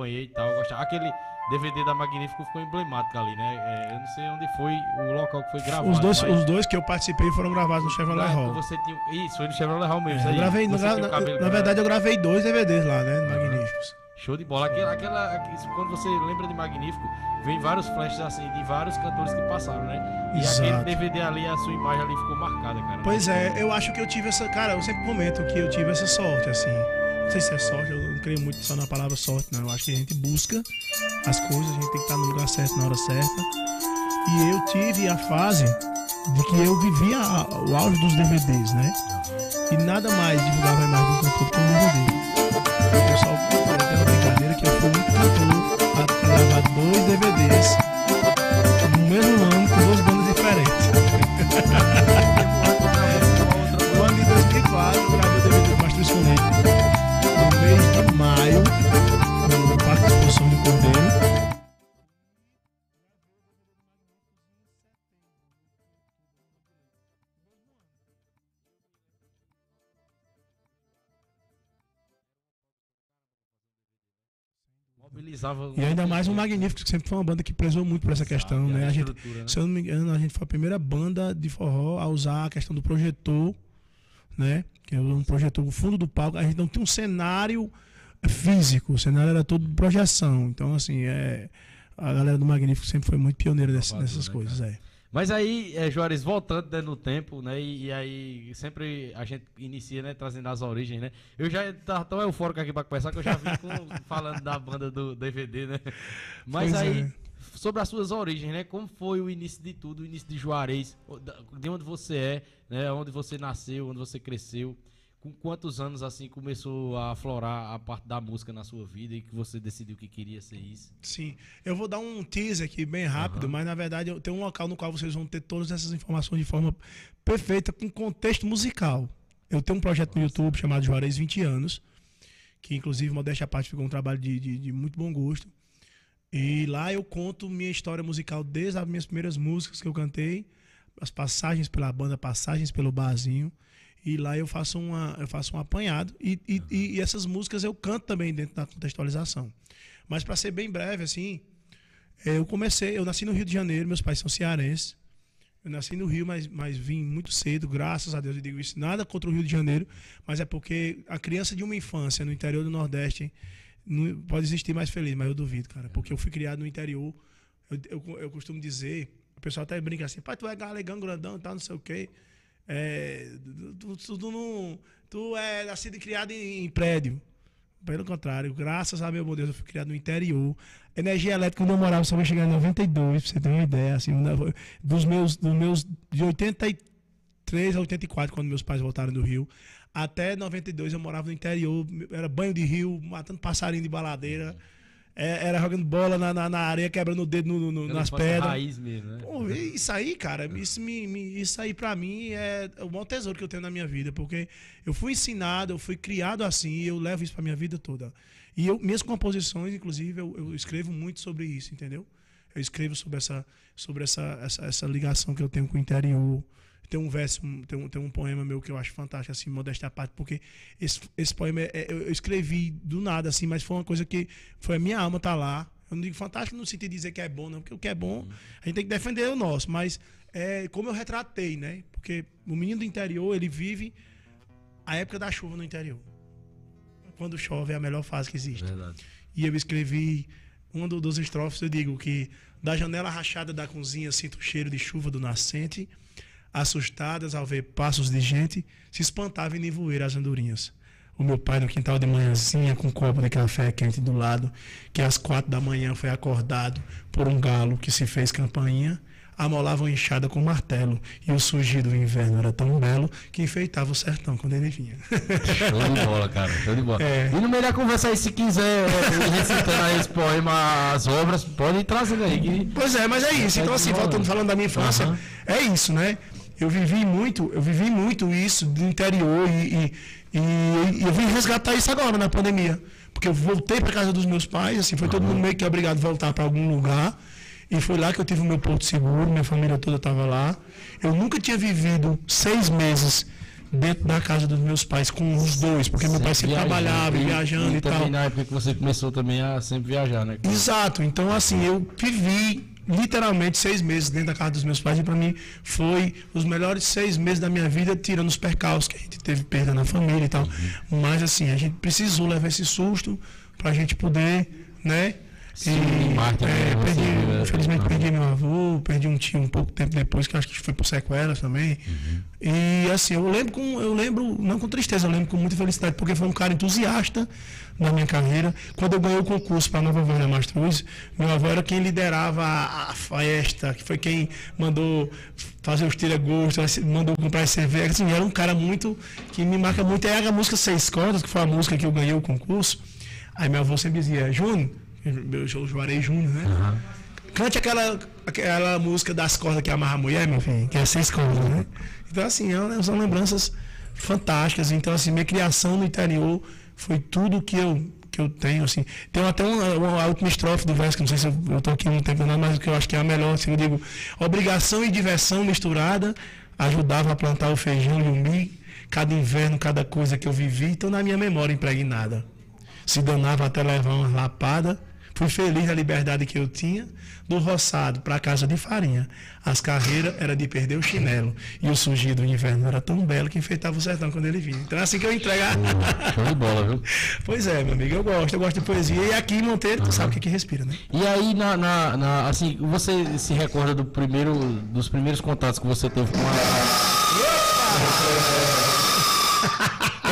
acompanhei e tal. Gostava. Aquele DVD da Magnífico ficou emblemático ali, né? É, eu não sei onde foi o local que foi gravado. Os dois, mas os dois que eu participei foram gravados no Chevrolet Hall. Você tinha, isso, foi no Chevrolet Hall mesmo. É, eu gravei, na, na branco. verdade, eu gravei dois DVDs lá, né? Magníficos. Show de bola. Aquela, aquela, quando você lembra de Magnífico, vem vários flashes assim de vários cantores que passaram, né? E Exato. aquele DVD ali, a sua imagem ali ficou marcada, cara. Pois é, eu acho que eu tive essa. Cara, eu sempre comento que eu tive essa sorte, assim. Não sei se é sorte, eu creio muito só na palavra sorte, não. Eu acho que a gente busca as coisas, a gente tem que estar no lugar certo na hora certa. E eu tive a fase de que eu vivia o auge dos DVDs, né? E nada mais divulgava imagem do cantor que um DVD. O pessoal tem uma brincadeira que eu fui muito cantor a gravar dois DVDs Mobilizava. E ainda mais um Magnífico, que sempre foi uma banda que prezou muito por essa questão, né? A gente, né? se eu não me engano, a gente foi a primeira banda de forró a usar a questão do projetor, né? Que é um projetor no fundo do palco. A gente não tinha um cenário físico, o cenário era todo de projeção. Então, assim, é, a galera do Magnífico sempre foi muito pioneira nessas né, coisas, é. Mas aí, é, Juarez, voltando né, no tempo, né? E, e aí sempre a gente inicia, né, trazendo as origens, né? Eu já tava tão eufórico aqui pra conversar que eu já vim com- falando da banda do DVD, né? Mas Pois aí, é. sobre as suas origens, né? Como foi o início de tudo, o início de Juarez, de onde você é, né? Onde você nasceu, onde você cresceu. Com quantos anos, assim, começou a aflorar a parte da música na sua vida e que você decidiu que queria ser isso? Sim, eu vou dar um teaser aqui bem rápido, Aham. mas na verdade eu tenho um local no qual vocês vão ter todas essas informações de forma perfeita, com contexto musical. Eu tenho um projeto no YouTube chamado Juarez 20 anos, que inclusive, modéstia à parte, ficou um trabalho de, de- de muito bom gosto. E lá eu conto minha história musical desde as minhas primeiras músicas que eu cantei, as passagens pela banda, passagens pelo barzinho. E lá eu faço, uma, eu faço um apanhado. E, e, e- e essas músicas eu canto também dentro da contextualização. Mas para ser bem breve, assim, eh, eu comecei, eu nasci no Rio de Janeiro, meus pais são cearenses. Eu nasci no Rio, mas, mas vim muito cedo, graças a Deus eu digo isso. Nada contra o Rio de Janeiro, mas é porque a criança de uma infância no interior do Nordeste não- pode existir mais feliz, mas eu duvido, cara. Porque eu fui criado no interior. Eu, eu, eu costumo dizer, o pessoal até brinca assim, pai, tu é galegão grandão e tal, não sei o quê. É, tu, tu, tu não, tu é nascido e criado em, em prédio. Pelo contrário, graças a meu Deus, eu fui criado no interior. Energia elétrica, quando eu morava, só vai chegar em 92, pra você ter uma ideia. Assim, dos meus, dos meus de 83 a 84, quando meus pais voltaram do Rio, até 92 eu morava no interior, era banho de rio, matando passarinho de baladeira. É, era jogando bola na, na, na areia, quebrando o dedo no- no- nas pedras. raiz mesmo, né? Pô, isso aí, cara, isso, me, me- isso aí pra mim é o maior tesouro que eu tenho na minha vida, porque eu fui ensinado, eu fui criado assim, e eu levo isso pra minha vida toda. E eu, minhas composições, inclusive, eu, eu escrevo muito sobre isso, entendeu? Eu escrevo sobre essa, sobre essa, essa, essa ligação que eu tenho com o interior. Tem um verso, tem um, tem um poema meu que eu acho fantástico, assim, modéstia à parte, porque esse, esse poema é- é- eu eu escrevi do nada, assim, mas foi uma coisa que foi a minha alma tá lá. Eu não digo fantástico no sentido de dizer que é bom, não, porque o que é bom, a gente tem que defender o nosso. Mas é como eu retratei, né? Porque o menino do interior, ele vive a época da chuva no interior. Quando chove é a melhor fase que existe. Verdade. E eu escrevi um do- dos estrofes, eu digo que da janela rachada da cozinha sinto o cheiro de chuva do nascente, assustadas ao ver passos de gente, se espantava em nevoeiro as andorinhas. O meu pai no quintal de manhãzinha com um copo de café quente do lado, que às quatro da manhã foi acordado por um galo que se fez campainha, amolava uma enxada com martelo, e o surgir do inverno era tão belo que enfeitava o sertão quando ele vinha. Show de bola, cara. Show de bola. É. E no meio da conversa aí, se quiser é, recitando aí esse poema, as obras, pode ir trazendo aí. Que... Pois é, mas é isso. Então, assim, voltando falando da minha infância, Aham. é isso, né? Eu vivi muito, eu vivi muito isso do interior e, e, e- e eu vim resgatar isso agora na pandemia. Porque eu voltei para casa dos meus pais, assim, foi todo mundo meio que obrigado a voltar para algum lugar. E foi lá que eu tive o meu porto seguro, minha família toda estava lá. Eu nunca tinha vivido seis meses dentro da casa dos meus pais com os dois, porque meu pai sempre Viajando, trabalhava, e viajando e, também tal. na época que você começou também a sempre viajar, né? Exato. Então, assim, eu vivi literalmente seis meses dentro da casa dos meus pais e para mim foi os melhores seis meses da minha vida, tirando os percalços que a gente teve perda na família e tal. Mas, assim, a gente precisou levar esse susto para a gente poder, né? Se animar também, é, né, infelizmente perdi meu avô, perdi um tio um pouco tempo depois, que acho que foi por sequelas também. Uhum. E assim, eu lembro com, eu lembro, não com tristeza, eu lembro com muita felicidade, porque foi um cara entusiasta na minha carreira. Quando eu ganhei o concurso para a Nova Vânia Mastruz, meu avô era quem liderava a, festa, que foi quem mandou fazer os tira-gosto, mandou comprar as cervejas. Assim, era um cara muito, que me marca muito. É a música Seis Cordas, que foi a música que eu ganhei o concurso. Aí meu avô sempre dizia, Júnior, eu sou Juarez Júnior, né? Cante aquela, aquela música das cordas que amarra a mulher, meu filho, que é seis cordas, né? Então, assim, é são lembranças fantásticas. Então, assim, minha criação no interior foi tudo que eu, que eu tenho, assim. Tem até uma, uma última estrofe do verso, que não sei se eu, tô aqui um tempo não, mas que eu acho que é a melhor, assim, eu digo, obrigação e diversão misturada ajudava a plantar o feijão e o milho, cada inverno, cada coisa que eu vivi, então na minha memória impregnada se danava até levar uma lapada. Fui feliz na liberdade que eu tinha, do roçado para a casa de farinha. As carreiras era de perder o chinelo. E o surgir do inverno era tão belo que enfeitava o sertão quando ele vinha. Então é assim que eu entrego. a- Show de bola, viu? pois é, meu amigo, eu gosto, eu gosto de poesia. E aqui em Monteiro, tu sabe o que, que respira, né? E aí, na, na, na- assim, você se recorda do primeiro, dos primeiros contatos que você teve com a.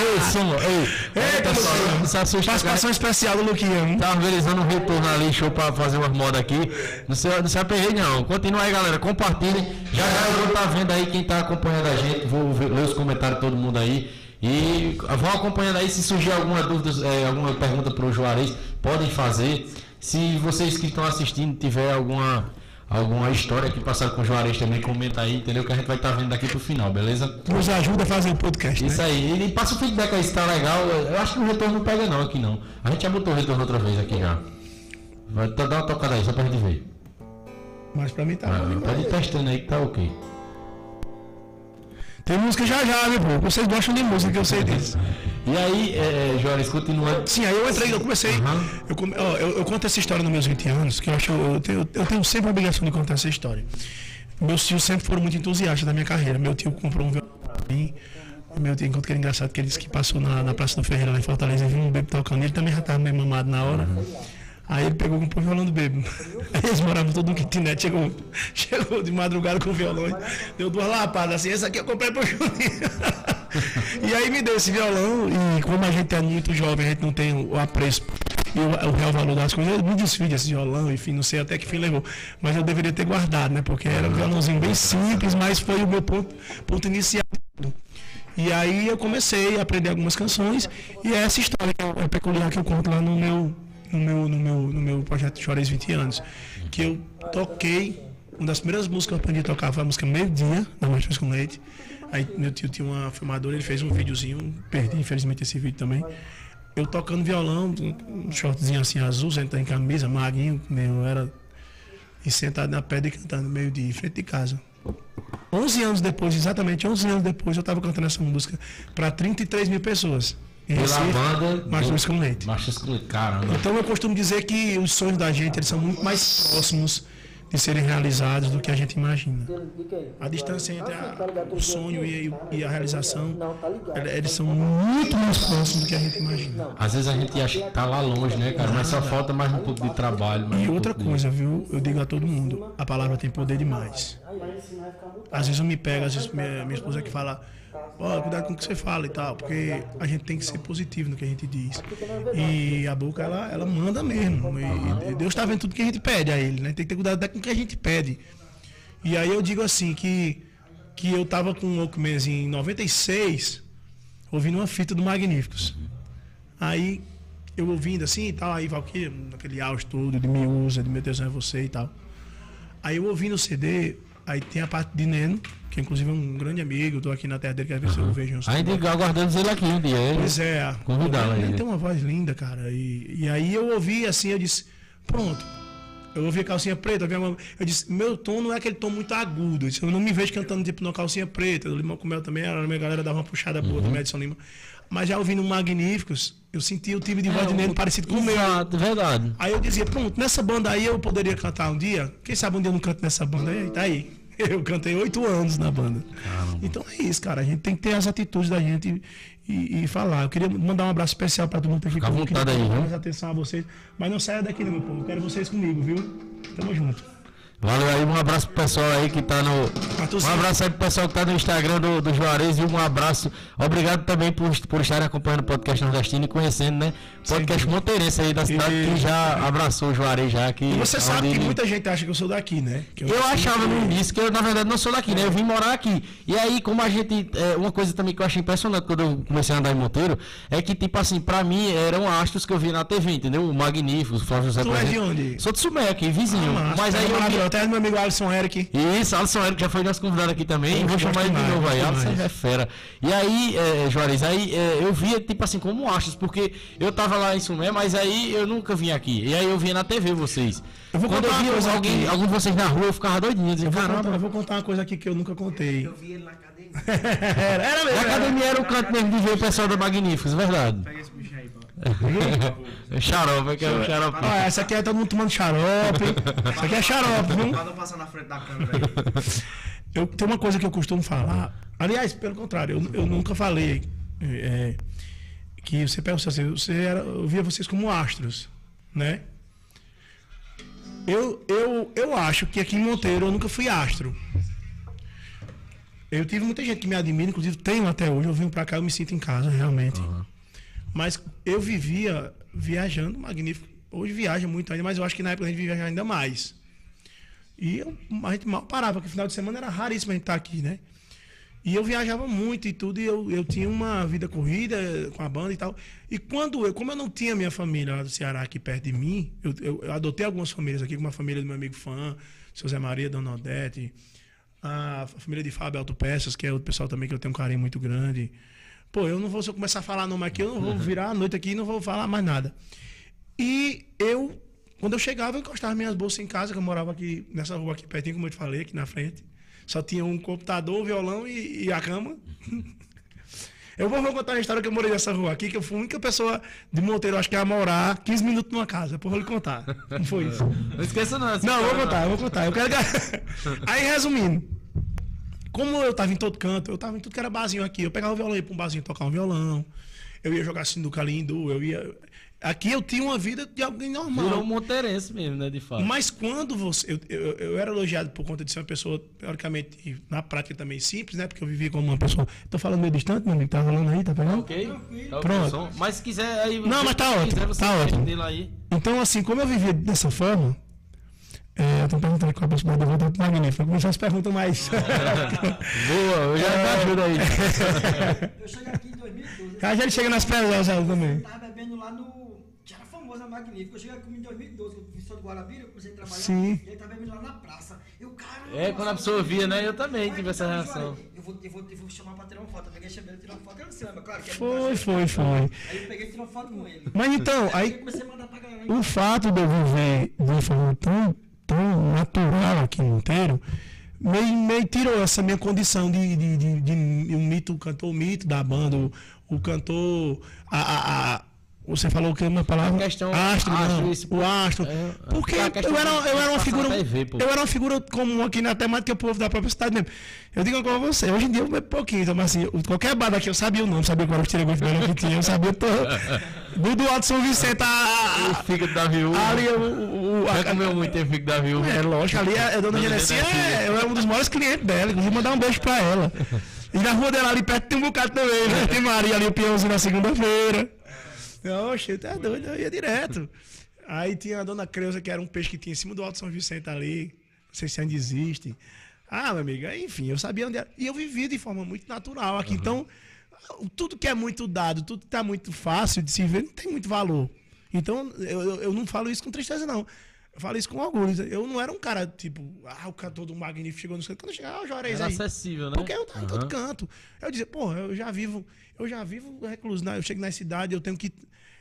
Ei, Sumo, ei, Eita, pessoal, Luquinha. não se assusta. Participação especial do Luquinha. Tá organizando um retorno ali, show pra fazer umas modas aqui. Não se, não se aperreie não. Continua aí, galera. Compartilhem. Já já eu vou estar vendo aí quem tá acompanhando a gente. Vou ver, ler os comentários de todo mundo aí. E vão acompanhando aí. Se surgir alguma dúvida, é, alguma pergunta pro Juarez, podem fazer. Se vocês que estão assistindo tiver alguma, alguma história que passaram com o Juarez também, comenta aí, entendeu? Que a gente vai estar vendo daqui pro final, beleza? Nos ajuda a fazer o podcast. Isso Né? aí, e passa o feedback aí se tá legal. Eu acho que o retorno não pega não aqui não. A gente já botou o retorno outra vez aqui já. Vai dar uma tocada aí, só pra gente ver. Mas pra mim tá Ah, bom pode ir testando aí que tá ok. Tem música já já, viu, pô? Vocês gostam de música, que eu sei disso. E aí, é, é, Juarez, continua. Sim, aí eu entrei, eu comecei. Aham. Eu, come- ó, eu, eu conto essa história nos meus 20 anos, que eu acho. Eu tenho, eu tenho sempre a obrigação de contar essa história. Meus tios sempre foram muito entusiastas da minha carreira. Meu tio comprou um violão pra mim. Meu tio, enquanto que era engraçado, que ele disse que passou na, na Praça do Ferreira, lá em Fortaleza, e viu um bebo tocando. Ele também já estava meio mamado na hora. Aí ele pegou comprou o violão do bebo. Aí eles moravam todo no kitnet, chegou, chegou de madrugada com o violão, deu duas lapadas assim, esse aqui eu comprei pro Juninho. e aí me deu esse violão, e como a gente é muito jovem, a gente não tem o apreço e o, o real valor das coisas, eu me desfiz desse violão, enfim, não sei até que fim levou. Mas eu deveria ter guardado, né? Porque era um violãozinho bem simples, mas foi o meu ponto, ponto inicial. E aí eu comecei a aprender algumas canções e é essa história que é peculiar que eu conto lá no meu no meu no meu no meu projeto Chores 20 anos, que eu toquei uma das primeiras músicas que eu aprendi a tocar foi a música Meio Dia, da Mastruz com Leite. Aí meu tio tinha uma filmadora, ele fez um videozinho, perdi infelizmente esse vídeo também. Eu tocando violão, um shortzinho assim azul, sentado em camisa, magrinho, meu, era e sentado na pedra e cantando meio dia, frente de casa. 11 anos depois, exatamente 11 anos depois, eu estava cantando essa música para 33 mil pessoas. Em Pela Recife, banda. Com Leite. Machos com leite, caramba. Então eu costumo dizer que os sonhos da gente eles são muito mais próximos de serem realizados do que a gente imagina. A distância entre a- o sonho e, e a realização, eles são muito mais próximos do que a gente imagina. Às vezes a gente acha que tá lá longe, né, cara? Mas só falta mais um pouco de trabalho. E um outra de- coisa, viu? Eu digo a todo mundo, a palavra tem poder demais. Às vezes eu me pego, às vezes minha, minha esposa que fala, ó, cuidado com o que você fala e tal, porque a gente tem que ser positivo no que a gente diz. E a boca, ela, ela manda mesmo. E, Deus está vendo tudo que a gente pede a ele, né? Tem que ter cuidado com o que a gente pede. E aí eu digo assim, que, que eu tava com o Walkman em 96, ouvindo uma fita do Magníficos. Aí eu ouvindo assim e tal, aí Valkyria, naquele auge todo de me usa, de meu Deus é você e tal. Aí eu ouvindo o CD, aí tem a parte de Neno, que inclusive é um grande amigo, eu tô aqui na terra dele, quero ver se eu vejo Ainda aguardamos ele aqui um dia. Ele... Pois é. Convidá-lo aí. Ele tem uma voz linda, cara. E, e aí eu ouvi assim, eu disse, pronto. Eu ouvi a calcinha preta, eu, uma- eu disse, meu tom não é aquele tom muito agudo. Eu, disse, eu não me vejo cantando tipo numa calcinha preta. O Limão com Mel também, a minha galera dava uma puxada boa também, Edson Lima. Mas já ouvindo Magníficos, eu senti o tipo de voz de Neno parecido com o meu. Verdade. Aí eu dizia, pronto, nessa banda aí eu poderia cantar um dia. Quem sabe um dia eu não canto nessa banda aí, tá aí. Eu cantei oito anos na banda. Então é isso, cara. A gente tem que ter as atitudes da gente e, e falar. Eu queria mandar um abraço especial pra todo mundo que ficou. à Eu queria vontade aí, mais atenção a vocês. Mas não saia daqui, não, meu povo. Eu quero vocês comigo, viu? Tamo junto. Valeu aí, um abraço pro pessoal aí que tá no. Um abraço aí pro pessoal que tá no Instagram do, do Juarez e um abraço. Obrigado também por, por estarem acompanhando o podcast nordestino e conhecendo, né? Podcast monteirense aí da cidade E- que já abraçou o Juarez já. Que, E você é sabe que muita gente acha que eu sou daqui, né? Que Eu achava no início que eu, na verdade, não sou daqui, né? Eu vim morar aqui. E aí, como a gente. é, uma coisa também que eu achei impressionante quando eu comecei a andar em Monteiro é que, tipo assim, pra mim eram astros que eu via na TV, entendeu? O Magnífico, o Flávio José Tu é de onde? Sou de Sumé aqui, vizinho. Massa, mas aí eu Até meu amigo Alisson Eric. Isso, Alisson Eric já foi nosso convidado aqui também. Eu vou chamar ele de novo aí. Alisson é fera. E aí, é, Juarez, aí é, eu via, tipo assim, como astros, porque eu tava lá em Sumé, mas aí eu nunca vim aqui. E aí eu via na TV vocês. Eu vou Quando eu via coisa alguém, aqui. algum de vocês na rua, eu ficava doidinho. Eu dizia, Eu vou, contar, eu vou contar uma coisa aqui que eu nunca contei. Eu vi ele na academia. era, era mesmo. A era. academia era o canto mesmo de ver o pessoal da Magníficos, verdade. Pega esse bicho aí, pô. Xarope, que é o xarope. Ó, essa aqui é todo mundo tomando xarope. Essa aqui é xarope, viu? Pra não passar na frente da câmera aí. Eu, tem uma coisa que eu costumo falar. Aliás, pelo contrário, eu, eu nunca falei é, que você pega assim, você era, eu via vocês como astros, né? Eu, eu, eu acho que aqui em Monteiro eu nunca fui astro. Eu tive muita gente que me admira, inclusive tenho até hoje. Eu vim pra cá, eu me sinto em casa, realmente. Mas eu vivia viajando magnífico. Hoje viaja muito ainda, mas eu acho que na época a gente viaja ainda mais. E eu, a gente mal parava, porque final de semana era raríssimo a gente estar aqui, né? E eu viajava muito e tudo, e eu, eu tinha uma vida corrida com a banda e tal. E quando eu, como eu não tinha minha família lá do Ceará aqui perto de mim, eu, eu, eu adotei algumas famílias aqui, como a família do meu amigo fã, seu Zé Maria, Dona Odete, a família de Fábio Autopeças, que é outro pessoal também que eu tenho um carinho muito grande. Pô, eu não vou, se eu começar a falar nome aqui, eu não vou virar a noite aqui e não vou falar mais nada. E eu, quando eu chegava, eu encostava minhas bolsas em casa, que eu morava aqui nessa rua aqui pertinho, como eu te falei, aqui na frente. Só tinha um computador, um violão e, e a cama. Eu vou, vou contar a história que eu morei nessa rua aqui, que eu fui a única pessoa de Monteiro, acho que a morar 15 minutos numa casa. Eu vou lhe contar. Não foi isso. Não esqueça não. Não, vou contar, eu vou contar. Eu quero que... Aí, resumindo. Como eu tava em todo canto, eu tava em tudo que era barzinho aqui. Eu pegava o violão, ia pra um barzinho tocar um violão. Eu ia jogar sinuca ali em Du, eu ia... Aqui eu tinha uma vida de alguém normal. Virou um monteirense mesmo, né, de fato. Mas quando você. Eu, eu, eu era elogiado por conta de ser uma pessoa, teoricamente, na prática também simples, né? Porque eu vivi como uma pessoa. Tô falando meio distante, meu amigo. Tá rolando aí, tá pegando? Ok? Tá Pronto. o som. Mas se quiser aí. Não, mas tá se ótimo, quiser, você tá ótimo. Então, assim, como eu vivia dessa forma. É, eu tô perguntando qual a possibilidade de eu voltar pro Magnífico. Eu comecei as perguntas mais. Boa, eu já me ajuda aí. Eu cheguei aqui em 2012. a gente chega nas pedras também. Eu tava bebendo lá no. Que era famoso, na Magnífico. Eu cheguei aqui em 2012, eu vim só de Guarabira, eu comecei a trabalhar. Sim. E aí tava bebendo lá na praça. Eu, cara. É, quando a pessoa via, né? Eu também tive eu essa falei, reação. "Olha, Eu vou, eu, vou, eu vou chamar pra tirar uma foto. Eu peguei chamei ele tirar uma foto. Ele se lembra, claro. Que é Foi, foi, foi. Aí eu peguei e tirei uma foto com ele. Mas então, Aí aí eu comecei a mandar pra galera. o fato de eu viver de forma tão, tão natural aqui em Monteiro meio tirou essa minha condição de, de, de, de um mito, cantor mito da banda, o, o cantor. A, a- a- você falou que é uma palavra? A questão- astro, astro, não, isso, o astro. é, Porque a questão eu era, eu era uma figura. TV, eu era uma figura comum aqui na temática, o povo da própria cidade mesmo. Eu digo com você, hoje em dia eu bebo pouquinho, então, mas assim, qualquer bar daqui eu sabia o nome, sabia qual era o dela que tinha, eu sabia todo. Do do Alto São Vicente, a, O fígado da viúva. ali o. o, o Já a, comeu muito tempo fígado da viúva. é, lógico, ali a, a dona Genessia. é, eu era um dos maiores clientes dela, inclusive mandar um beijo pra ela. E na rua dela ali perto tem um bocado também, né? Tem Maria ali, o peãozinho na segunda-feira. Oxe, tá doido, eu ia direto. Aí tinha a dona Creuza, que era um peixe que tinha em cima do Alto São Vicente ali. Não sei se ainda existe. Ah, meu amigo, enfim, eu sabia onde era. E eu vivia de forma muito natural aqui. Então, tudo que é muito dado, tudo que tá muito fácil de se ver, não tem muito valor. Então, eu, eu- eu não falo isso com tristeza, não. Eu falo isso com orgulho. Eu não era um cara, tipo, ah, o cantor do Magnífico chegou no canto. Quando eu chegava, ah, o Juarez Era aí. acessível, né? Porque eu tava em todo canto. Eu dizia, porra, eu já vivo, eu já vivo recluso, né? Eu chego na cidade, eu tenho que.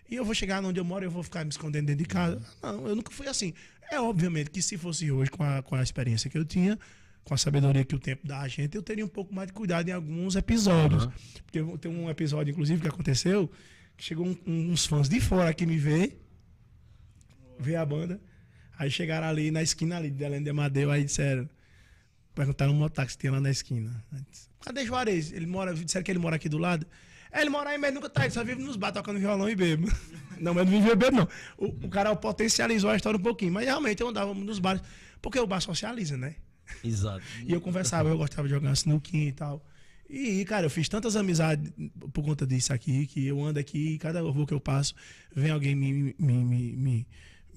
E eu vou chegar onde eu moro, eu vou ficar me escondendo dentro de casa. Não, eu nunca fui assim. É obviamente que se fosse hoje, com a, com a experiência que eu tinha, com a sabedoria que o tempo dá a gente, eu teria um pouco mais de cuidado em alguns episódios. Porque eu- tem um episódio, inclusive, que aconteceu, que chegou um- uns fãs de fora aqui me ver, ver a banda. Aí chegaram ali na esquina ali de Helena de Amadeu, aí disseram, perguntaram um mototáxi que tinha lá na esquina. Disse, Cadê Juarez? Ele mora, disseram que ele mora aqui do lado. Ele mora aí, mas nunca tá aí, só vive nos bar tocando violão e bebo. Não, mas não vive bebendo, não. O, o cara potencializou a história um pouquinho, mas realmente eu andava nos bares, porque o bar socializa, né? Exato. E eu conversava, eu gostava de jogar sinuquinha e tal. E, cara, eu fiz tantas amizades por conta disso aqui, que eu ando aqui e cada rua que eu passo, vem alguém me, me, me, me,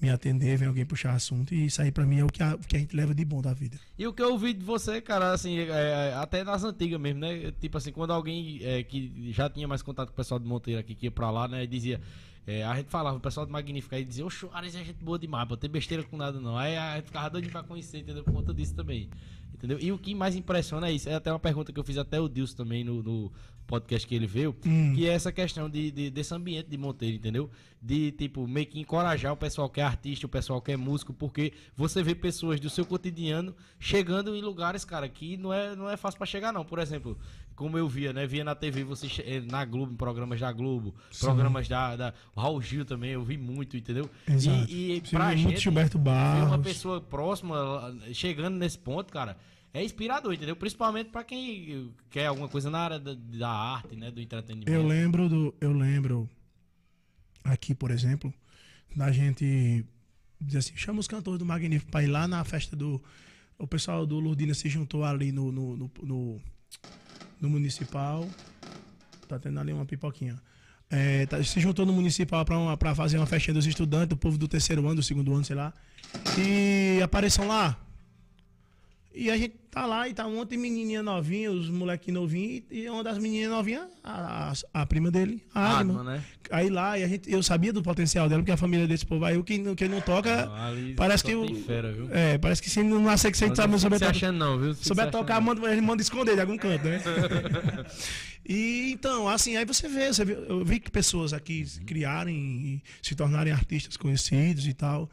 me atender, vem alguém puxar assunto. E isso aí pra mim é o que a, que a gente leva de bom da vida. E o que eu ouvi de você, cara, assim, é, até nas antigas mesmo, né? Tipo assim, quando alguém é, que já tinha mais contato com o pessoal de Monteiro aqui, que ia pra lá, né? Dizia. é, a gente falava, o pessoal de Magnífica aí dizia, ô Juarez é gente boa demais, pô, tem besteira com nada não. Aí a gente ficava doido pra conhecer, entendeu? Por conta disso também. Entendeu? E o que mais impressiona é isso. É até uma pergunta que eu fiz até o Dilson também no, no podcast que ele veio, que é essa questão de, de- desse ambiente de Monteiro, entendeu? De, tipo, meio que encorajar o pessoal que é artista, o pessoal que é músico, porque você vê pessoas do seu cotidiano chegando em lugares, cara, que não é, não é fácil pra chegar, não. Por exemplo, como eu via, né? Via na TV, você eh, na Globo, em programas da Globo, programas da, da. Raul Gil também, eu vi muito, entendeu? Exato. E, e pra muito gente, Gilberto ver uma Barros. pessoa próxima lá, chegando nesse ponto, cara, é inspirador, entendeu? Principalmente pra quem quer alguma coisa na área da, da arte, né? Do entretenimento. Eu lembro do. Eu lembro aqui, por exemplo, da gente dizer assim, chama os cantores do Magnífico para ir lá na festa do. O pessoal do Lourdina se juntou ali no, no, no, no- no municipal. Tá tendo ali uma pipoquinha. É, tá- se juntou no municipal para fazer uma festinha dos estudantes, do povo do terceiro ano, do segundo ano, sei lá. E apareçam lá. E a gente tá lá e tá um monte de menininha novinha, os molequinhos novinhos, e uma das menininhas novinhas, a, a, a prima dele, a Adma. Adma, né? Aí lá, e a gente, eu sabia do potencial dela, porque a família desse povo aí, o que, não- quem não toca, Ali parece só que o. fera, viu? É, parece que se não nascer que você Não sabe se tocar. achando não, viu? Souber se achando tocar, não. manda, ele manda esconder de algum canto, né? e então, assim, aí você vê, você vê, eu vi que pessoas aqui se criarem e se tornarem artistas conhecidos e tal.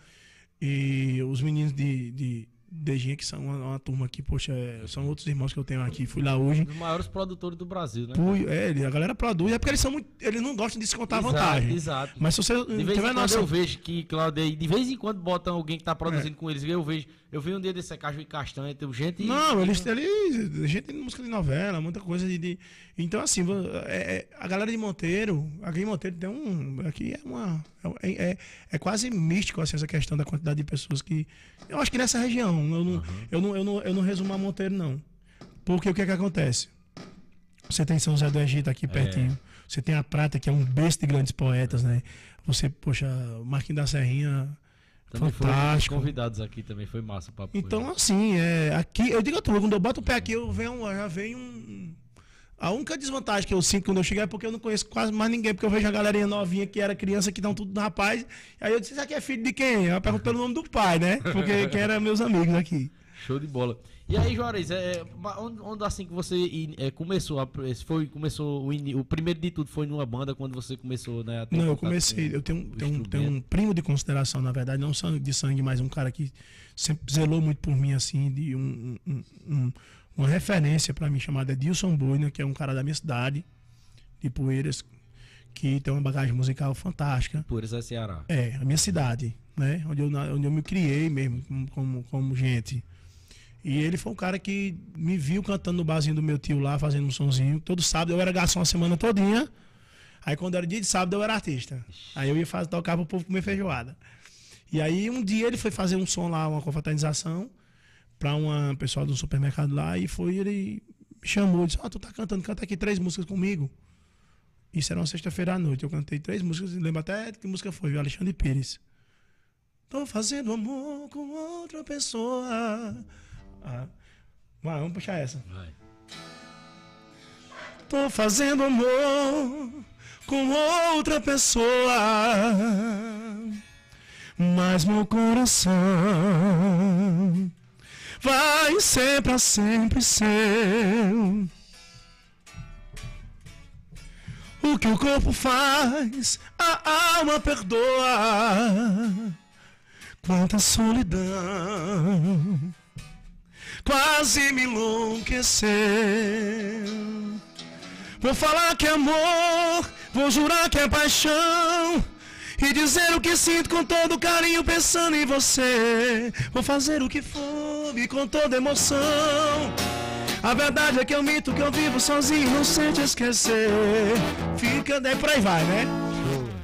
E os meninos de, de Dejinha, que são uma, uma turma que, poxa, é, são outros irmãos que eu tenho aqui, fui lá hoje. Um dos maiores produtores do Brasil, né? Fui, é, a galera produz, é porque eles são muito. Eles não gostam de descontar Exato, vantagem. exato. Mas se você De vez em quando noção. eu vejo que, Claudio, de vez em quando botam alguém que tá É. produzindo com eles. Eu vejo, eu vi um dia desse Caju e Castanha, tem gente. Não, eles têm ali gente de música de novela, muita coisa de. de- Então, assim, é- é- a galera de Monteiro, aqui em Monteiro tem um. Aqui é uma. É, é, é quase místico assim, essa questão da quantidade de pessoas que. Eu acho que nessa região, eu não, eu não, eu não, eu não resumo a Monteiro, não. Porque o que é que acontece? Você tem São José do Egito aqui pertinho. Você tem a Prata, que é um berço de grandes poetas, né? Você, poxa, Marquinhos da Serrinha. Também fantástico. convidados aqui também, foi massa o papo. Então, assim, é, aqui, eu digo a tu, quando eu boto o pé aqui, eu venho, já vem um. A única desvantagem que eu sinto quando eu chegar é porque eu não conheço quase mais ninguém, porque eu vejo a galerinha novinha que era criança que estão tudo rapaz. Aí eu disse, isso aqui é filho de quem? Eu pergunto pelo nome do pai, né? Porque quem eram meus amigos aqui. Show de bola. E aí, Juarez, é, onde, onde assim que você in- é, começou, a, esse foi, começou o, ini- o primeiro de tudo foi numa banda quando você começou, né? Não, eu comecei. com Eu tenho, tenho, um- tenho um primo de consideração, na verdade, não sangue de sangue, mas um cara que sempre zelou muito por mim, assim, de um, um- um- uma referência pra mim chamada Edilson Boina, que é um cara da minha cidade, de Poeiras, que tem uma bagagem musical fantástica. Isso é Ceará. É, a minha cidade, né? Onde eu, onde eu me criei mesmo, como, como gente. E ele foi um cara que me viu cantando no barzinho do meu tio lá, fazendo um sonzinho. Todo sábado eu era garçom a semana todinha. Aí quando era dia de sábado eu era artista. Aí eu ia fazer, tocar pro povo comer feijoada. E aí um dia ele foi fazer um som lá, uma confraternização, pra uma pessoal do supermercado lá, e foi, ele me chamou, disse, ó, tu tá cantando, canta aqui três músicas comigo. Isso era uma sexta-feira à noite. Eu cantei três músicas, lembro até que música foi, viu? Alexandre Pires. Tô fazendo amor com outra pessoa. Ah, vai, vamos puxar essa. Vai. Tô fazendo amor com outra pessoa. Mas meu coração vai ser pra sempre seu. O que o corpo faz, a alma perdoa. Quanta solidão quase me enlouqueceu. Vou falar que é amor, vou jurar que é paixão. E dizer o que sinto com todo carinho pensando em você. Vou fazer o que for e com toda emoção. A verdade é que eu minto que eu vivo sozinho, não sente esquecer. Fica, daí por aí vai, né?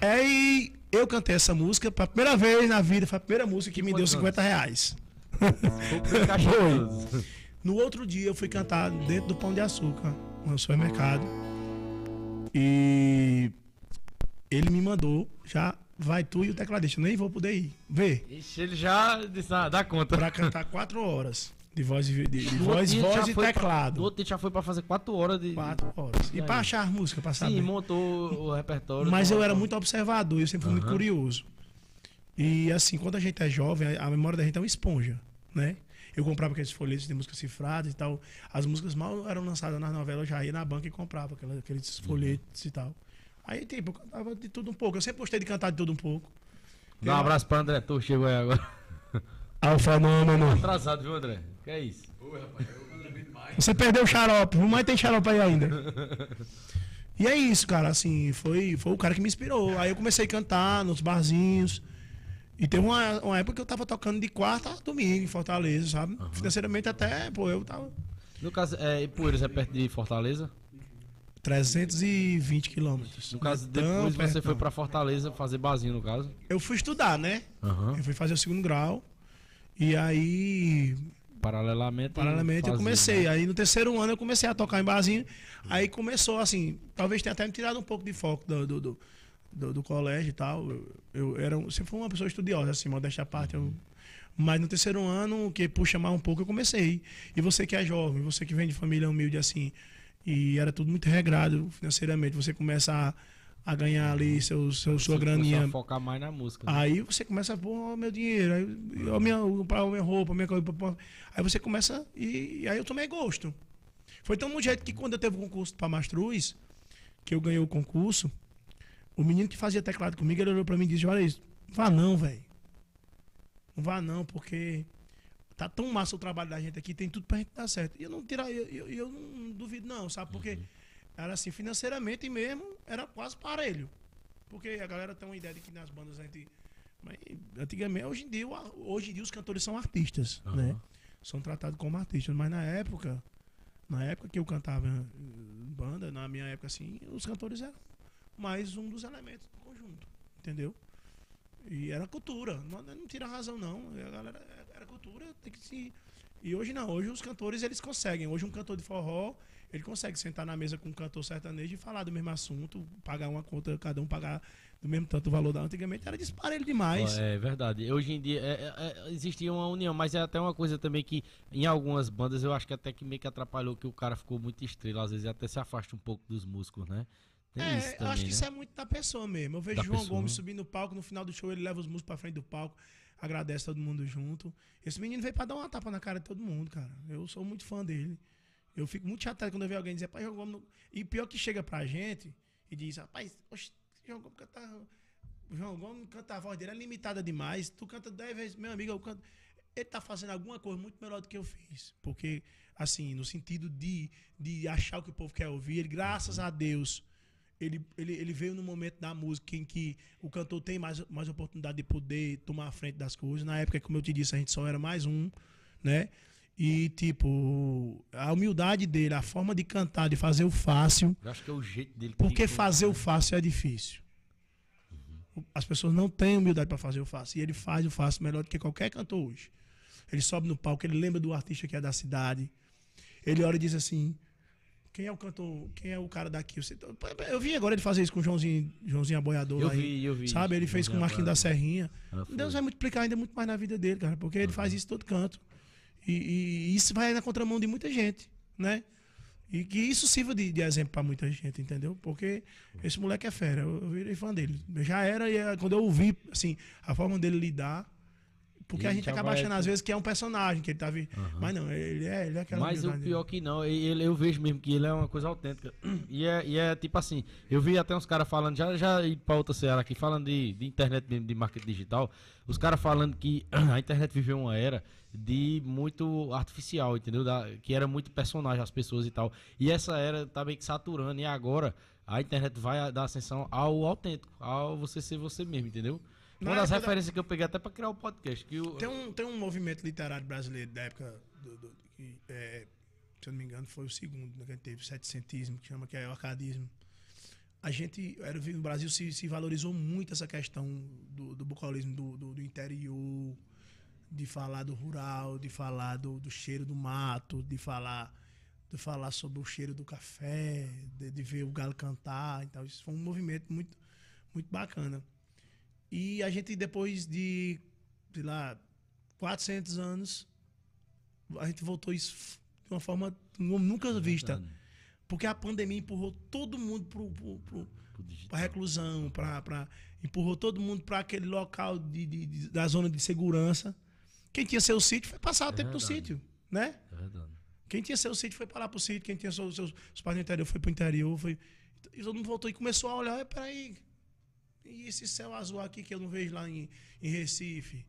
É, e eu cantei essa música pela primeira vez na vida, foi a primeira música que me deu Quantos 50 reais. Foi. No outro dia eu fui cantar dentro do Pão de Açúcar, no supermercado. E ele me mandou, já vai tu e o tecladista, eu nem vou poder ir. Vê, Ixi, ele já disse, ah, dá conta. pra cantar quatro horas de voz, de, de- voz, voz e foi pra- teclado. No outro dia já foi pra fazer quatro horas de. Quatro horas. E pra achar música, pra saber. Sim, montou o repertório. Mas do- eu era muito observador, eu sempre fui muito Aham. curioso. E assim, quando a gente é jovem, a memória da gente é uma esponja, né? Eu comprava aqueles folhetos de música cifrada e tal. As músicas mal eram lançadas nas novelas, eu já ia na banca e comprava aqueles Uhum. folhetos e tal. Aí, tipo, eu cantava de tudo um pouco. Eu sempre gostei de cantar de tudo um pouco. Dá um abraço pra André Tu, chegou aí agora. Ah, o fenômeno. Atrasado, viu, André? Que é isso? Você perdeu o xarope, mas tem xarope aí ainda. E é isso, cara, assim, foi, foi o cara que me inspirou. Aí eu comecei a cantar nos barzinhos. E teve uma, uma época que eu tava tocando de quarta a domingo em Fortaleza, sabe? Financeiramente até, pô, eu tava No caso, é, Poeiras é perto de Fortaleza. 320 quilômetros. No caso, depois você perto foi não. pra Fortaleza fazer barzinho, no caso. Eu fui estudar, né? Aham. Eu fui fazer o segundo grau. E aí, Paralelamente. paralelamente, eu fazia, comecei. né? Aí no terceiro ano eu comecei a tocar em barzinho. Aí começou assim, talvez tenha até me tirado um pouco de foco do, do, do, do- do colégio e tal. Eu, eu era, um- sempre fui uma pessoa estudiosa, assim, modéstia à parte. Eu, mas no terceiro ano, que puxa mais um pouco, eu comecei. E você que é jovem, você que vem de família humilde assim, e era tudo muito regrado financeiramente, você começa a, a ganhar ali seu, seu, Você sua graninha a focar mais na música. né? Aí você começa a pôr meu dinheiro, aí, a minha, a minha roupa, a minha coisa. Aí você começa. E, e aí eu tomei gosto. Foi tão no jeito que quando eu teve o concurso para Mastruz, que eu ganhei o concurso, o menino que fazia teclado comigo, ele olhou pra mim e disse: Olha isso, vá não, velho. Não vá não, porque tá tão massa o trabalho da gente aqui, tem tudo pra gente dar certo. E eu não tirar, eu, eu, eu não duvido, não, sabe? Porque era assim, financeiramente mesmo, era quase parelho. Porque a galera tem uma ideia de que nas bandas a gente. Mas antigamente, hoje em dia, hoje em dia os cantores são artistas, Aham. né? São tratados como artistas. Mas na época, na época que eu cantava banda, na minha época assim, os cantores eram mais um dos elementos do conjunto. Entendeu? E era cultura. Não, não tira razão, não. A galera era cultura, tem que se. E hoje não, hoje os cantores eles conseguem. Hoje um cantor de forró, ele consegue sentar na mesa com um cantor sertanejo e falar do mesmo assunto, pagar uma conta, cada um pagar do mesmo tanto o valor da. Antigamente era disparelho demais. É verdade. Hoje em dia é, é, é, existia uma união, mas é até uma coisa também que em algumas bandas eu acho que até que meio que atrapalhou que o cara ficou muito estrela, às vezes até se afasta um pouco dos músicos, né? Tem É, eu também, acho que né? isso é muito da pessoa mesmo. Eu vejo Da João pessoa. Gomes subindo no palco, no final do show ele leva os músicos pra frente do palco, agradece todo mundo junto. Esse menino veio pra dar uma tapa na cara de todo mundo, cara. Eu sou muito fã dele. Eu fico muito chateado quando eu vejo alguém dizer, pai, João Gomes. não-" E pior que chega pra gente e diz, rapaz, oxe, João Gomes canta. o João Gomes canta a voz dele, é limitada demais. Tu canta 10 vezes, meu amigo, eu canto. Ele tá fazendo alguma coisa muito melhor do que eu fiz. Porque, assim, no sentido de, de achar o que o povo quer ouvir, ele, graças a Deus, ele, ele, ele veio no momento da música em que o cantor tem mais, mais oportunidade de poder tomar a frente das coisas. Na época, como eu te disse, a gente só era mais um, né? E, tipo, a humildade dele, a forma de cantar, de fazer o fácil. Eu acho que é o jeito dele. que Porque fazer o fácil é difícil. As pessoas não têm humildade para fazer o fácil. E ele faz o fácil melhor do que qualquer cantor hoje. Ele sobe no palco, ele lembra do artista que é da cidade. Ele olha e diz assim: quem é o cantor, quem é o cara daqui? Eu, vi agora ele fazer isso com o Joãozinho, Joãozinho Aboiador. Eu aí. vi, eu vi. Sabe? Ele fez com o Marquinhos da Serrinha. Ah. Deus vai multiplicar ainda muito mais na vida dele, cara, porque ele faz isso em todo canto. E, e- isso vai na contramão de muita gente, né? E que isso sirva de, de exemplo pra muita gente, entendeu? Porque esse moleque é fera, eu, eu virei fã dele. Eu já era, e é, quando eu ouvi, assim, a forma dele lidar. Porque E a gente acaba achando às vezes que é um personagem, que ele tá vi... Mas não, ele é, ele é aquela Mas o pior que não, ele, eu vejo mesmo que ele é uma coisa autêntica. E é, e é tipo assim, eu vi até uns caras falando, já, já ir pra outra seara aqui, falando de, de internet mesmo, de marketing digital, os caras falando que a internet viveu uma era de muito artificial, entendeu? Da- que era muito personagem as pessoas e tal. E essa era tá meio que saturando, e agora a internet vai dar ascensão ao autêntico, ao você ser você mesmo, entendeu? Uma Na das época da- referências que eu peguei até pra criar o podcast. Que o, Tem um, tem um movimento literário brasileiro da época do, do- que, é, se eu não me engano, foi o segundo, né, que a gente teve, o setecentismo, que chama que é o arcadismo. A gente, era, no Brasil, se, se valorizou muito essa questão do, do bucolismo do, do, do interior, de falar do rural, de falar do, do cheiro do mato, de falar de falar sobre o cheiro do café, de, de ver o galo cantar. Então, isso foi um movimento muito, muito bacana. E a gente, depois de, sei lá, 400 anos, a gente voltou isso de uma forma nunca vista. Porque a pandemia empurrou todo mundo digital. pra reclusão, pra, pra, empurrou todo mundo para aquele local de, de- de- da zona de segurança. Quem tinha seu sítio foi passar o tempo no verdade. sítio, né? É verdade. Quem tinha seu sítio foi para lá pro sítio, quem tinha seus, seus, seus pais no interior foi pro interior, foi. E todo mundo voltou e começou a olhar, "É, peraí, e esse céu azul aqui que eu não vejo lá em, em Recife?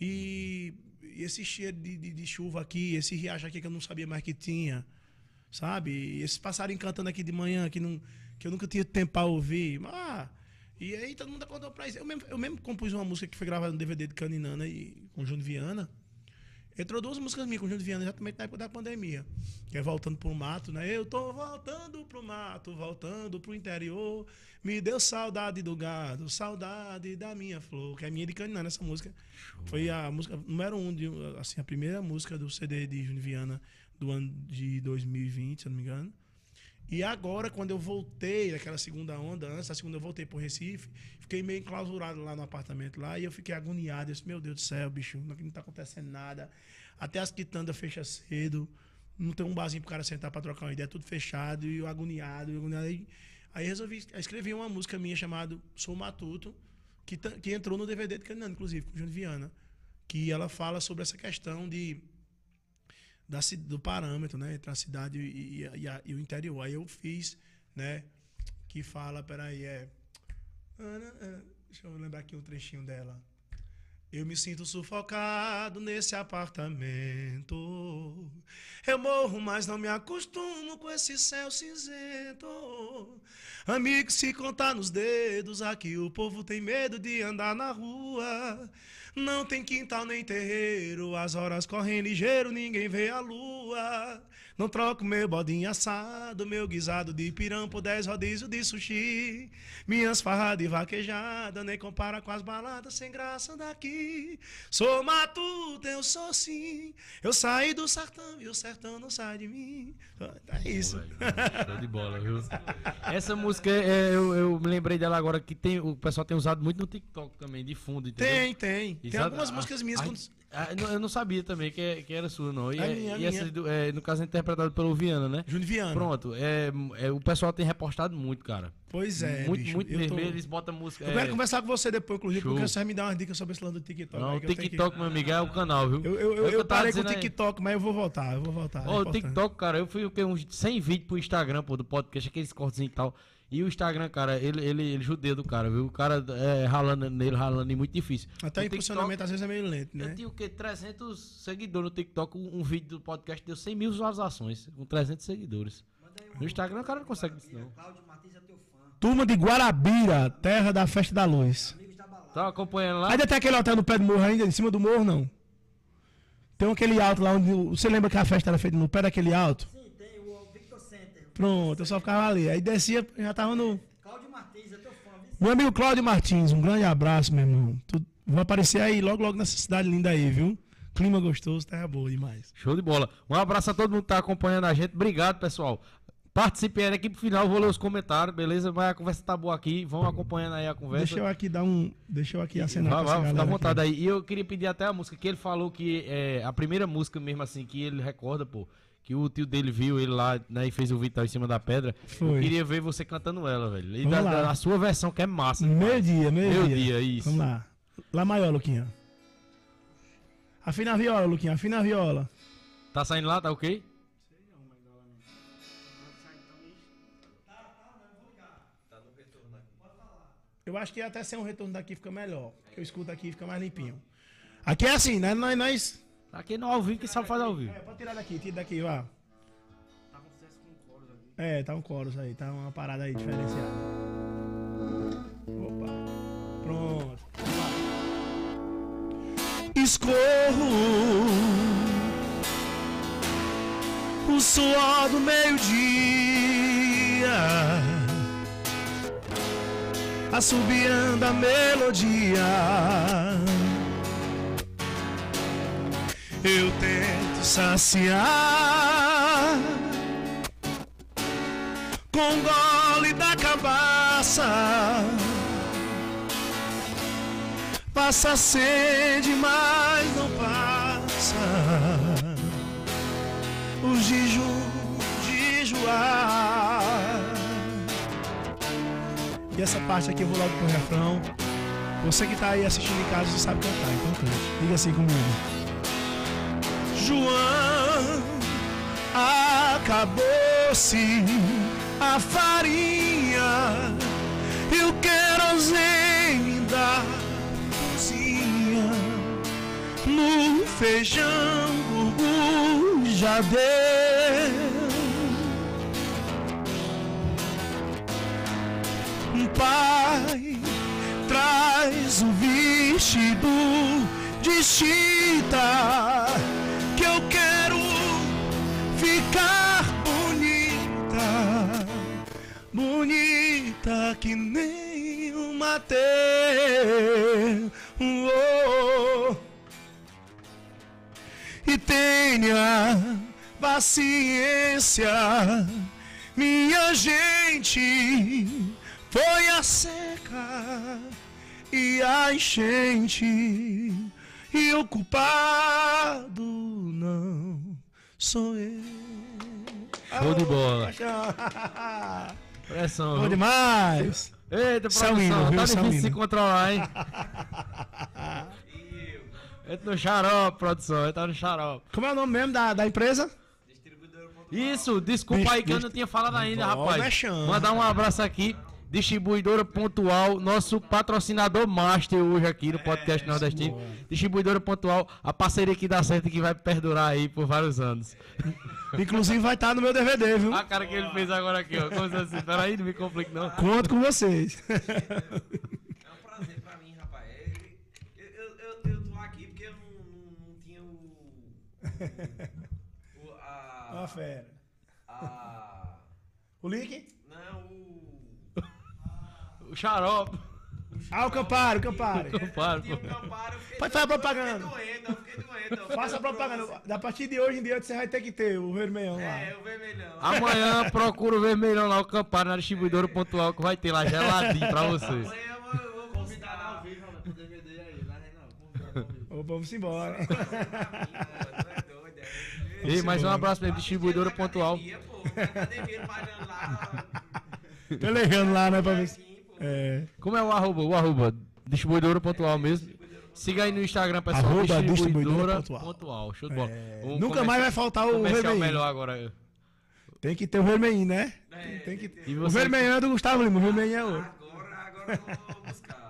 E, e esse cheiro de, de, de chuva aqui, esse riacho aqui que eu não sabia mais que tinha, sabe? E esses passarinhos cantando aqui de manhã que, não, que eu nunca tinha tempo para ouvir. Ah, e aí todo mundo acordou pra isso. Eu mesmo, eu mesmo compus uma música que foi gravada no DVD de Caninana e, com Júnior Viana. Entrou duas músicas minhas com o Júnior Viana, exatamente na época da pandemia. Que é Voltando pro Mato, né? Eu tô voltando pro mato, voltando pro interior. Me deu saudade do gado, saudade da minha flor. Que é minha de Caninana, essa música. Foi a música número um, de, assim, a primeira música do CD de Júnior Viana do ano de 2020, se eu não me engano. E agora, quando eu voltei, aquela segunda onda, antes da segunda eu voltei pro Recife, fiquei meio enclausurado lá no apartamento lá, e eu fiquei agoniado. Eu disse, meu Deus do céu, bicho, não, não tá acontecendo nada. Até as quitandas fecham cedo, não tem um barzinho pro cara sentar pra trocar uma ideia, tudo fechado, e eu agoniado, agoniado. Aí, aí resolvi, escrevi uma música minha chamada Sou Matuto, que, que entrou no DVD de Caninano, inclusive, com o Júnior Viana, que ela fala sobre essa questão de da, do parâmetro, né? Entre a cidade e, e- e a- e o interior. Aí eu fiz, né? Que fala, peraí, é. É, Deixa eu lembrar aqui um trechinho dela. Eu me sinto sufocado nesse apartamento. Eu morro, mas não me acostumo com esse céu cinzento. Amigo, se contar nos dedos, aqui o povo tem medo de andar na rua. Não tem quintal nem terreiro, as horas correm ligeiro, ninguém vê a lua. Não troco meu bodinho assado, meu guisado de pirão por dez rodízio de sushi. Minhas farras de vaquejada, nem compara com as baladas sem graça daqui. Sou matuto, eu sou sim. Eu saí do sertão e o sertão não sai de mim. É isso. Show de bola, viu? Essa música, é, eu, eu me lembrei dela agora que tem, o pessoal tem usado muito no TikTok também, de fundo, entendeu? Tem, tem. Tem Exato. algumas Ah, músicas minhas. quando- ah, eu não- eu não sabia também que, é- que era sua, não. E, É é- minha, e é essa, minha. é, no caso, é interpretado pelo Viana, né? Júnior Viana. Pronto, é, é, o pessoal tem repostado muito, cara. Pois é. muito, bicho, muito eu mesmo. tô- Eles botam música. Eu quero conversar com você depois, inclusive, Show. porque você vai me dar umas dicas sobre esse lance do TikTok. Não, aí o eu tenho que- TikTok, meu amigo, é o canal, viu? Eu, eu, eu, eu tava parei com o dizendo aí. TikTok, mas eu vou voltar, eu vou voltar. Ó, o. TikTok, cara, eu fui? Uns 100 vídeos pro Instagram, pô, do podcast, aqueles cortezinhos e tal. E o Instagram, cara, ele, ele, ele judeu do cara, viu? O cara é, ralando nele, ralando, e muito difícil. Até o impulsionamento às vezes é meio lento, né? Eu tinha o quê? 300 seguidores no TikTok. Um, um vídeo do podcast deu 100 mil visualizações, com 300 seguidores. Um No Instagram o cara não consegue isso, não. Cláudio Martins é teu fã. Turma de Guarabira, terra da festa da luz. Tá acompanhando lá? Ainda tem aquele hotel no pé do morro ainda, em cima do morro, não? Tem aquele alto lá onde. Você lembra que a festa era feita no pé daquele alto? Pronto, eu só ficava ali. Aí descia, já tava no. Cláudio Martins, eu tô fã. Meu amigo Cláudio Martins, um grande abraço, meu irmão. Tu vai aparecer aí logo, logo nessa cidade linda aí, viu? Clima gostoso, terra boa demais. Show de bola. Um abraço a todo mundo que tá acompanhando a gente. Obrigado, pessoal. Participem aí da equipe final, vou ler os comentários, beleza? Mas a conversa tá boa aqui. Vão acompanhando aí a conversa. Deixa eu aqui dar um. Deixa eu aqui acenar Vai, vai, galera vontade aqui. aí. E eu queria pedir até a música que ele falou que é a primeira música mesmo assim que ele recorda, pô. Que o tio dele viu ele lá, né, e fez o Vital em cima da pedra. Foi. Eu queria ver você cantando ela, velho. E da, da- a sua versão que é massa. Meio dia, meio, Meio dia. dia, isso. Vamos lá. Lá maior, Luquinha. Afina a viola, Luquinha, afina a viola. Tá saindo lá, tá ok? Eu acho que até ser um retorno daqui fica melhor. Eu escuto aqui fica mais limpinho. Aqui é assim, né? Nós. nós... Tá aqui no ao vivo, que sabe fazer ao vivo. É, pode tirar daqui, tira daqui, ó. É, tá um chorus aí, tá uma parada aí diferenciada. Opa. Pronto. Escorro o suor do meio-dia, assobiando a melodia. Eu tento saciar com gole da cabaça. Passa sede, mas não passa. O jejum de enjoar. E essa parte aqui eu vou logo pro refrão. Você que tá aí assistindo em casa, você sabe cantar, então cante. Diga assim comigo. João, acabou-se a farinha e o querosene cozinha. No feijão, já deu. Pai, traz o vestido de chita eu quero ficar bonita, bonita que nem uma. Oh. E tenha paciência, minha gente. Foi a seca e a enchente, e o culpado não sou eu. Show de bola. Pressão. Bom viu? demais. Eita, produção, hino, viu? tá difícil se hino. controlar, hein? Entra no xarope, produção, tá no xarope. Como é o nome mesmo da, da empresa? Isso, desculpa aí que eu não tinha falado ainda, rapaz. mexendo. Mandar um abraço aqui. Distribuidora Pontual, nosso patrocinador master hoje aqui no podcast Nordestino. Distribuidora Pontual, a parceria que dá certo e que vai perdurar aí por vários anos. Inclusive vai estar no meu DVD, viu? A cara que ele fez agora aqui, ó. Como assim? Peraí, não me complique não. Conto com vocês. É um prazer pra mim, rapaz. Eu, eu, eu, eu tô aqui porque eu não, não, não tinha o. o a, Ó, fera. a. O link? O. Xarope. Ah, o Campari, o Tinha o pô. Camparo, eu fiquei Pode fazer doido, propaganda. Eu fiquei doente, eu fiquei doente. eu Faça fiquei propaganda. doente. A partir de hoje em diante você vai ter que ter o vermelhão lá. É, o vermelhão. Amanhã procura o vermelhão lá, o Campari na distribuidora Pontual que vai ter lá geladinho pra vocês. Amanhã eu vou, eu vou convidar ao vivo, pro DVD aí. Lá. Ô, vamos embora. Pô, é é. Ei, mais um abraço pra ele, distribuidora é Pontual. academia, pô, academia, lá. Pelegando lá, né, pra ver se... É. Como é o arroba? O arroba, distribuidora pontual mesmo. Siga aí no Instagram, pessoal. Arroba distribuidora, distribuidora pontual. pontual. Show de bola. É, Nunca comercial- mais vai faltar o vermelhinho. melhor agora. Tem que ter o vermelhinho, né? Tem que... E O vermelhinho é do Gustavo Lima, o vermelhinho é outro. Agora, agora eu vou buscar.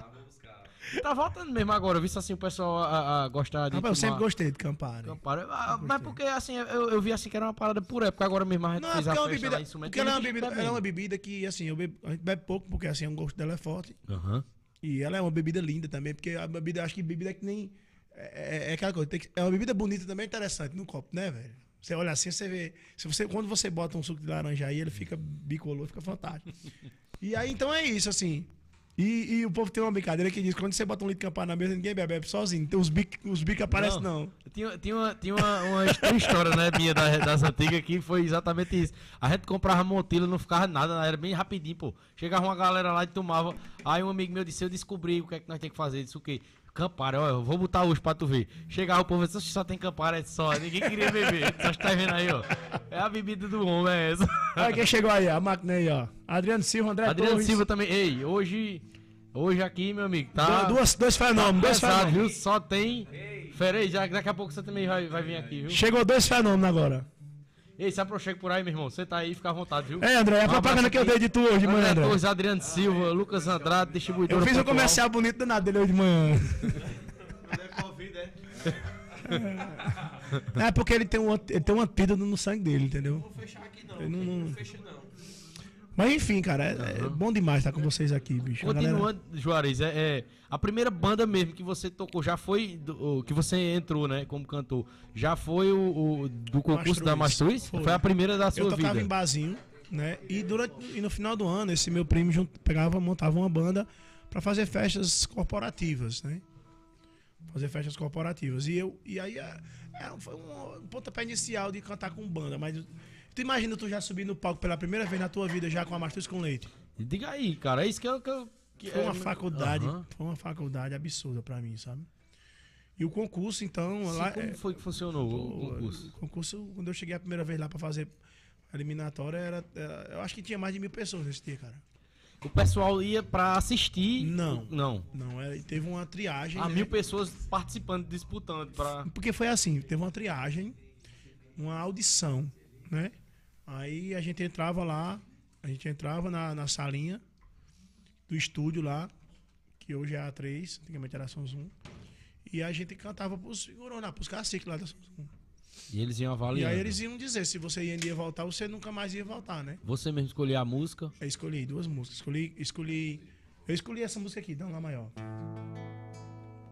Tá voltando mesmo agora, eu vi assim o pessoal a, a gostar de. Rapaz, eu sempre gostei de Campari. Campari. Ah, mas porque assim, eu, eu vi assim que era uma parada por época, agora mesmo a gente Não, é fez a porque é uma festa bebida. lá em Porque ela é uma bebida, ela é uma bebida que, assim, eu bebo, a gente bebe pouco, porque assim, o gosto dela é forte. Aham. E ela é uma bebida linda também, porque a bebida, acho que bebida é que nem. É, é- é aquela coisa, tem que- é uma bebida bonita também, interessante no copo, né, velho? Você olha assim, você vê. Se você, quando você bota um suco de laranja aí, ele fica bicolor, fica fantástico. E aí, então é isso, assim. E, e o povo tem uma brincadeira que diz: quando você bota um litro de campari na mesa, ninguém bebe, bebe sozinho. Então os bicos os bico aparecem, não. Tinha, tinha, uma, tinha uma, uma his- história, né, minha da- das antigas que foi exatamente isso. A gente comprava montila, não ficava nada, era bem rapidinho, pô. Chegava uma galera lá e tomava. Aí um amigo meu disse, eu descobri o que é que nós temos que fazer. Disse o quê? Campari, ó, eu vou botar hoje pra tu ver. Chegava o povo "Oxe, só tem Campari, é só, ninguém queria beber. Só tá vendo aí, ó. É a bebida do homem, é essa. Olha quem chegou aí, a máquina aí, ó. Adriano Silva, André Adriano Torres. Silva também. Ei, hoje. Hoje aqui, meu amigo, tá. Du- Duas, dois fenômenos, dois pesado, fenômenos. viu? Só tem. Pera aí, já, daqui a pouco você também vai, vai vir aqui, viu? Chegou dois fenômenos agora. Ei, se aproxega por aí, meu irmão. Você tá aí, fica à vontade, viu? É, André, é a Um propaganda que eu dei de tu hoje manhã, André. Torres, Adriano Silva, Lucas Andrade, distribuidor. Eu fiz um comercial bonito danado dele hoje de manhã. Não é Covid, é? É porque ele tem um, ele tem um antídoto no sangue dele, entendeu? Vou fechar aqui não. Eu não- Não, não- fecha não. Mas enfim, cara, é, é bom demais estar com vocês aqui, bicho. A galera- Continuando, Juarez, é, é, a primeira banda mesmo que você tocou já foi do- que você entrou, né, como cantor. Já foi o, o do concurso da Mastruz. Mastruz? Foi. Foi. a primeira da sua Eu tocava vida. em barzinho, né? E, durante, e no final do ano, esse meu primo junto, pegava, montava uma banda pra fazer festas corporativas, né? Fazer festas corporativas. E, eu, e aí é, é, foi um pontapé inicial de cantar com banda. Mas tu imagina tu já subir no palco pela primeira vez na tua vida já com a Mastruz com Leite? Diga aí, cara, é isso que eu. Que eu que Foi é- uma faculdade, Aham. foi uma faculdade absurda pra mim, sabe? E o concurso, então, Sim, lá, como é, foi que funcionou o o concurso? o concurso, quando eu cheguei a primeira vez lá pra fazer a eliminatória, era, era- eu acho que tinha mais de mil pessoas nesse dia, cara. O pessoal ia pra assistir? Não. Não. Não, era, teve uma triagem. Há né? mil pessoas participando, disputando pra. Porque foi assim, teve uma triagem, uma audição, né? Aí a gente entrava lá, a gente entrava na, na salinha do estúdio lá, que hoje é a A3, antigamente era a Samsung, e a gente cantava pros figurões, pros caciques lá da Samsung. E eles iam E avaliando. aí eles iam dizer se você ia voltar, você nunca mais ia voltar, né? Você mesmo escolheu a música. Eu escolhi duas músicas. Escolhi, escolhi. Eu escolhi essa música aqui, dá um lá maior.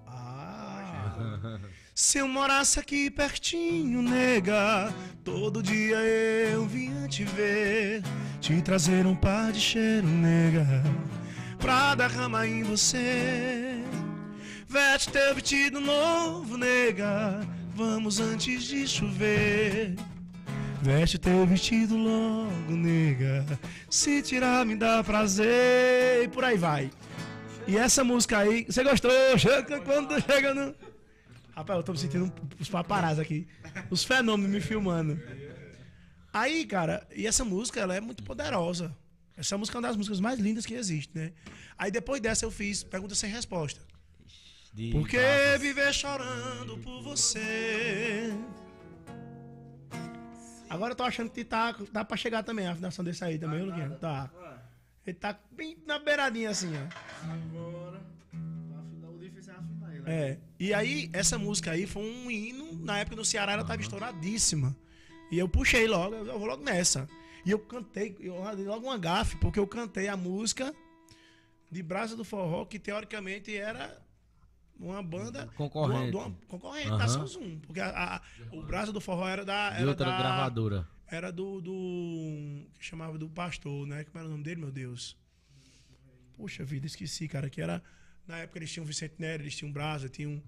Ah! Se eu morasse aqui pertinho, nega, todo dia eu vinha te ver, te trazer um par de cheiro, nega, pra derramar em você. Veste teu vestido novo, nega, vamos antes de chover. Veste teu vestido logo, nega. Se tirar, me dá prazer. E por aí vai. E essa música aí, você gostou? Chega quando chega no. Rapaz, eu tô me sentindo os paparazzi aqui. Os fenômenos me filmando. Aí, cara, e essa música, ela é muito poderosa. Essa música é uma das músicas mais lindas que existe, né? Aí depois dessa eu fiz Pergunta Sem Resposta. De Por que viver chorando por você? Agora eu tô achando que tá, dá pra chegar também a afinação desse aí também, Luquinha? Tá. Ele tá bem na beiradinha assim, ó. Agora. Difícil é. E aí, essa música aí foi um hino. Na época no Ceará ela tava estouradíssima. E eu puxei logo, eu vou logo nessa. E eu cantei, eu dei logo uma gafe, porque eu cantei a música de Brasa do Forró, que teoricamente era uma banda Concorrente. de uma concorrente Aham. da Samsung. Porque a, a- o Brasa do Forró era da. de Era outra da, gravadora. Era do, do. que chamava do pastor, né? Como era o nome dele, meu Deus? Puxa vida, esqueci, cara. Que era. Na época eles tinham Vicente Nery, eles tinham Brasa, tinham.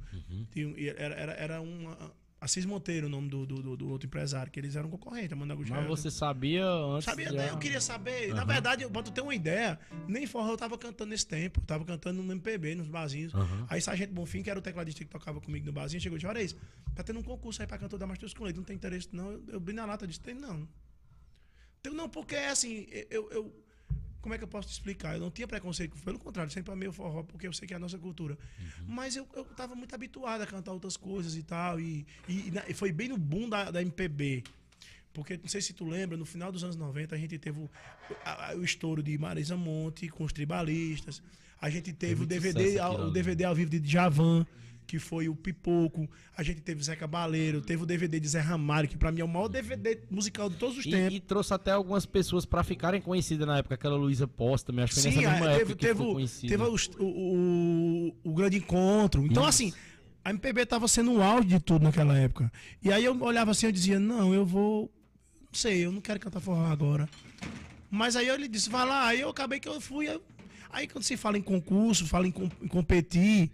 tinham e era, era, era uma. Assis Monteiro, o nome do, do, do- outro empresário, que eles eram concorrentes, a Manda Agostinho Mas você sabia antes? Sabia? Eu queria saber. Na verdade, eu- pra tu ter uma ideia, nem forró eu tava cantando nesse tempo. Eu tava cantando no MPB, nos barzinhos. Aham. Aí Sargento Bonfim, que era o tecladista que tocava comigo no barzinho, chegou e disse: Olha isso, tá tendo um concurso aí pra cantor da Mastruz com Leite, não tem interesse não. Eu, eu bri na lata, disse: Tem não. Tem não, porque é assim, eu, eu- Como é que eu posso te explicar? Eu não tinha preconceito, pelo contrário, sempre amei o forró, porque eu sei que é a nossa cultura. Mas eu, eu tava muito habituado a cantar outras coisas e tal. E, e, e foi bem no boom da, da MPB. Porque, não sei se tu lembra, no final dos anos 90, a gente teve o, a- o estouro de Marisa Monte com os tribalistas. A gente teve o DVD, ao- o. DVD ao vivo de Djavan, que foi o Pipoco. A gente teve Zé Cabaleiro, teve o DVD de Zé Ramalho, que pra mim é o maior DVD musical de todos os E, tempos. e trouxe até algumas pessoas pra ficarem conhecidas na época, aquela Luísa Posta também, acho que Sim, nessa mesma é, época teve, que teve, ficou o- teve o, o, grande encontro. Então, Isso. assim, a MPB tava sendo o auge de tudo naquela época. E aí eu olhava assim, eu dizia, não, eu vou. Não sei, eu não quero cantar forró agora. Mas aí ele disse, vai lá, aí eu acabei que eu fui. eu- Aí quando se fala em concurso, fala em, com- em competir.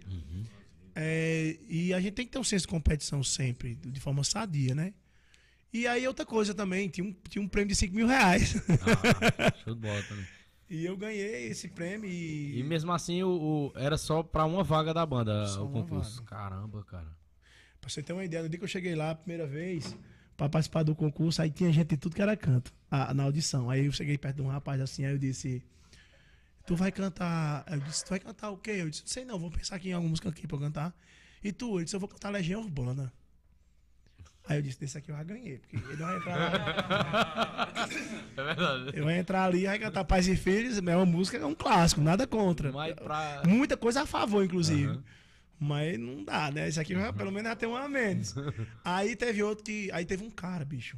É, e a gente tem que ter um senso de competição sempre, de forma sadia, né? E aí outra coisa também, tinha um, tinha um prêmio de 5 mil reais. Ah, show de bola também. e eu ganhei esse prêmio e. E mesmo assim, o, o- era só pra uma vaga da banda Só o concurso. Caramba, cara. Pra você ter uma ideia, no dia que eu cheguei lá a primeira vez, pra participar do concurso, aí tinha gente de tudo que era canto, a- na audição. Aí eu cheguei perto de um rapaz assim, aí eu disse, tu vai cantar. Eu disse, tu vai cantar o quê? Eu disse, não sei não, vou pensar aqui em alguma música aqui pra eu cantar. E tu? Ele disse, eu vou cantar Legião Urbana. Aí eu disse, desse aqui eu já ganhei, porque ele vai entrar lá. É verdade. Eu vou entrar ali e vai cantar Pais e Filhos, é uma música, é um clássico, nada contra. Mas pra. Muita coisa a favor, inclusive. Aham. Mas não dá, né? Esse aqui já, pelo menos tem um a menos. aí teve outro que. Aí teve um cara, bicho.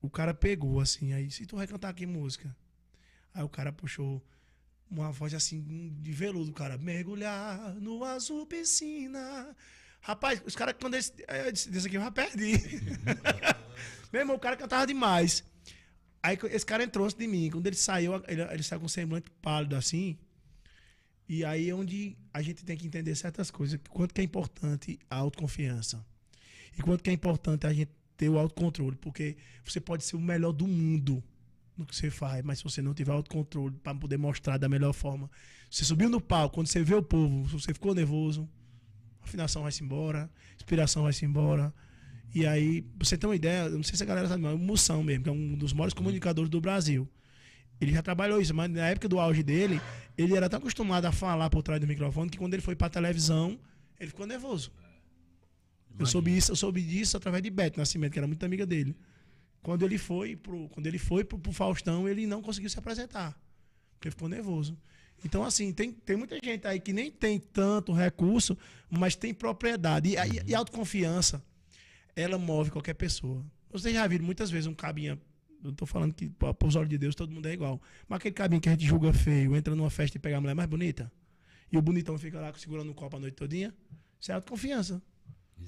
O cara pegou assim, aí, se tu vai cantar aqui música. Aí o cara puxou uma voz assim de veludo, cara. Mergulhar no azul piscina. Rapaz, os caras, quando eles. Eu disse, desse aqui eu já perdi. Meu irmão, o cara cantava demais. Aí esse cara entrou antes de mim. Quando ele saiu, ele, ele saiu com um semblante pálido assim. E aí é onde a gente tem que entender certas coisas. Quanto que é importante a autoconfiança. E quanto que é importante a gente ter o autocontrole. Porque você pode ser o melhor do mundo no que você faz, mas se você não tiver autocontrole para poder mostrar da melhor forma. Você subiu no palco, quando você vê o povo, você ficou nervoso, a afinação vai-se embora, a inspiração vai-se embora. E aí, pra você ter uma ideia, eu não sei se a galera sabe, mas o Moção mesmo, que é um dos maiores comunicadores do Brasil. Ele já trabalhou isso, mas na época do auge dele, ele era tão acostumado a falar por trás do microfone que quando ele foi pra televisão, ele ficou nervoso. Eu soube, isso, eu soube disso através de Beto Nascimento, que era muito amiga dele. Quando ele foi pro, quando ele foi pro, pro Faustão, ele não conseguiu se apresentar. Porque ficou nervoso. Então, assim, tem, tem muita gente aí que nem tem tanto recurso, mas tem propriedade. E, e, e autoconfiança, ela move qualquer pessoa. Vocês já viram muitas vezes um cabinha. Eu não tô falando que, para os olhos de Deus, todo mundo é igual. Mas aquele cabinha que a gente julga feio, entra numa festa e pega a mulher mais bonita. E o bonitão fica lá segurando o copo a noite todinha. Isso é autoconfiança.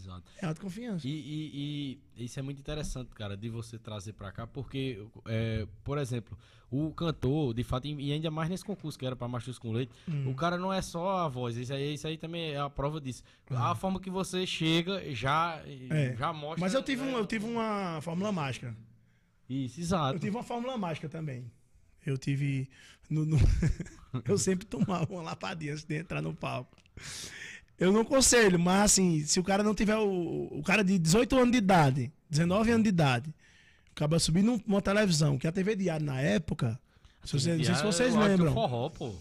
Exato. É autoconfiança. E, e- e isso é muito interessante, cara, de você trazer pra cá, porque, é, por exemplo, o cantor, de fato, e ainda mais nesse concurso que era pra Machos com Leite, Hum. o cara não é só a voz, isso aí, isso aí também é a prova disso. A forma que você chega já, É. já mostra. Mas eu tive, um, né? eu tive uma fórmula mágica. Isso, exato. Eu tive uma fórmula mágica também. Eu tive. no- no- eu sempre tomava uma lapadinha antes de entrar no palco. Eu não aconselho, mas assim, se o cara não tiver o. O cara de 18 anos de idade, 19 anos de idade, acaba subindo numa televisão, que a TV Diário na época. Se vocês, não sei se vocês o lembram. Forró, pô.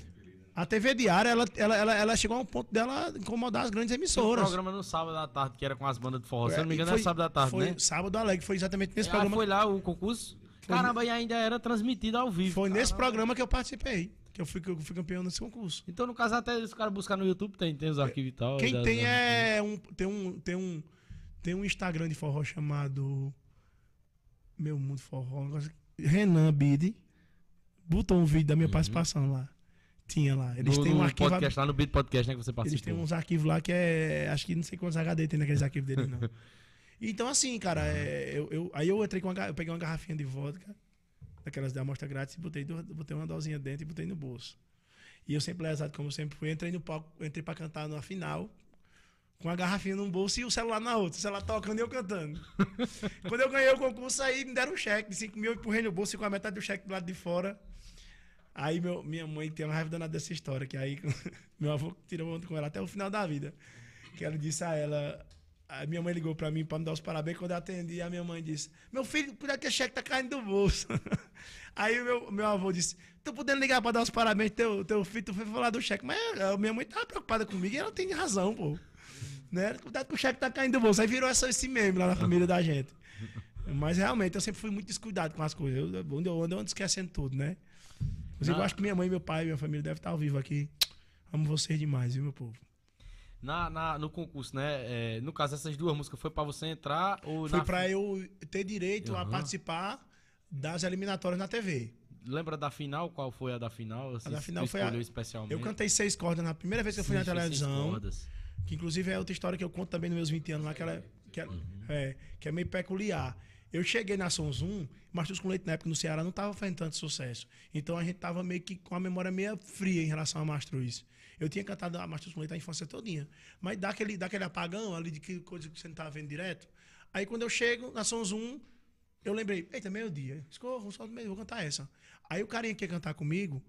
A TV Diário, ela, ela, ela, ela chegou a um ponto dela incomodar as grandes emissoras. programa no sábado à tarde que era com as bandas de forró. Se eu não me É, engano, foi- era sábado à tarde, foi né? Sábado Alegre, foi exatamente nesse Ah, programa. foi lá o concurso? Caramba, e ainda era transmitido ao vivo. Foi nesse Caramba. programa que eu participei. Que eu fui, que eu fui campeão nesse concurso. Então, no caso, até os caras buscar no YouTube, tem, tem os arquivos e tal. Quem das- tem das- é um tem um tem um tem um Instagram de forró chamado Meu Mundo Forró, negócio- Renan Bide botou um vídeo da minha participação lá. Tinha lá. Eles no, têm um arquivo podcast, lá no Beat Podcast, né, que você eles participou. têm uns arquivos lá que é acho que não sei quantos HD tem naqueles arquivos deles não. Então assim, cara, é, eu, eu- aí eu entrei com uma, eu peguei uma garrafinha de vodka daquelas da amostra grátis e botei botei uma dosinha dentro e botei no bolso. E eu sempre lesado como sempre fui, entrei no palco, entrei pra cantar na final, com a garrafinha num bolso e o celular na outra. O celular tocando e eu cantando. Quando eu ganhei o concurso, aí me deram um cheque de 5 mil, eu empurrei no bolso e com a metade do cheque do lado de fora. Aí meu, minha mãe tem uma raiva danada dessa história, que aí meu avô tirou onda com ela até o final da vida. Que ela disse a ela. A minha mãe ligou pra mim pra me dar os parabéns. Quando eu atendi, a minha mãe disse: Meu filho, cuidado que o cheque tá caindo do bolso. Aí o meu, meu avô disse: Tô podendo ligar pra dar os parabéns teu, teu filho, tu foi falar do cheque. Mas a minha mãe tava preocupada comigo e ela tem razão, pô. Né? Cuidado que o cheque tá caindo do bolso. Aí virou essa, esse meme lá na família da gente. Mas realmente eu sempre fui muito descuidado com as coisas. Eu, onde eu ando, eu ando esquecendo tudo, né? Na- eu acho que minha mãe, meu pai, minha família devem estar ao vivo aqui. Amo vocês demais, viu, meu povo? Na, na- no concurso, né? é, no caso, essas duas músicas foi pra você entrar ou Foi na- pra eu ter direito a Aham. participar das eliminatórias na TV. Lembra da final? Qual foi a da final? Assim, da se final foi a- especialmente. Eu cantei seis cordas na primeira vez que eu fui Sim, na foi seis televisão. cordas. Que inclusive é outra história que eu conto também nos meus 20 anos lá, que, ela, que, ela- é, que é meio peculiar. Eu cheguei na Som Zoom, Mastruz com Leite na época no Ceará não tava fazendo tanto sucesso. Então a gente tava meio que com a memória meio fria em relação a Mastruz. Eu tinha cantado a com Leite a infância todinha. Mas dá aquele, dá aquele apagão ali de que coisa que você não tava vendo direto. Aí quando eu chego na Som Zoom, eu lembrei, eita, meio-dia. Escorro, só meio, vou cantar essa. Aí o carinha que ia cantar comigo,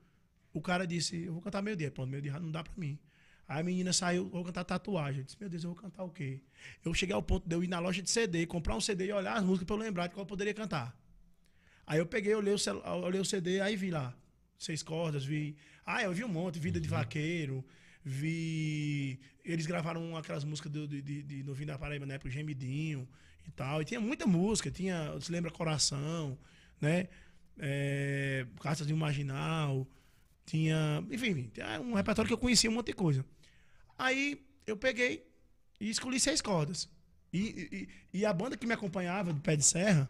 o cara disse, eu vou cantar meio-dia. Pronto, meio-dia não dá pra mim. Aí a menina saiu, vou cantar tatuagem. Eu disse, meu Deus, eu vou cantar o quê? Eu cheguei ao ponto de eu ir na loja de CD, comprar um CD e olhar as músicas pra eu lembrar de qual eu poderia cantar. Aí eu peguei, olhei o, olhei o CD, aí vi lá. Seis cordas, vi. Ah, eu vi um monte, Vida de Vaqueiro, vi. Eles gravaram aquelas músicas do, de, de, de Novinho da Paraíba, na época, Gemidinho e tal. E tinha muita música, tinha. Você lembra Coração, né? É, Cartas de um Marginal. Tinha. Enfim, tinha um repertório que eu conhecia um monte de coisa. Aí eu peguei e escolhi seis cordas. E, e, e a banda que me acompanhava do Pé de Serra,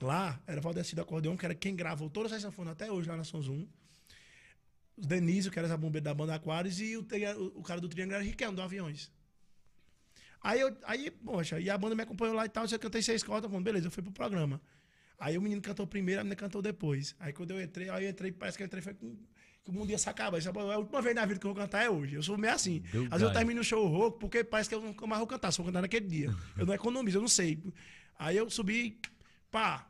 lá, era Valdeci do Acordeão, que era quem gravou todas as sanfonas até hoje lá na Som Zoom. O Denísio, que era a bombeira da banda Aquários, e o, o, cara do Triângulo era Riquelme, do Aviões. Aí, eu, aí, poxa, e a banda me acompanhou lá e tal, eu cantei seis cordas, bom, beleza, eu fui pro programa. Aí o menino cantou primeiro, a menina cantou depois. Aí quando eu entrei, aí eu entrei, parece que eu entrei foi com que o mundo ia se acabar. Isso é a última vez na vida que eu vou cantar é hoje. Eu sou meio assim. Deu Às vezes eu termino o show rouco, porque parece que eu nunca mais vou cantar, só vou cantar naquele dia. Eu não economizo, eu não sei. Aí eu subi, pá,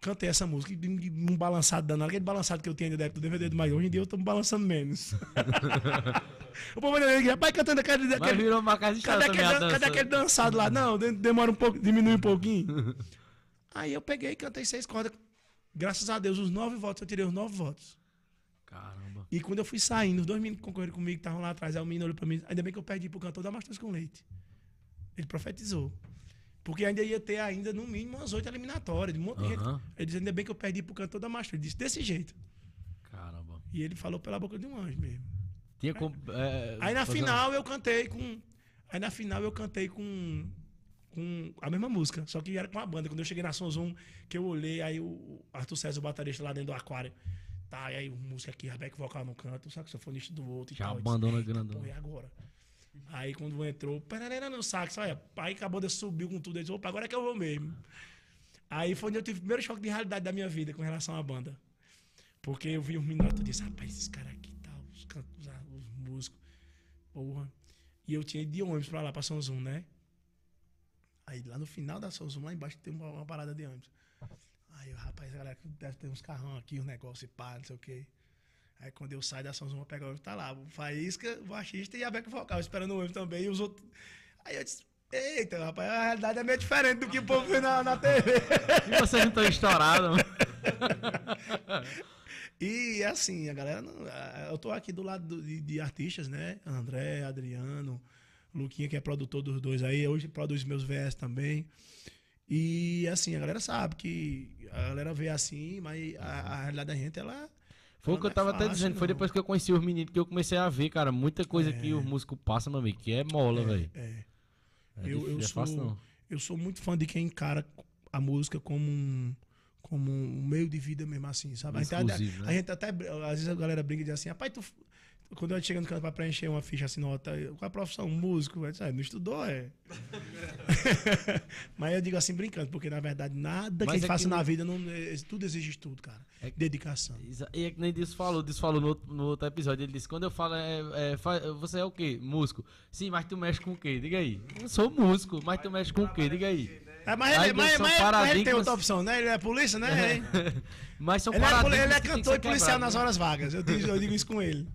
cantei essa música, e um balançado danado, aquele balançado que eu tinha ainda da época do DVD do Maio. Hoje em dia eu tô me balançando menos. o povo ainda diz, rapaz, cantando aquele, Mas aquele, virou uma casa de Cadê aquele, dança. cadê aquele dançado lá? Não, de- demora um pouco, diminui um pouquinho. Aí eu peguei e cantei seis cordas. Graças a Deus, os nove votos, eu tirei os nove votos. Caramba. E quando eu fui saindo, os dois meninos que concorreram comigo, estavam lá atrás, aí o menino olhou pra mim, ainda bem que eu perdi pro cantor da Mastros com Leite. Ele profetizou. Porque ainda ia ter ainda, no mínimo, umas oito eliminatórias, de um monte de gente. Ele disse, ainda bem que eu perdi pro cantor da Mastros. Ele disse, desse jeito. Caramba. E ele falou pela boca de um anjo mesmo. Tinha como. é, Aí na final eu cantei com. Aí na final eu cantei com. Com a mesma música, só que era com a banda. Quando eu cheguei na Som Zoom, que eu olhei, aí o Arthur César, o baterista lá dentro do aquário. Tá, e aí música aqui, Rebeca vocal no canto, o saxofonista do outro e Já tal. Disse, abandona "Eita, grandão." Pô, e agora? Aí quando entrou, parará no sax, olha, aí que a banda subiu com tudo, eu disse, opa, agora é que eu vou mesmo. Aí foi onde eu tive o primeiro choque de realidade da minha vida com relação à banda. Porque eu vi os meninos e disse, rapaz, esses caras aqui tal, os, can- os, os músicos, porra. E eu tinha ido de ônibus pra lá, pra São Zoom, né? Aí lá no final da São Zoom, lá embaixo tem uma, uma parada de ônibus. Aí, rapaz, a galera deve ter uns carrão aqui, uns negócios e pá, não sei o quê. Aí quando eu saio da São Zoom, eu pego o ônibus, tá lá, o Faísca, o baixista e a Beca Vocal, esperando o ônibus também, e os outros. Aí eu disse, eita, rapaz, a realidade é meio diferente do que o povo vê na, na TV. E vocês não estão estourados. E assim, a galera. não- Eu tô aqui do lado do- de, de artistas, né? André, Adriano, Luquinha, que é produtor dos dois aí, hoje produz meus VS também. E assim, a galera sabe que a galera vê assim, mas a, a realidade da gente, ela. Foi o que eu é tava até fácil, dizendo. Foi não. depois que eu conheci os meninos que eu comecei a ver, cara, muita coisa que os músicos passam, meu amigo, que é mola, velho. É. É, eu, difícil, eu é sou, fácil, eu sou muito fã de quem encara a música como um, como um meio de vida mesmo assim, sabe? A gente, Exclusivo, a, né? a gente até, às vezes a galera brinca e diz assim, rapaz, tu, quando eu chego no canto pra preencher uma ficha assim, nota, qual é a profissão? Músico? Eu disse, "Ah, não estudou, é. Mas eu digo assim, brincando, porque na verdade nada Mas que a gente é faça que na vida, não, é- tudo exige estudo, cara. É que- Dedicação. E é que nem Disso falou, Disso falou no, outro- no outro episódio, ele disse, quando eu falo, é, é, você é o quê? Músico. Sim, mas tu mexe com o quê? Diga aí. Eu sou músico, mas tu mexe com o quê? Diga aí. É, mas, ele, mas, são mas- mas ele tem outra opção, né? Ele é polícia, né? Mas são Ele é, ele é tem cantor e policial quebrado, nas né? horas vagas. Eu digo, eu digo isso com ele.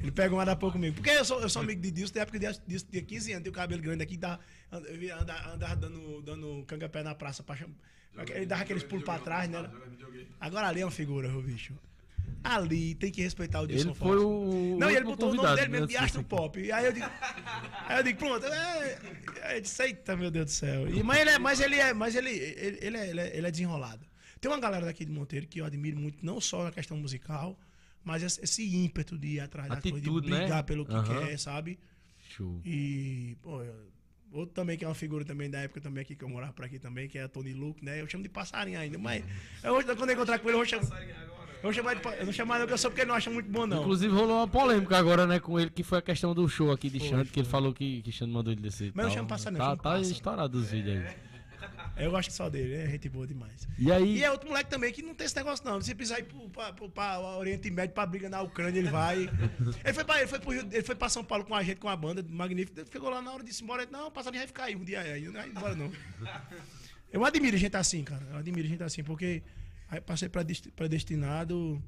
Ele pega uma da pouco comigo. Porque eu sou, eu sou amigo de Dilson, da época de Dilson tinha 15 anos, tem o cabelo grande aqui, dá, eu via andar, andar dando, dando canga-pé na praça. Pra, ele dava aqueles pulos pra trás, né? Agora ali é uma figura, o bicho. Ali tem que respeitar o Dilson Ele foi o. Não, e ele botou o nome dele mesmo né, de assim, Astro Pop. E aí eu digo. aí eu digo, pronto. É, disse, eita, meu Deus do céu. E, mas ele é, mas ele é, mas ele, ele, ele é, ele é, ele é desenrolado. Tem uma galera daqui de Monteiro que eu admiro muito, não só na questão musical, mas esse, ímpeto de ir atrás das coisas, de Atitude, né? brigar pelo que Aham. quer, sabe? Show. E, pô, eu- outro também que é uma figura também da época também aqui que eu morava por aqui também, que é a Tony Luke, né? Eu chamo de passarinho ainda, mas eu, hoje, quando eu encontrar com ele, eu vou chamar. Eu vou chamar de, eu não chamar não, que eu sou porque ele não acha muito bom, não. Inclusive rolou uma polêmica agora, né, com ele, que foi a questão do show aqui de Xande, que ele falou que, que Xande mandou ele descer. Mas eu tal. chamo passarinho, eu Tá, chamo tá estourado os vídeos aí. Eu gosto só dele, é gente boa demais. E aí, E é outro moleque também que não tem esse negócio, não. Se precisar ir pro, pra, pro, pra Oriente Médio pra briga na Ucrânia, ele vai. Ele foi, pra, ele, foi pro Rio, ele foi pra São Paulo com a gente, com a banda magnífica. Ficou lá na hora, disse: embora. Não, passarinho vai ficar aí um dia aí. Não vai embora, não. Eu admiro gente assim, cara. Eu admiro gente assim, porque aí passei pra desti- predestinado.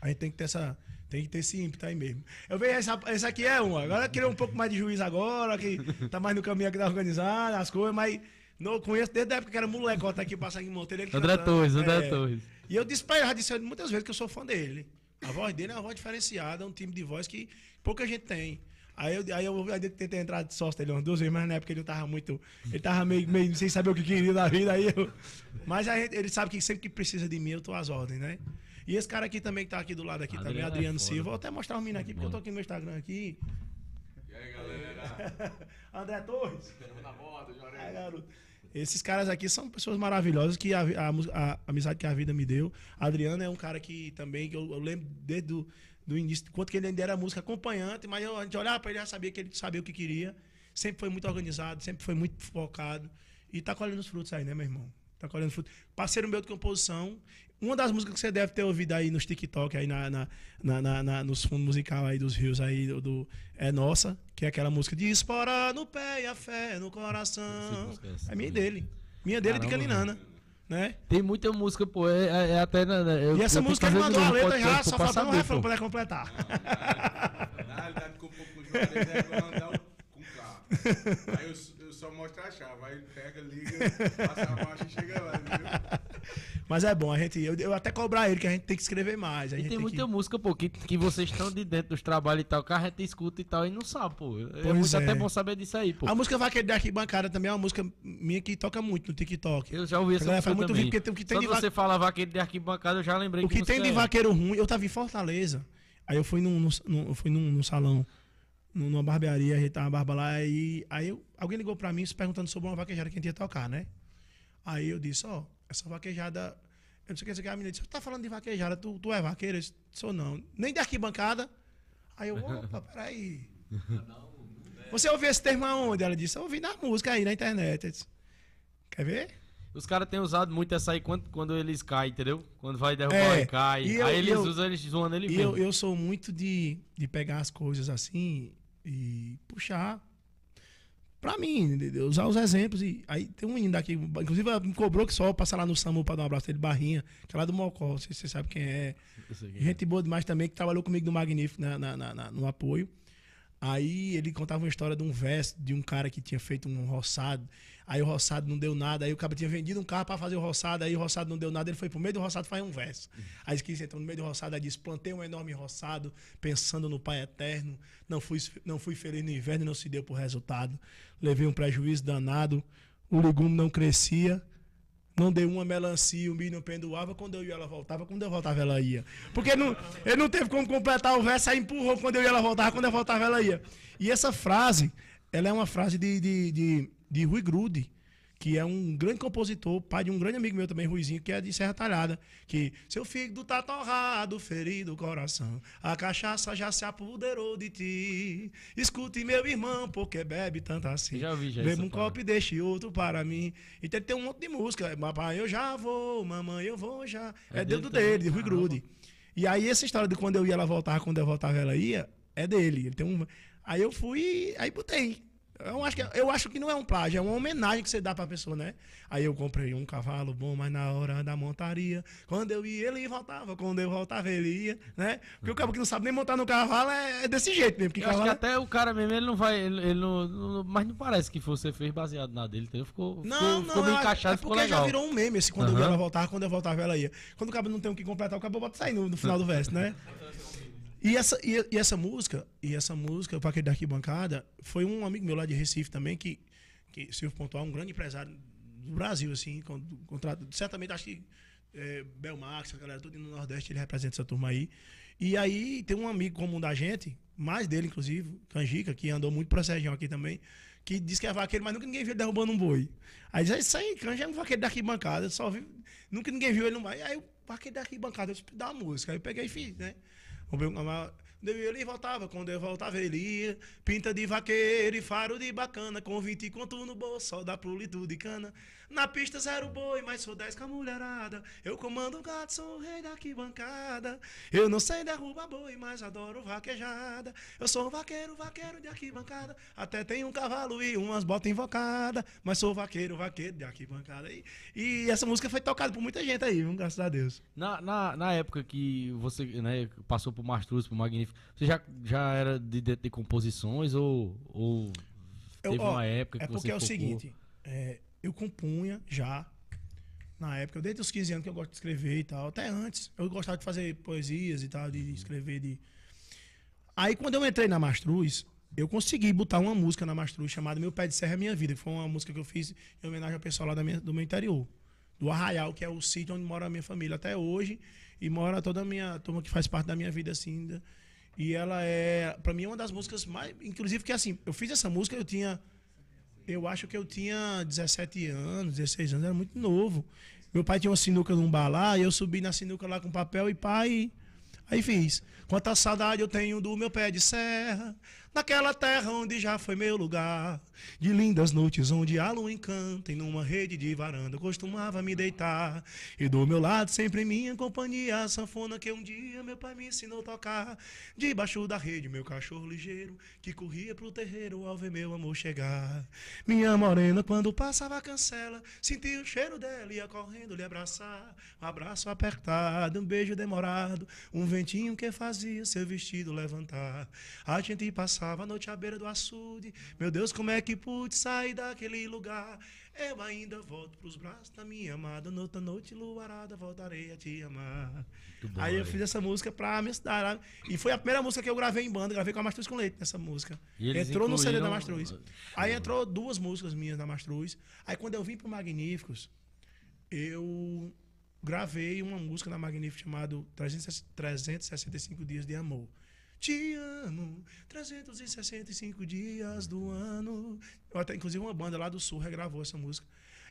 A gente tem que ter essa. Tem que ter esse ímpeto aí mesmo. Eu vejo essa, esse aqui é um. Agora queria um pouco mais de juiz agora, que tá mais no caminho aqui da organizada, as coisas, mas não eu conheço desde a época que era molecota aqui passando em Monteiro. ele André cantando, Torres, André é. Torres. E eu disse pra ele, já disse muitas vezes que eu sou fã dele. A voz dele é uma voz diferenciada, é um time de voz que pouca gente tem. Aí eu, aí eu, aí eu tentei entrar de sócio dele umas duas vezes, mas na época ele não tava muito. Ele tava meio, meio sem saber o que queria da vida. Aí eu, mas a gente- ele sabe que sempre que precisa de mim, eu tô às ordens, né? E esse cara aqui também que tá aqui do lado aqui Adriano também, é Adriano foda. Silva. Vou até mostrar o menino aqui, porque eu tô aqui no meu Instagram aqui. E aí, galera? André Torres. Estamos na moda, Jorei. É, garoto. Esses caras aqui são pessoas maravilhosas que a, a mus- a amizade que a vida me deu. Adriano é um cara que também, que eu, eu lembro desde do, do início, quanto que ele ainda era música acompanhante, mas eu, a gente olhava pra ele já sabia que ele sabia o que queria. Sempre foi muito organizado, sempre foi muito focado. E tá colhendo os frutos aí, né, meu irmão? Tá colhendo frutos. Parceiro meu de composição. Uma das músicas que você deve ter ouvido aí nos TikTok, aí na, na, na, na- na- nos fundos musicais aí dos rios aí do, do- É Nossa, que é aquela música de Espora no pé e a fé no coração. é. É minha dele. Minha dele Caramba, de Caninana. Né? tem muita música, pô, é, é- é até... né, né, eu- E essa música que ele mandou a letra já, só faltando um refrão pra completar. Na realidade, com um pouco de é igual andar com carro. Aí eu, eu só mostro a chave, aí pega, liga, passa a marcha e chega lá, entendeu? Mas é bom, a gente, eu, eu até cobrar ele que a gente tem que escrever mais. A E gente tem muita que... música, pô, que, que vocês estão de dentro dos trabalhos e tal, que a gente escuta e tal e não sabe, pô. É Pois muito é. até bom saber disso aí, pô. A música Vaqueiro da Arquibancada também é uma música minha que toca muito no TikTok. Eu já ouvi essa música faz muito também. porque tem- o que tem Só de va- você falar vaqueiro de arquibancada, eu já lembrei O que tem de é. vaqueiro ruim, eu tava em Fortaleza. Aí eu fui num, num- eu fui num, num salão, num- numa barbearia, a gente tava barba lá, e aí eu- alguém ligou pra mim se perguntando sobre uma vaquejada que a gente ia tocar, né? Aí eu disse, ó, essa vaquejada. Eu não sei o que, sei que, a menina disse, você tá falando de vaquejada, tu, tu é vaqueiro? Eu disse, sou não. Nem de arquibancada. Aí eu, opa, peraí. Você ouviu esse termo aonde? Ela disse, eu ouvi na música aí, na internet. Eu disse, Quer ver? Os caras têm usado muito essa aí quando, quando eles caem, entendeu? Quando vai derrubar É, e cai. e eu- aí eles eu- usam eles zoando ele E mesmo. eu, eu sou muito de, de pegar as coisas assim e puxar pra mim, de- de usar os exemplos. E aí tem um menino daqui, inclusive me cobrou que só passar lá no SAMU pra dar um abraço dele, Barrinha, que é lá do Mocó, não sei se você sabe quem é. Eu sei que é. Gente boa demais também, que trabalhou comigo no Magnífico, na- na- na- no apoio. Aí ele contava uma história de um verso de um cara que tinha feito um roçado. Aí o roçado não deu nada. Aí o cara tinha vendido um carro pra fazer o roçado. Aí o roçado não deu nada. Ele foi pro meio do roçado fazer um verso. Aí ele entrou no meio do roçado. Aí disse: Plantei um enorme roçado, pensando no Pai Eterno. Não fui, não fui feliz no inverno e não se deu por resultado. Levei um prejuízo danado. O legume não crescia. Não dei uma melancia, o milho não pendoava. Quando eu ia, ela voltava. Quando eu voltava, ela ia. Porque não, ele não teve como completar o verso, aí empurrou. Quando eu ia, ela voltava. Quando eu voltava, ela ia. E essa frase, ela é uma frase de, de, de, de Rui Grude, que é um grande compositor, pai de um grande amigo meu também, Ruizinho, que é de Serra Talhada. Que seu fígado tá torrado, ferido o coração. A cachaça já se apoderou de ti. Escute, meu irmão, porque bebe tanto assim. Já ouvi já Beba essa um copo e deixe outro para mim. Então ele tem um monte de música. Papai, eu já vou, mamãe, eu vou já. É É, dele dele, de Rui Caramba. Grude. E aí essa história de quando eu ia, ela voltava, quando eu voltava, ela ia, é dele. Ele tem um... Aí eu fui, aí botei. Eu acho, que, eu acho que não é um plágio, é uma homenagem que você dá pra pessoa, né? Aí eu comprei um cavalo bom, mas na hora da montaria, quando eu ia, ele voltava, quando eu voltava, ele ia, né? Porque o cara que não sabe nem montar no cavalo é, é desse jeito mesmo. Porque Eu acho que cavalo até o cara mesmo, ele não vai. Ele, ele não, não- mas não parece que você fez baseado na dele, entendeu? Ficou, Não, ficou, não, ficou bem é- encaixado, é ficou porque legal. já virou um meme, esse quando eu ia, ela voltava, quando eu voltava, ela ia. Quando o cabo não tem o que completar, o cabo bota sair no, no final do verso, né? E essa, e, e essa música, e essa música, o Paquete da Arquibancada, foi um amigo meu lá de Recife também, que, que Silvio Pontual, um grande empresário do Brasil, assim, con- contrato, certamente acho que é, Belmax, a galera tudo no Nordeste, ele representa essa turma aí. E aí tem um amigo comum da gente, mais dele, inclusive, Canjica, que andou muito pra essa aqui também, que diz que é vaqueiro, mas nunca ninguém viu ele derrubando um boi. Aí diz, "Ah, isso aí, Canja é um vaqueiro da arquibancada, só viu, nunca ninguém viu ele no vai. Aí o vaqueiro da arquibancada, eu disse, dá uma música. Aí eu peguei e fiz, né? Quando eu ele voltava, quando eu voltava, ele ia. Pinta de vaqueiro e faro de bacana, com 20 conto no bolso, só dá pro litro de cana. Na pista zero boi, mas sou 10 com a mulherada. Eu comando o gato, sou o rei da arquibancada. Eu não sei derrubar boi, mas adoro vaquejada. Eu sou vaqueiro, vaqueiro de arquibancada. Até tenho um cavalo e umas botas invocadas. Mas sou vaqueiro, vaqueiro de arquibancada. E, e essa música foi tocada por muita gente aí, viu? graças a Deus. Na, na, na época que você né, passou por Mastruz, por Magnífico, você já, já era de, de, de composições ou, ou Eu- teve ó, uma época que É você porque é o focou? seguinte, é, eu compunha já, na época, desde os 15 anos que eu gosto de escrever e tal, até antes, eu gostava de fazer poesias e tal, de escrever, de... Aí quando eu entrei na Mastruz, eu consegui botar uma música na Mastruz chamada Meu Pé de Serra é Minha Vida, que foi uma música que eu fiz em homenagem ao pessoal lá da minha- do meu interior, do Arraial, que é o sítio onde mora a minha família até hoje, e mora toda a minha turma que faz parte da minha vida, assim, da- e ela é, pra mim, é uma das músicas mais, inclusive que assim, eu fiz essa música, eu tinha eu acho que eu tinha 17 anos, 16 anos, era muito novo. Meu pai tinha uma sinuca num bar lá, e eu subi na sinuca lá com papel e pai. Aí fiz. Quanta saudade eu tenho do meu pé de serra, naquela terra onde já foi meu lugar. De lindas noites onde a lua encanta, e numa rede de varanda costumava me deitar. E do meu lado sempre minha companhia, a sanfona que um dia meu pai me ensinou a tocar. Debaixo da rede, meu cachorro ligeiro, que corria pro terreiro ao ver meu amor chegar. Minha morena, quando passava a cancela, sentia o cheiro dela, ia correndo lhe abraçar. Um abraço apertado, um beijo demorado, um ventinho que fazia seu vestido levantar. A gente passava a noite à beira do açude. Meu Deus, como é que pude sair daquele lugar? Eu ainda volto pros braços da minha amada. Noutra noite luarada, voltarei a te amar. bom, Aí eu fiz essa música pra minha cidade. E foi a primeira música que eu gravei em banda, gravei com a Mastruz com Leite nessa música. Entrou no CD da Mastruz. Aí entrou duas músicas minhas da Mastruz. Aí quando eu vim pro Magníficos, eu gravei uma música na Magníficos chamada 365 Dias de Amor. Te amo, 365 dias do ano. Eu até, inclusive, uma banda lá do Sul regravou essa música.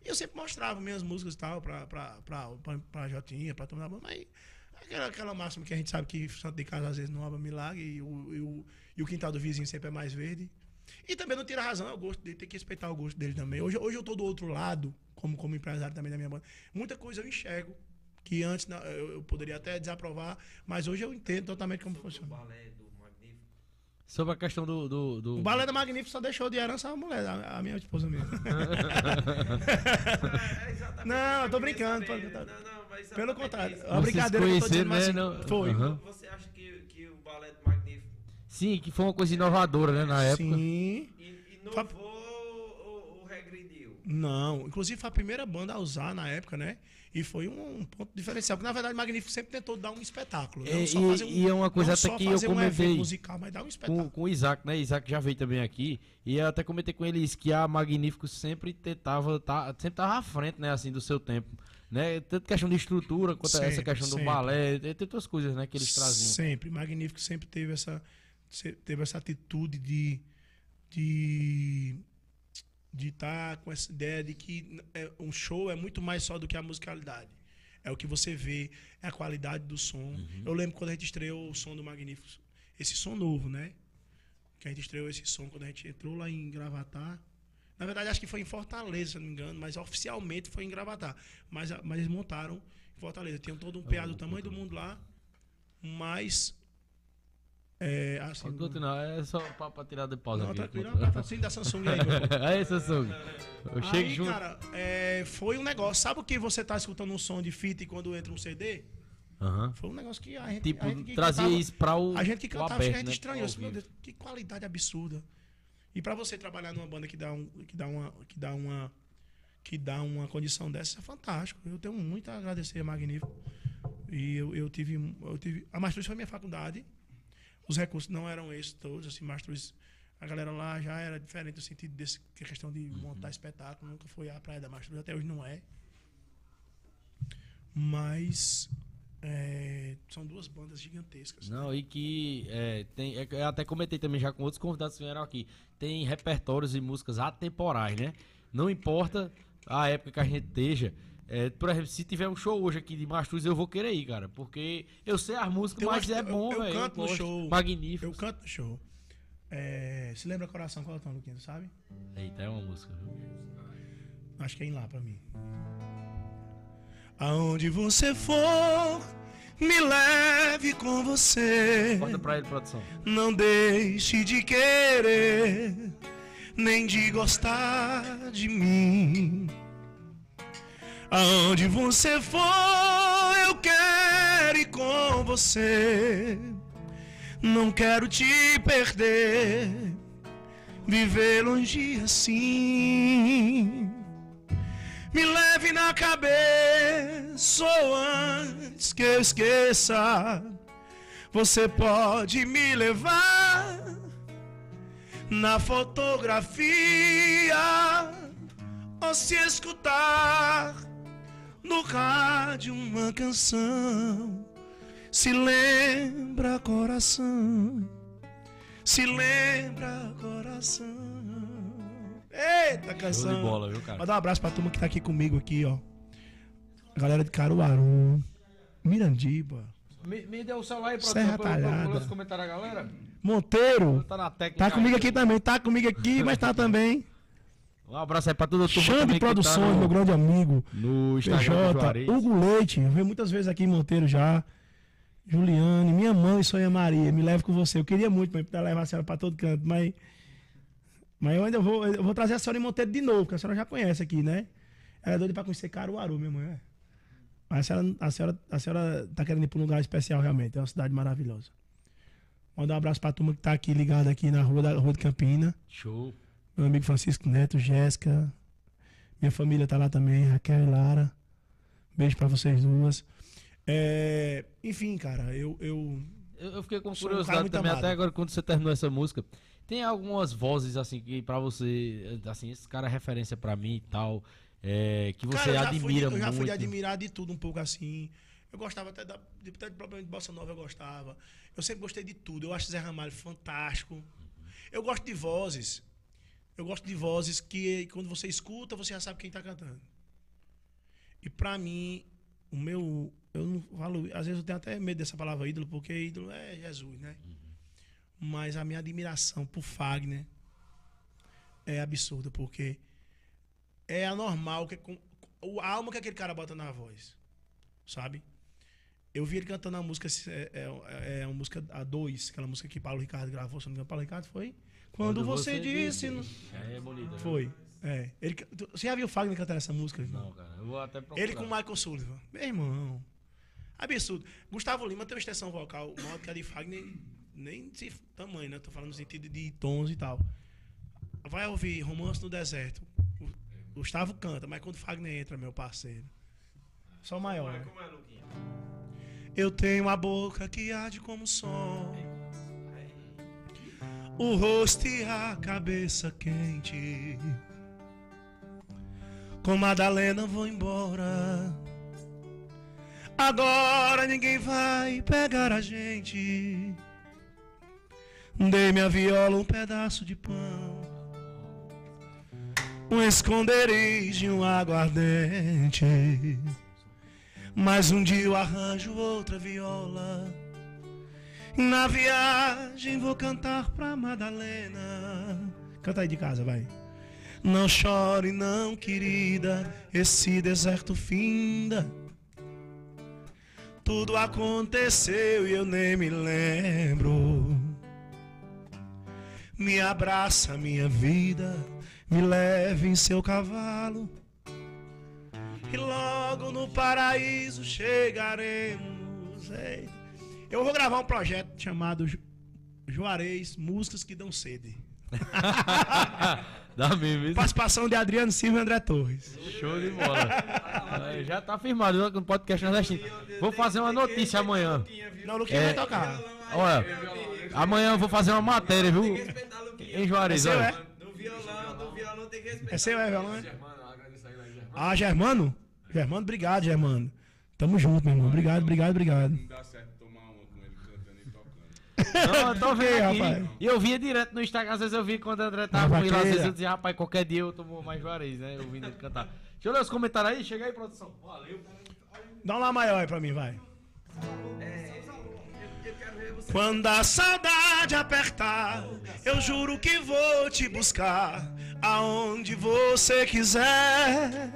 E eu sempre mostrava minhas músicas e tal pra, pra, pra, pra, pra Jotinha, pra tomar banda, mas aquela, aquela máxima que a gente sabe que santo de casa às vezes não abre milagre e o, e, o, e o quintal do vizinho sempre é mais verde. E também não tira razão, eu gosto dele, tem que respeitar o gosto dele também. Hoje, hoje eu tô do outro lado, como, como empresário também da minha banda. Muita coisa eu enxergo, que antes eu, eu poderia até desaprovar, mas hoje eu entendo totalmente como Sobre o funciona. balé do Magnífico. Sobre a questão do. do, do- O balé da Magnífico só deixou de herança a mulher, a, a minha esposa mesmo. É exatamente Não, o eu tô brincando, saber. contrário. Não, não, mas Pelo contrário, isso. é uma Vocês brincadeira que eu tô dizendo, mas conheceram, assim, né? foi. Aham. Você acha que, que o balé do Magnífico Sim, que foi uma coisa inovadora, né, na época. Sim. inovou ou, ou regrediu? Não, inclusive foi a primeira banda a usar na época, né? E foi um, um ponto diferencial. Porque, na verdade, Magnífico sempre tentou dar um espetáculo. É, Não só e- um, e é uma coisa até que eu fazer um comentei musical, mas dar um Com, espetáculo. com o Isaac, né? Isaac já veio também aqui. E eu até comentei com ele isso, que a Magnífico sempre tentava, tá, sempre tava à frente, né, assim, do seu tempo. Né? Tanto questão de estrutura quanto essa Sempre, questão do sempre. balé, tem outras coisas, né, que eles traziam. Sempre. Magnífico sempre teve essa, teve essa atitude de de de estar com essa ideia de que é, um show é muito mais só do que a musicalidade. É o que você vê, é a qualidade do som. Uhum. Eu lembro quando a gente estreou o som do Magnífico, esse som novo, né? Que a gente estreou esse som quando a gente entrou lá em Gravatar. Na verdade, acho que foi em Fortaleza, se não me engano, mas oficialmente foi em Gravatar. Mas, mas eles montaram em Fortaleza. Tinha todo um PA do tamanho do mundo lá, mas É, assim, Pode continuar, é só pra, pra tirar de pausa não, aqui. tranquilo, é um patrocínio da Samsung aí, meu. Aí, Samsung. Eu chego Aí, junto. cara, é, foi um negócio. Sabe o que você tá escutando um som de fita e quando entra um CD? Aham. Foi um negócio que a gente. Tipo, a gente que trazia cantava- isso pra o. A gente que cantava, aberto, a gente né, estranhou. assim, Meu. Deus, que qualidade absurda. E pra você trabalhar numa banda que dá, um, que dá uma. Que dá uma que dá uma condição dessa é fantástico. Eu tenho muito a agradecer a Magnífico. E eu, eu tive. Eu tive a Mastruz foi minha faculdade. Os recursos não eram esses todos. Assim, Mastruz, a galera lá já era diferente no sentido desse que a questão de montar espetáculo. Nunca foi a praia da Mastruz, até hoje não é. Mas. é, são duas bandas gigantescas. Não, e que é, tem, é, eu até comentei também já com outros convidados que vieram aqui. Tem repertórios e músicas atemporais, né? Não importa a época que a gente esteja. É, por exemplo, se tiver um show hoje aqui de Mastruz, eu vou querer ir, cara. Porque eu sei as músicas, Eu mas é eu- bom, eu velho. canto no gosto. show. Magnífico. Eu canto no show. É, se lembra Coração qual é o tom, Luquinha, sabe? Eita, é uma música, viu? Acho que é em lá pra mim. Aonde você for, me leve com você. Corta pra ele, produção. Não deixe de querer, nem de gostar de mim. Aonde você for, eu quero ir com você. Não quero te perder, viver longe assim. Me leve na cabeça ou antes que eu esqueça. Você pode me levar na fotografia ou se escutar no rádio uma canção. Se lembra coração, se lembra coração. Eita Show canção. de bola, viu, cara? Mandar um abraço pra turma que tá aqui comigo aqui, ó. A galera de Caruaru, Mirandiba, Me, me deu o celular aí, Serra pra pra eu Talhada. comentários da galera. Monteiro. Tá na técnica. Tá comigo aí. aqui também, tá comigo aqui, mas tá também. Um abraço aí pra toda a turma Xande que tá Produções, no- meu grande amigo. No Instagram PJ. Hugo Leite, eu vi muitas vezes aqui em Monteiro já. Juliane, minha mãe, Sonha Maria, me leve com você. Eu queria muito, mãe, pra levar a senhora pra todo canto, mas. Mas eu ainda vou, eu vou trazer a senhora em Monteiro de novo, porque a senhora já conhece aqui, né? Ela é doida pra conhecer Caruaru, minha mãe, é. Mas a senhora, a, senhora, a senhora tá querendo ir pra um lugar especial, realmente. É uma cidade maravilhosa. Mandar um abraço pra turma que tá aqui ligada aqui na rua, da, rua de Campina. Show. Meu amigo Francisco Neto, Jéssica. Minha família tá lá também, Raquel e Lara. Beijo pra vocês duas. É, enfim, cara, eu, eu. Eu, fiquei com um curiosidade muito também, amado. até agora, quando você terminou essa música. Tem algumas vozes, assim, que pra você, assim, esse cara é referência pra mim e tal, é, que você Cara, fui admira Eu já fui muito. admirar de tudo um pouco assim. Eu gostava até, da, de, até de problema de bossa nova, eu gostava. Eu sempre gostei de tudo. Eu acho Zé Ramalho fantástico. Eu gosto de vozes. Eu gosto de vozes que quando você escuta, você já sabe quem tá cantando. E pra mim, o meu. Eu não falo. Às vezes eu tenho até medo dessa palavra ídolo, porque ídolo é Jesus, né? Mas a minha admiração por Fagner é absurda, porque é anormal que com, o a alma que aquele cara bota na voz, sabe? Eu vi ele cantando a música é, é, é uma música a dois, aquela música que Paulo Ricardo gravou, se não me engano, Paulo Ricardo foi quando, você, disse, não- É bonito. viu? foi. É, ele, você já viu o Fagner cantando essa música? irmão? Não, cara, eu vou até procurar. Ele com o Michael Sullivan. Meu irmão. Absurdo. Gustavo Lima tem uma extensão vocal maior que a de Fagner, nem de tamanho, né? Tô falando no sentido de tons e tal. Vai ouvir Romance no Deserto. O Gustavo canta, mas quando Fagner entra, meu parceiro. Só o maior. né? Como é? Eu tenho a boca que arde como o sol. O rosto e a cabeça quente. Com Madalena vou embora. Agora ninguém vai pegar a gente. Dei minha viola um pedaço de pão. Um esconderijo e um aguardente. Mas um dia eu arranjo outra viola. Na viagem vou cantar pra Madalena. Canta aí de casa, vai. Não chore, não, querida. Esse deserto finda. Tudo aconteceu e eu nem me lembro. Me abraça, minha vida, me leve em seu cavalo. E logo no paraíso chegaremos. Ei. Eu vou gravar um projeto chamado Ju- Juarez Músicas que Dão Sede. Dá mesmo, isso. Participação de Adriano Silva e André Torres. Show de bola. É, Já tá firmado no podcast nordestino. Vou fazer uma notícia amanhã. Não, o Luquinha É. vai tocar. Olha, amanhã eu vou fazer uma matéria, viu? Respeitar Luquinha. Em Juarez, É seu, olha. é? No violão, no violão tem que respeitar. É seu, é, violão? é? Ah, Germano? Germano, obrigado, Germano. Tamo junto, meu irmão. Obrigado, obrigado, obrigado. Não dá certo tomar uma com ele cantando e tocando. Não, eu tô vendo aqui. rapaz. E eu via direto no Instagram, às vezes eu vi quando o André tava com ele, às vezes eu dizia, rapaz, qualquer dia eu tomo mais Juarez, né? Ouvindo ele cantar. Deixa eu ler os comentários aí, chega aí, produção. Valeu. Dá um lá maior aí pra mim, vai. É, eu, eu quero ver você. Quando a saudade apertar, eu juro que vou te buscar aonde você quiser.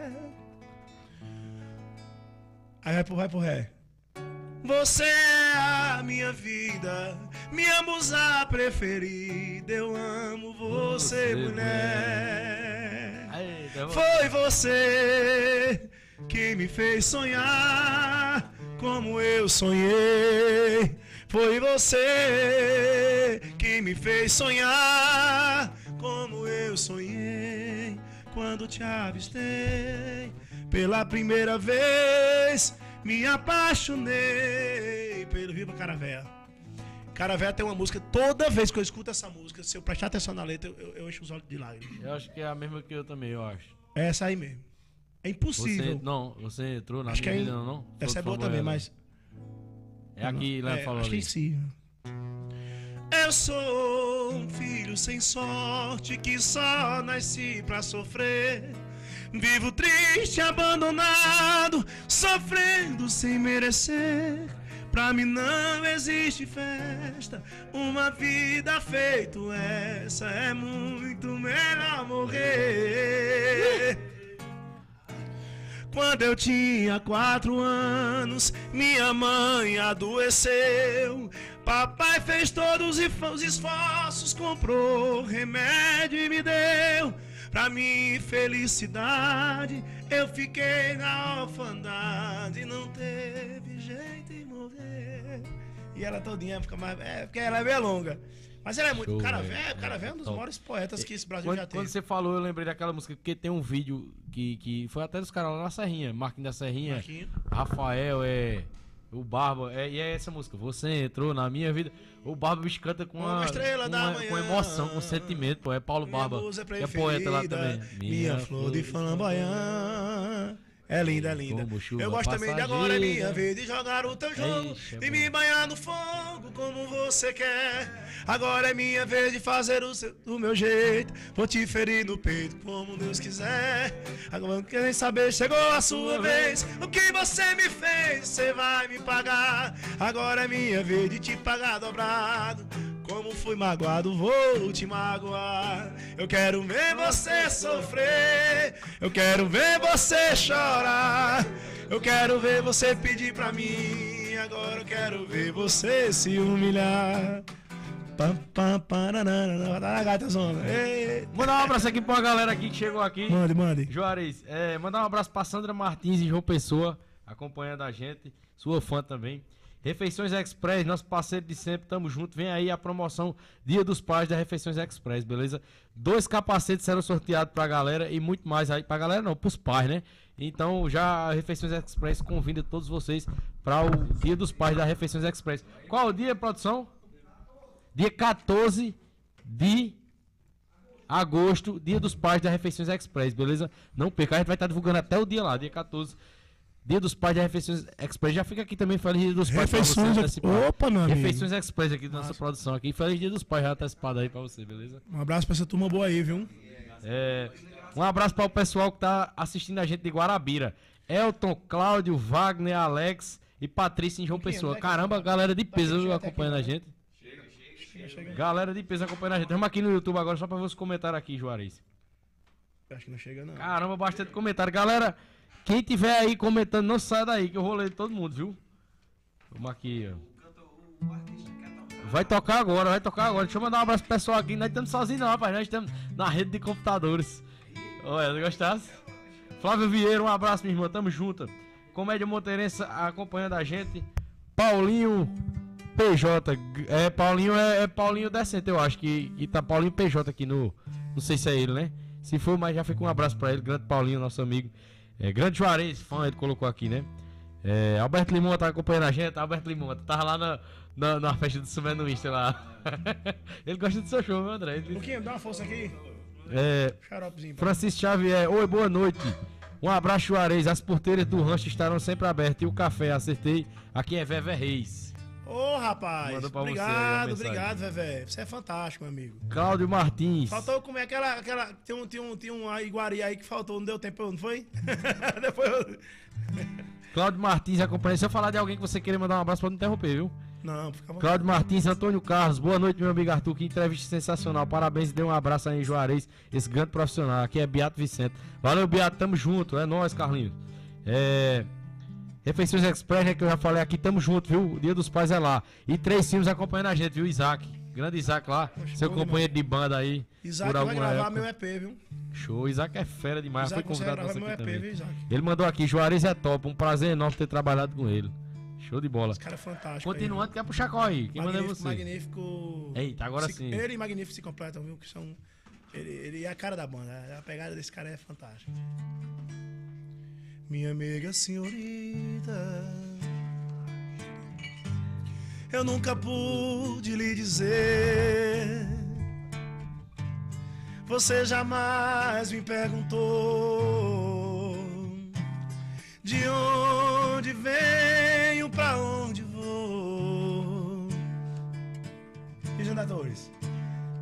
Aí vai pro, vai pro ré. Você é a minha vida, minha musa preferida. Eu amo você, Você, mulher. Aí, tá. Foi você que me fez sonhar como eu sonhei. Foi você que me fez sonhar como eu sonhei quando te avistei pela primeira vez. Me apaixonei pelo Viva Caravéia. Caravéia tem uma música, toda vez que eu escuto essa música, se eu prestar atenção na letra, eu, eu, eu encho os olhos de lágrimas. Eu acho que é a mesma que eu também, eu acho. É essa aí mesmo. É impossível. Você, não, você entrou na Acho que minha é vida, não, não? Essa é boa também, Flamboyant. mas. É aqui, Léo É, falou acho que ali. sim. Eu sou um filho sem sorte que só nasci pra sofrer. Vivo triste, abandonado, sofrendo sem merecer. Pra mim não existe festa, uma vida feito essa é muito melhor morrer. Quando eu tinha quatro anos, minha mãe adoeceu. Papai fez todos os esforços, comprou remédio e me deu. Pra minha felicidade, eu fiquei na orfandade. Não teve jeito em morrer. E ela todinha fica mais. É, porque ela é bem longa. Mas ela é muito. Show, O cara velho. cara velho é um dos Top. maiores poetas que esse Brasil Quando, já quando teve. você falou, eu lembrei daquela música, porque tem um vídeo que, que foi até dos caras lá na Serrinha, Marquinhos da Serrinha, Marquinhos. Rafael, é. O Barba, é, e é essa música, você entrou na minha vida. O Barba bicho canta com Uma uma, estrela com, uma- com emoção, com sentimento, pô. É Paulo Minha Barba, que é poeta lá também. Minha, flor de flamboyant. É linda, é linda. Eu gosto também de agora é minha passageira. vez de jogar o teu jogo Eixa, e me banhar no fogo como você quer. Agora é minha vez de fazer o, seu, do meu jeito. Vou te ferir no peito como Deus quiser. Agora não quer nem saber, chegou a sua vez. O que você me fez, você vai me pagar. Agora é minha vez de te pagar dobrado. Como fui magoado, vou te magoar. Eu quero ver você sofrer. Eu quero ver você chorar. Eu quero ver você pedir pra mim. Agora eu quero ver você se humilhar. Mandar um abraço aqui pra galera aqui que chegou aqui. Mande, mande. Juarez, é, mandar um abraço pra Sandra Martins e João Pessoa, acompanhando a gente, sua fã também. Refeições Express, nosso parceiro de sempre, tamo junto. Vem aí a promoção Dia dos Pais da Refeições Express, beleza? Dois capacetes serão sorteados pra galera e muito mais aí. Pra galera não, pros pais, né? Então já a Refeições Express convida todos vocês para o Dia dos Pais da Refeições Express. Qual o dia, produção? Dia 14 de agosto, dia dos pais da Refeições Express, beleza? Não perca, a gente vai estar divulgando até o dia lá, dia 14. Dia dos pais da Refeições Express. Já fica aqui também, feliz dia dos pais pra você Refeições. antecipado. Opa, meu amigo. Refeições Express aqui da nossa produção aqui. Feliz dia dos pais já antecipado aí pra você, beleza? Um abraço pra essa turma boa aí, viu? É, um abraço para o pessoal que tá assistindo a gente de Guarabira. Elton, Cláudio, Wagner, Alex e Patrícia em João Pessoa. Caramba, galera de peso acompanhando a gente. Galera de peso acompanhando a gente. Estamos aqui no YouTube agora só para ver os comentários aqui, Juarez. Acho que não chega, não. Caramba, bastante comentário. Galera, quem tiver aí comentando, não sai daí que eu vou todo mundo, viu? Vamos aqui. Vai tocar agora, vai tocar agora. Deixa eu mandar um abraço pro pessoal aqui. Nós estamos sozinhos não, rapaz. Nós estamos na rede de computadores. Olha, gostasse? Flávio Vieira, um abraço, minha irmã. Tamo junto. Comédia Monteirense acompanhando a gente. Paulinho PJ. É, Paulinho é, é Paulinho Decente, eu acho. Que, que tá Paulinho PJ aqui no. Não sei se é ele, né? Se for, mas já fica um abraço pra ele. Grande Paulinho, nosso amigo. É, grande Juarez, fã, ele colocou aqui, né? É, Alberto Limão tá acompanhando a gente. Alberto Limão, tava lá na, na, na festa do Sumenuísta lá. ele gosta do seu show, meu André. Ele- Luquinha, dá uma força aqui. É, Francisco Xavier, oi, boa noite. Um abraço, Juarez. As porteiras do rancho estarão sempre abertas. E o café, acertei. Aqui é Vevé Reis. Ô, rapaz. Mandou pra você obrigado, mensagem. obrigado, Vevé. Você é fantástico, meu amigo. Cláudio Martins. Faltou comer aquela. aquela tem, um, tem, um, tem uma iguaria aí que faltou, não deu tempo, não foi? Depois eu. Cláudio Martins acompanha. Se eu falar de alguém que você querer mandar um abraço, pode me interromper, viu? Não, fica. Cláudio Martins, Antônio Carlos, boa noite, meu amigo Arthur. Que entrevista sensacional. Parabéns e dê um abraço aí em Juarez, esse grande profissional. Aqui é Beato Vicente. Valeu, Beato, tamo junto. É nóis, Carlinhos. É. Refeições Express, né, que eu já falei aqui, tamo junto, viu? O Dia dos Pais é lá. E três filmes acompanhando a gente, viu? Isaac. Grande Isaac lá. Poxa, seu companheiro de banda aí. Isaac vai gravar época. meu EP, viu? Show. Isaac é fera demais. Isaac Foi convidado nosso aqui EP, também. viu? Ele mandou aqui, Juarez é top. Um prazer enorme ter trabalhado com ele. Show de bola. Esse cara é fantástico. aí, Continuando, quer puxar qual aí? Quem manda é Magnífico, você? magnífico. Eita, agora se, sim. Ele e Magnífico se completam, viu? Que são. Ele, ele é a cara da banda. A pegada desse cara é fantástica. Minha amiga senhorita. Eu nunca pude lhe dizer. Você jamais me perguntou de onde venho, pra onde vou. E Jandatores?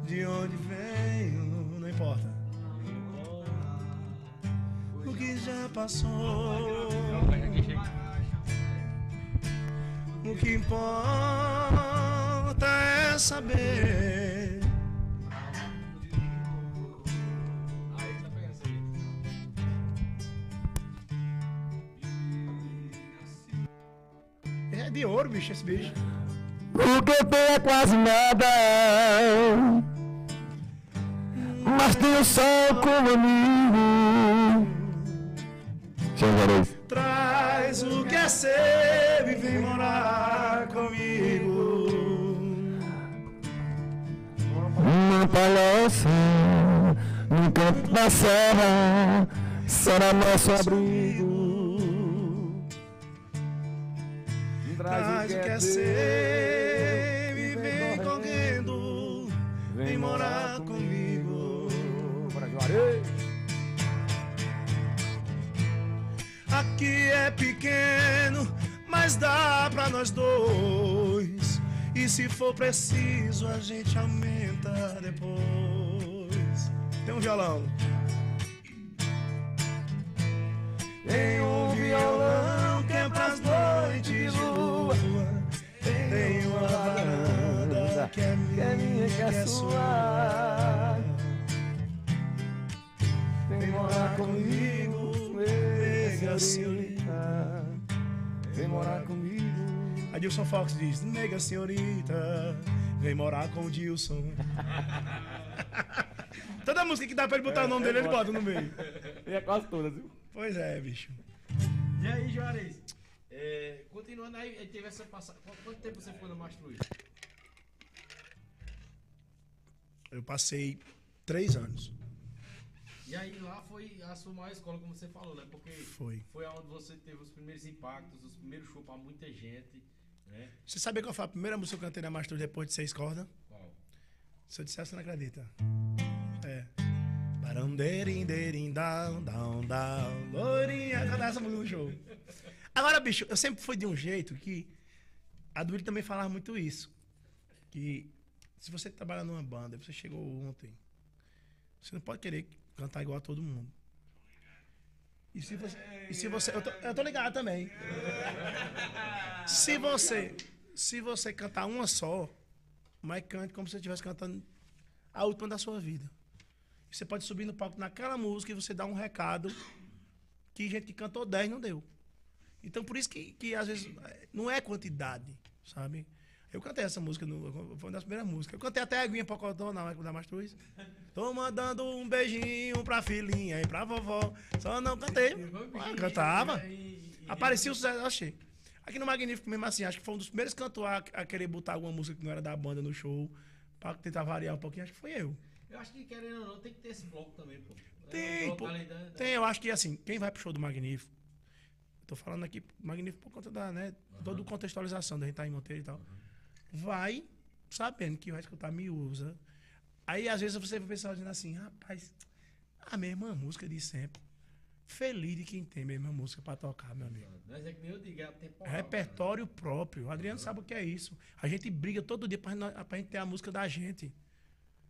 De onde venho, não importa. O que já passou. O que importa é saber. É de ouro, bicho, esse bicho. O que eu tenho é quase nada. Mas tenho sol como amigo. Da serra será nosso abrigo. Traz o que é seu e vem correndo. Vem morar comigo. Aqui é pequeno, mas dá pra nós dois. E se for preciso, a gente aumenta depois. Tem um violão. Tem um violão que é pras noites de lua. Tem uma varanda que é minha, que é sua. Vem morar comigo, nega senhorita. Vem morar comigo. Adilson Fox diz, nega senhorita, vem morar com o Dilson. Toda música que dá pra ele botar o nome dele, ele bota no meio. É quase todas, viu? Pois é, bicho. E aí, Juarez? É, continuando aí, teve essa passagem. Quanto, tempo você foi no Mastro Luiz? Eu passei três anos. E aí lá foi a sua maior escola, como você falou, né? Porque Foi. foi onde você teve os primeiros impactos, os primeiros shows pra muita gente, né? Você sabia qual foi a primeira música que eu cantei na Master depois de seis cordas? Qual? Se eu disser, você não acredita. Cantar essa música no show. Agora, bicho, eu sempre fui de um jeito que. A Duílio também falava muito isso. Que se você trabalha numa banda, você chegou ontem, você não pode querer cantar igual a todo mundo. E se você. E se você eu, tô, eu tô ligado também. Se você. Se você cantar uma só, mas cante como se você estivesse cantando a última da sua vida. Você pode subir no palco naquela música e você dá um recado que gente que cantou 10 não deu. Então, por isso que, que às vezes eh, não é quantidade, sabe? Eu cantei essa música, no, foi uma das primeiras músicas. Eu cantei até a Aguinha Pocotó na da Mastruz. Tô mandando um beijinho pra filhinha e pra vovó. Só não cantei. Ah, cantava. Aparecia o sucesso, achei. Aqui no Magnífico mesmo assim, acho que foi um dos primeiros cantores a, a querer botar alguma música que não era da banda no show. Pra tentar variar um pouquinho, acho que foi eu. Eu acho que querendo ou não, tem que ter esse bloco também, pô. É, Tem, bloco pô. da- Tem, eu acho que assim, quem vai pro show do Magnífico, tô falando aqui Magnífico por conta da, né, toda a contextualização da gente tá em Monteiro e tal, vai sabendo que vai escutar Miúza. Aí às vezes você vai pensar dizendo assim, rapaz, a mesma música de sempre. Feliz de quem tem a mesma música pra tocar, meu amigo. Mas é que nem eu digo, é temporal. Repertório próprio. O Adriano sabe o que é isso. A gente briga todo dia pra gente ter a música da gente.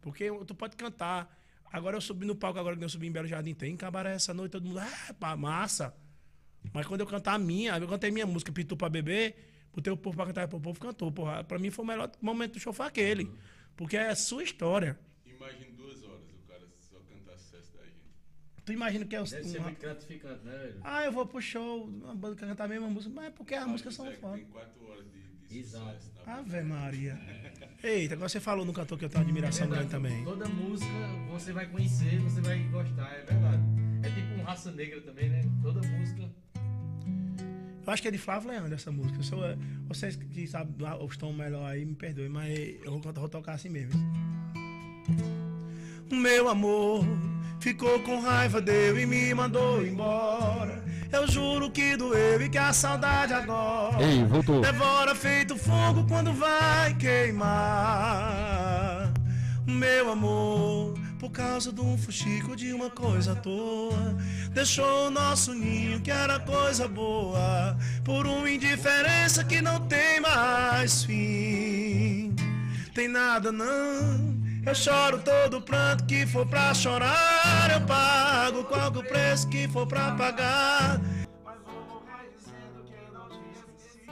Porque tu pode cantar. Agora eu subi no palco, agora que eu subi em Belo Jardim, tem cabaré essa noite, todo mundo, ah, pá, massa. Mas quando eu cantar a minha, eu cantei minha música, Pitu pra beber, botei o povo pra cantar, o povo cantou. Porra, pra mim foi o melhor momento do show foi aquele. Porque é a sua história. Imagina duas horas o cara só cantar sucesso da gente. Tu imagina que é os. Deve ser muito gratificante, né, velho? ah, eu vou pro show, uma banda que cantar a mesma música, mas é porque as músicas são foda. Tem quatro horas de Exato. Ave Maria. Eita, agora você falou no cantor que eu tenho admiração grande também. Toda música você vai conhecer, você vai gostar, é verdade. É tipo um raça negra também, né? Toda música. Eu acho que é de Flávio Leandro essa música. Sou, vocês que sabem os tons melhor aí, me perdoem, mas eu vou, vou tocar assim mesmo. Meu amor ficou com raiva, deu e me mandou embora. Eu juro que doeu e que a saudade agora Ei, voltou. devora feito fogo quando vai queimar. Meu amor, por causa de um fuxico de uma coisa à toa, deixou o nosso ninho que era coisa boa, por uma indiferença que não tem mais fim. Tem nada não. Eu choro todo pranto que for pra chorar, eu pago qualquer preço que for pra pagar. Mas vou morrer dizendo que não te esqueci.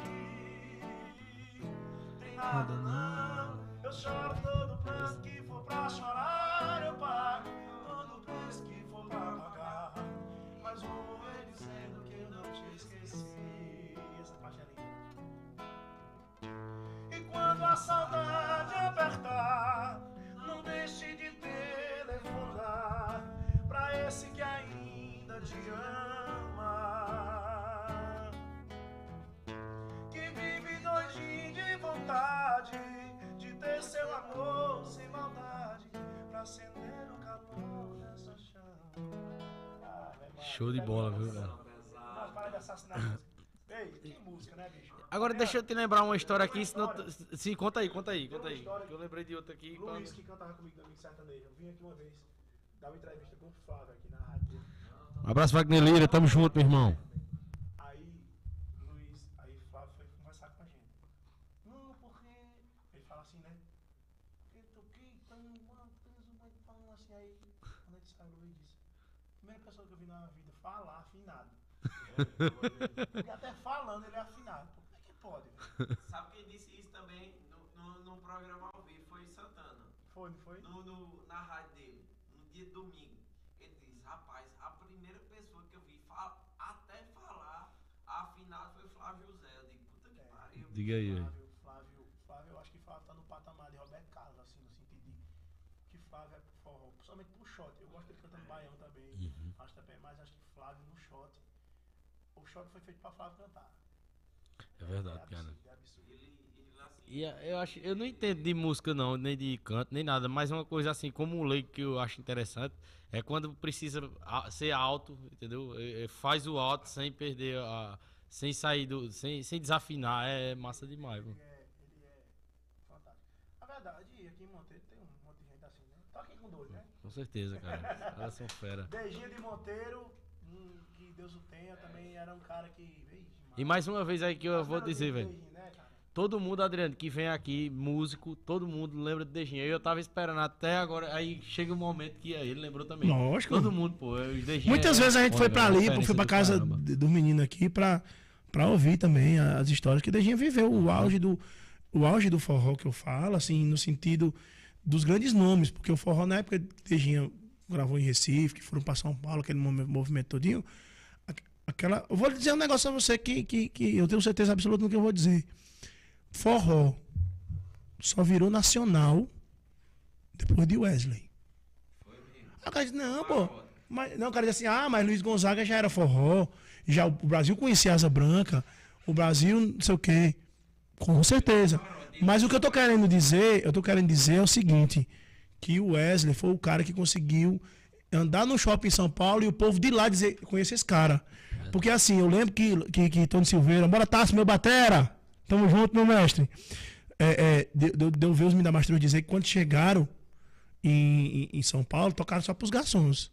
Tem nada não. Eu choro todo pranto que for pra chorar, eu pago todo preço que for pra pagar. Mas vou morrer dizendo que eu não te esqueci. Essa parte é linda. E quando a saudade apertar, deixe de telefonar pra esse que ainda te ama. Que vive doidinho de vontade de ter seu amor sem maldade pra acender o calor dessa chama. Show de bola, viu, cara? Ei, que música, né, bicho? Agora deixa eu te lembrar uma história aqui, senão. Sim, conta aí, conta aí, conta aí. que Eu lembrei de outra aqui. pra- Luiz, que cantava comigo Amigo Sertanejo. Eu vim aqui uma vez dar uma entrevista com o Flávio aqui na rádio. Um abraço, Wagner Lira, tamo junto, meu irmão. Aí, Luiz, aí Flávio foi conversar com a gente. Não, porque. Ele fala assim, né? Porque toquei uma coisa, falando assim. Aí, quando ele saiu, Luiz disse: Primeira pessoa que eu vi na vida falar afinado. e até falando, ele é afinado. Pô, Como é que pode? velho? Sabe quem disse isso também no, no, no programa ao vivo? Foi Santana. Foi, não foi? No, no- na rádio dele, no dia de domingo. Ele disse, rapaz, a primeira pessoa que eu vi até falar afinado foi o Flávio José. Eu digo, puta que pariu. Diga aí, aí. Flávio, Flávio, Flávio, eu acho que Flávio tá no patamar de Roberto Carlos, assim, no sentido de que Flávio é pro forró, principalmente pro shot. Eu gosto dele cantando baião também, acho também, mas acho que Flávio no shot. O shot foi feito pra Flávio cantar. É verdade, cara. E a- eu acho, eu não entendo de música não, nem de canto, nem nada, mas uma coisa assim, como um leigo que eu acho interessante, é quando precisa a- ser alto, entendeu? Faz o alto sem perder a sem sair do sem, sem desafinar, é massa demais. Ele é, ele é fantástico. Na verdade, aqui em Monteiro tem um monte de gente assim, né? Tá aqui com dois, né? Com certeza, cara. Elas são fera. Dejinho de Monteiro, hum, que Deus o tenha, também era um cara que. E mais uma vez aí que eu vou dizer, velho. Dejinho, né? Todo mundo, Adriano, que vem aqui, músico, todo mundo lembra do Dejinho. Eu tava esperando até agora, aí chega um momento que aí ele lembrou também. Lógico. Todo mundo, pô. Os Dejinho Muitas é vezes a gente foi pra ali, foi pra casa caramba. do menino aqui pra, pra ouvir também as histórias que Dejinha viveu, o auge do o auge do forró que eu falo, assim, no sentido dos grandes nomes, porque o forró na época que Dejinha gravou em Recife, que foram pra São Paulo, aquele mov- movimento todinho, aquela, eu vou dizer um negócio a você que, que, que eu tenho certeza absoluta no que eu vou dizer. Forró só virou nacional depois de Wesley. Aí cara disse, não, pô. Mas, não, o cara disse assim, ah, mas Luiz Gonzaga já era forró. Já o Brasil conhecia Asa Branca. O Brasil, não sei o quê. Com certeza. Mas o que eu tô querendo dizer, eu tô querendo dizer é o seguinte, que o Wesley foi o cara que conseguiu andar no shopping em São Paulo e o povo de lá dizer, conhece esse cara. Porque assim, eu lembro que, que, que Tony Silveira, bora Tassi, meu batera! Tamo junto, meu mestre. É, é, deu, deu, ver os Mindamastros dizer que quando chegaram em, em, em São Paulo, tocaram só pros garçons.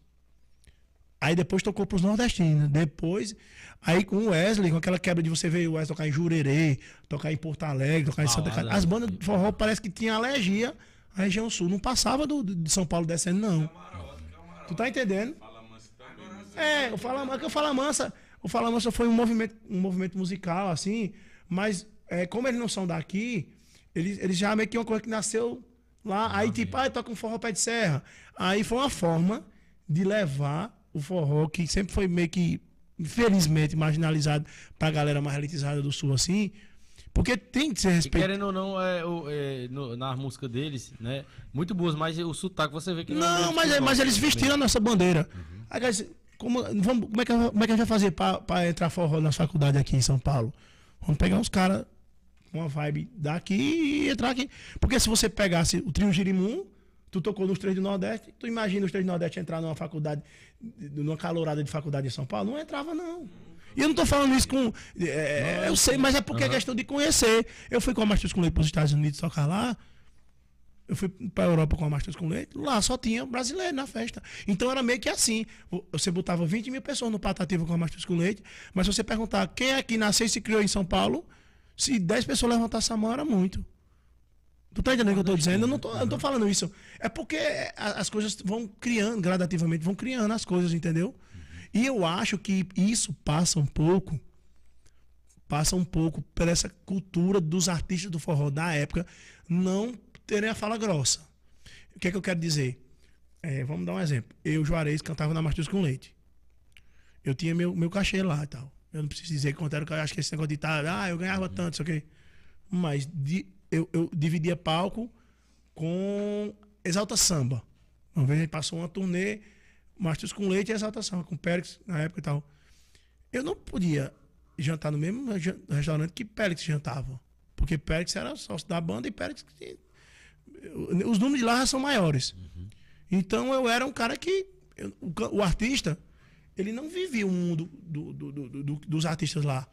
Aí depois tocou pros nordestinos. Depois, aí com o Wesley, com aquela quebra de você ver o Wesley tocar em Jurerê, tocar em Porto Alegre, tocar em Santa Balada. Catarina. As bandas de forró parece que tinha alergia à região sul. Não passava do, de São Paulo descendo, não. Tu tá entendendo? Fala manso também. né? É, o Fala, é que o Fala Mansa, o Fala Mansa foi um movimento, um movimento musical, assim, mas é, como eles não são daqui, eles, eles já meio que uma coisa que nasceu lá, aí tipo, ah, toca um forró pé de serra. Aí foi uma forma de levar o forró, que sempre foi meio que, infelizmente, marginalizado pra galera mais elitizada do sul, assim, porque tem que ser respeitado. querendo ou não, é, o- é, no- na música deles, né? Muito boas, mas o sotaque você vê que Não, é mas, muito mas bom. eles vestiram a nossa bandeira. Aí, guys, como, vamos, como, é que, como é que a gente vai fazer pra entrar forró nas faculdades aqui em São Paulo? Vamos pegar uns caras com uma vibe daqui e entrar aqui. Porque se você pegasse o trio Girimum, tu tocou nos três do Nordeste, tu imagina os três do Nordeste entrar numa faculdade, numa calorada de faculdade em São Paulo? Não entrava, não. E eu não tô falando isso com. é, eu sei, mas é porque é questão de conhecer. Eu fui com a Masters com Leite para os Estados Unidos tocar lá. Eu fui pra Europa com a Masters com Leite, lá só tinha brasileiro na festa. Então era meio que assim. Você botava 20 mil pessoas no Patativa com a Masters com Leite, mas se você perguntar quem é que nasceu e se criou em São Paulo, se 10 pessoas levantassem a mão, era muito. Tu tá entendendo o que eu tô dizendo? Eu não tô, eu tô falando isso. É porque a- as coisas vão criando, gradativamente, vão criando as coisas, entendeu? E eu acho que isso passa um pouco passa um pouco por essa cultura dos artistas do forró da época não terem a fala grossa. O que é que eu quero dizer? É, vamos dar um exemplo. Eu, Juarez, cantava na Martins com Leite. Eu tinha meu, meu cachê lá e tal. Eu não preciso dizer quanto era, que eu acho que esse negócio de tá, ah, eu ganhava tanto, isso aqui. Mas di- eu, eu dividia palco com Exalta Samba. Uma vez a gente passou uma turnê, Martins com Leite e Exalta Samba, com Pérez na época e tal. Eu não podia jantar no mesmo restaurante que Pérez jantava. Porque Pérez era sócio da banda e Pérez. Os números de lá são maiores. Então eu era um cara que. eu- o, o artista, ele não vivia o mundo do- do- do- do- do- dos artistas lá.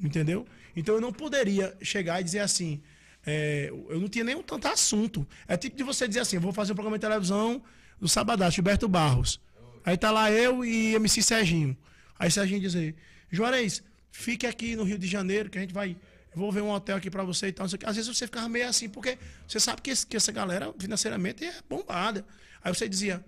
Entendeu? Então eu não poderia chegar e dizer assim. é, eu não tinha nem tanto assunto. É tipo de você dizer assim: vou fazer um programa de televisão do Sabadão, Gilberto Barros. Aí tá lá eu e MC Serginho. Aí Serginho dizer: Juarez, fique aqui no Rio de Janeiro, que a gente vai. Vou ver um hotel aqui pra você e tal. não sei o quê. Às vezes você ficava meio assim, porque você sabe que, esse- que essa galera financeiramente é bombada. Aí você dizia: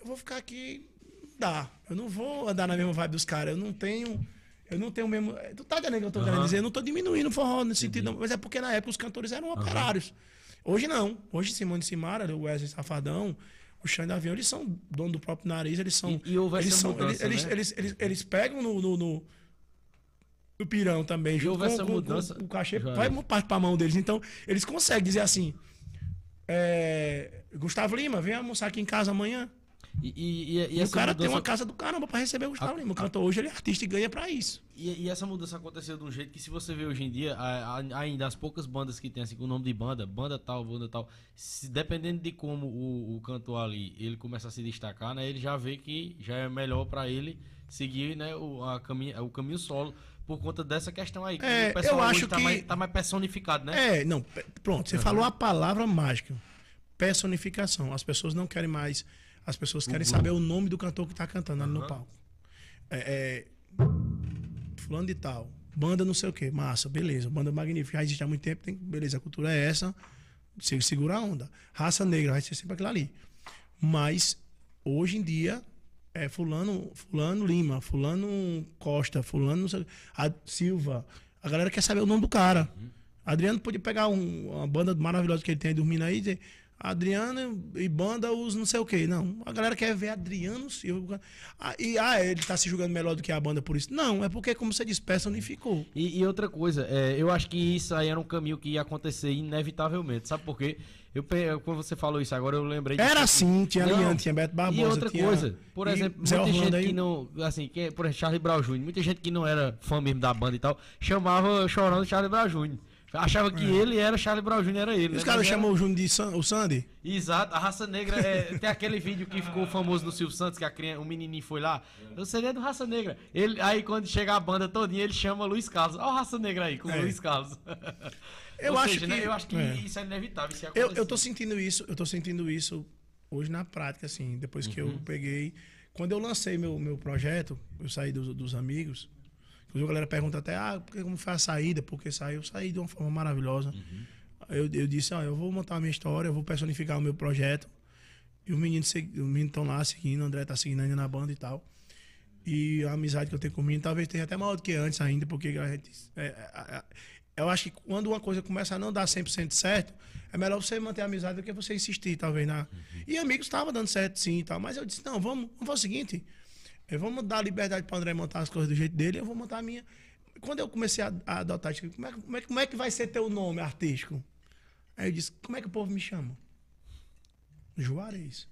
eu vou ficar aqui, não dá. Eu não vou andar na mesma vibe dos caras. Eu não tenho. Eu não tenho o mesmo. Tu tá entendendo o que eu tô querendo dizer? Eu não tô diminuindo o forró nesse sentido, não. Mas é porque na época os cantores eram operários. Hoje não. Hoje Simone Simara, o Wesley Safadão, o Xande Avião, eles são dono do próprio nariz, eles são. E- e eles, são mudança, eles, né? eles, eles, eles pegam no, no, no, no pirão também, junto houve com, essa com- com mudança, o cachê, vai parte pra mão deles. Então, eles conseguem dizer assim. é, Gustavo Lima, vem almoçar aqui em casa amanhã. E, e, e, e o cara tem mudança- uma casa do caramba pra receber o Gustavo A- Lima. O cantor hoje ele é artista e ganha pra isso. E, essa mudança aconteceu de um jeito que se você vê hoje em dia, a- a- ainda as poucas bandas que tem assim com o nome de banda, banda tal, banda tal, se- dependendo de como o, o cantor ali ele começa a se destacar, né, ele já vê que já é melhor pra ele seguir, né, o, a caminho, o caminho solo por conta dessa questão aí. que É, o pessoal eu acho tá que- mais, tá mais personificado, né? É, não, pronto, você falou a palavra mágica. Personificação. As pessoas não querem mais. As pessoas querem saber o nome do cantor que tá cantando ali no palco. É, é, fulano de tal. Banda não sei o quê. Massa, beleza. Banda magnífica. Já existe há muito tempo. Tem, beleza, a cultura é essa. Se- Segura a onda. Raça negra vai ser sempre aquilo ali. Mas, hoje em dia, é fulano, fulano Lima, fulano Costa, fulano a Silva. A galera quer saber o nome do cara. Adriano pode pegar um- uma banda maravilhosa que ele tem dormindo aí e dizer, Adriano e banda os não sei o quê. Não, a galera quer ver Adriano Silva. Ah, e ah, ele tá se julgando melhor do que a banda por isso. Não, é porque, como você disse, personificou. E, e outra coisa, é, eu acho que isso aí era um caminho que ia acontecer inevitavelmente. Sabe por quê? Eu, quando você falou isso agora, eu lembrei Era assim, tinha. Liane, tinha Beto Barbosa. E outra tinha- coisa, por e exemplo, Zé muita Orlando gente aí. que não. Assim, que, por exemplo, Charlie Brown Jr., muita gente que não era fã mesmo da banda e tal, chamava chorando Charlie Brown Jr. Achava que ele era Charlie Brown Jr., era ele. É. Os né? caras Mas era- chamam o Júnior de San- o Sandy. Exato, a raça negra é, tem aquele vídeo que ficou famoso do Silvio Santos, que a criança, o menininho foi lá. Eu seria do Raça Negra. Ele, aí quando chega a banda todinha, ele chama Luiz Carlos. Olha o Raça Negra aí, com É. o Luiz Carlos. Eu Ou acho seja, né, que- eu acho que é. isso é inevitável. Isso Eu, eu tô sentindo isso, eu tô sentindo isso hoje na prática, assim, depois que Uhum. eu peguei. Quando eu lancei meu, meu projeto, eu saí dos, dos amigos. Inclusive a galera pergunta até, ah, porque como foi a saída? Porque saiu, eu saí de uma forma maravilhosa. Uhum. Eu, eu disse, ó, eu vou montar a minha história, eu vou personificar o meu projeto. E os meninos estão lá seguindo, o André tá seguindo ainda na banda e tal. E a amizade que eu tenho com o menino talvez tenha até maior do que antes ainda, porque a gente. é, é, é, eu acho que quando uma coisa começa a não dar 100% certo, é melhor você manter a amizade do que você insistir, talvez. Na... E amigos estava dando certo sim e tal, mas eu disse: não, vamos, vamos fazer o seguinte, vamos dar liberdade para André montar as coisas do jeito dele, eu vou montar a minha. Quando eu comecei a, a adotar, isso, como é, que- como, é, como é que vai ser teu nome artístico? Aí eu disse: como é que o povo me chama? Juarez.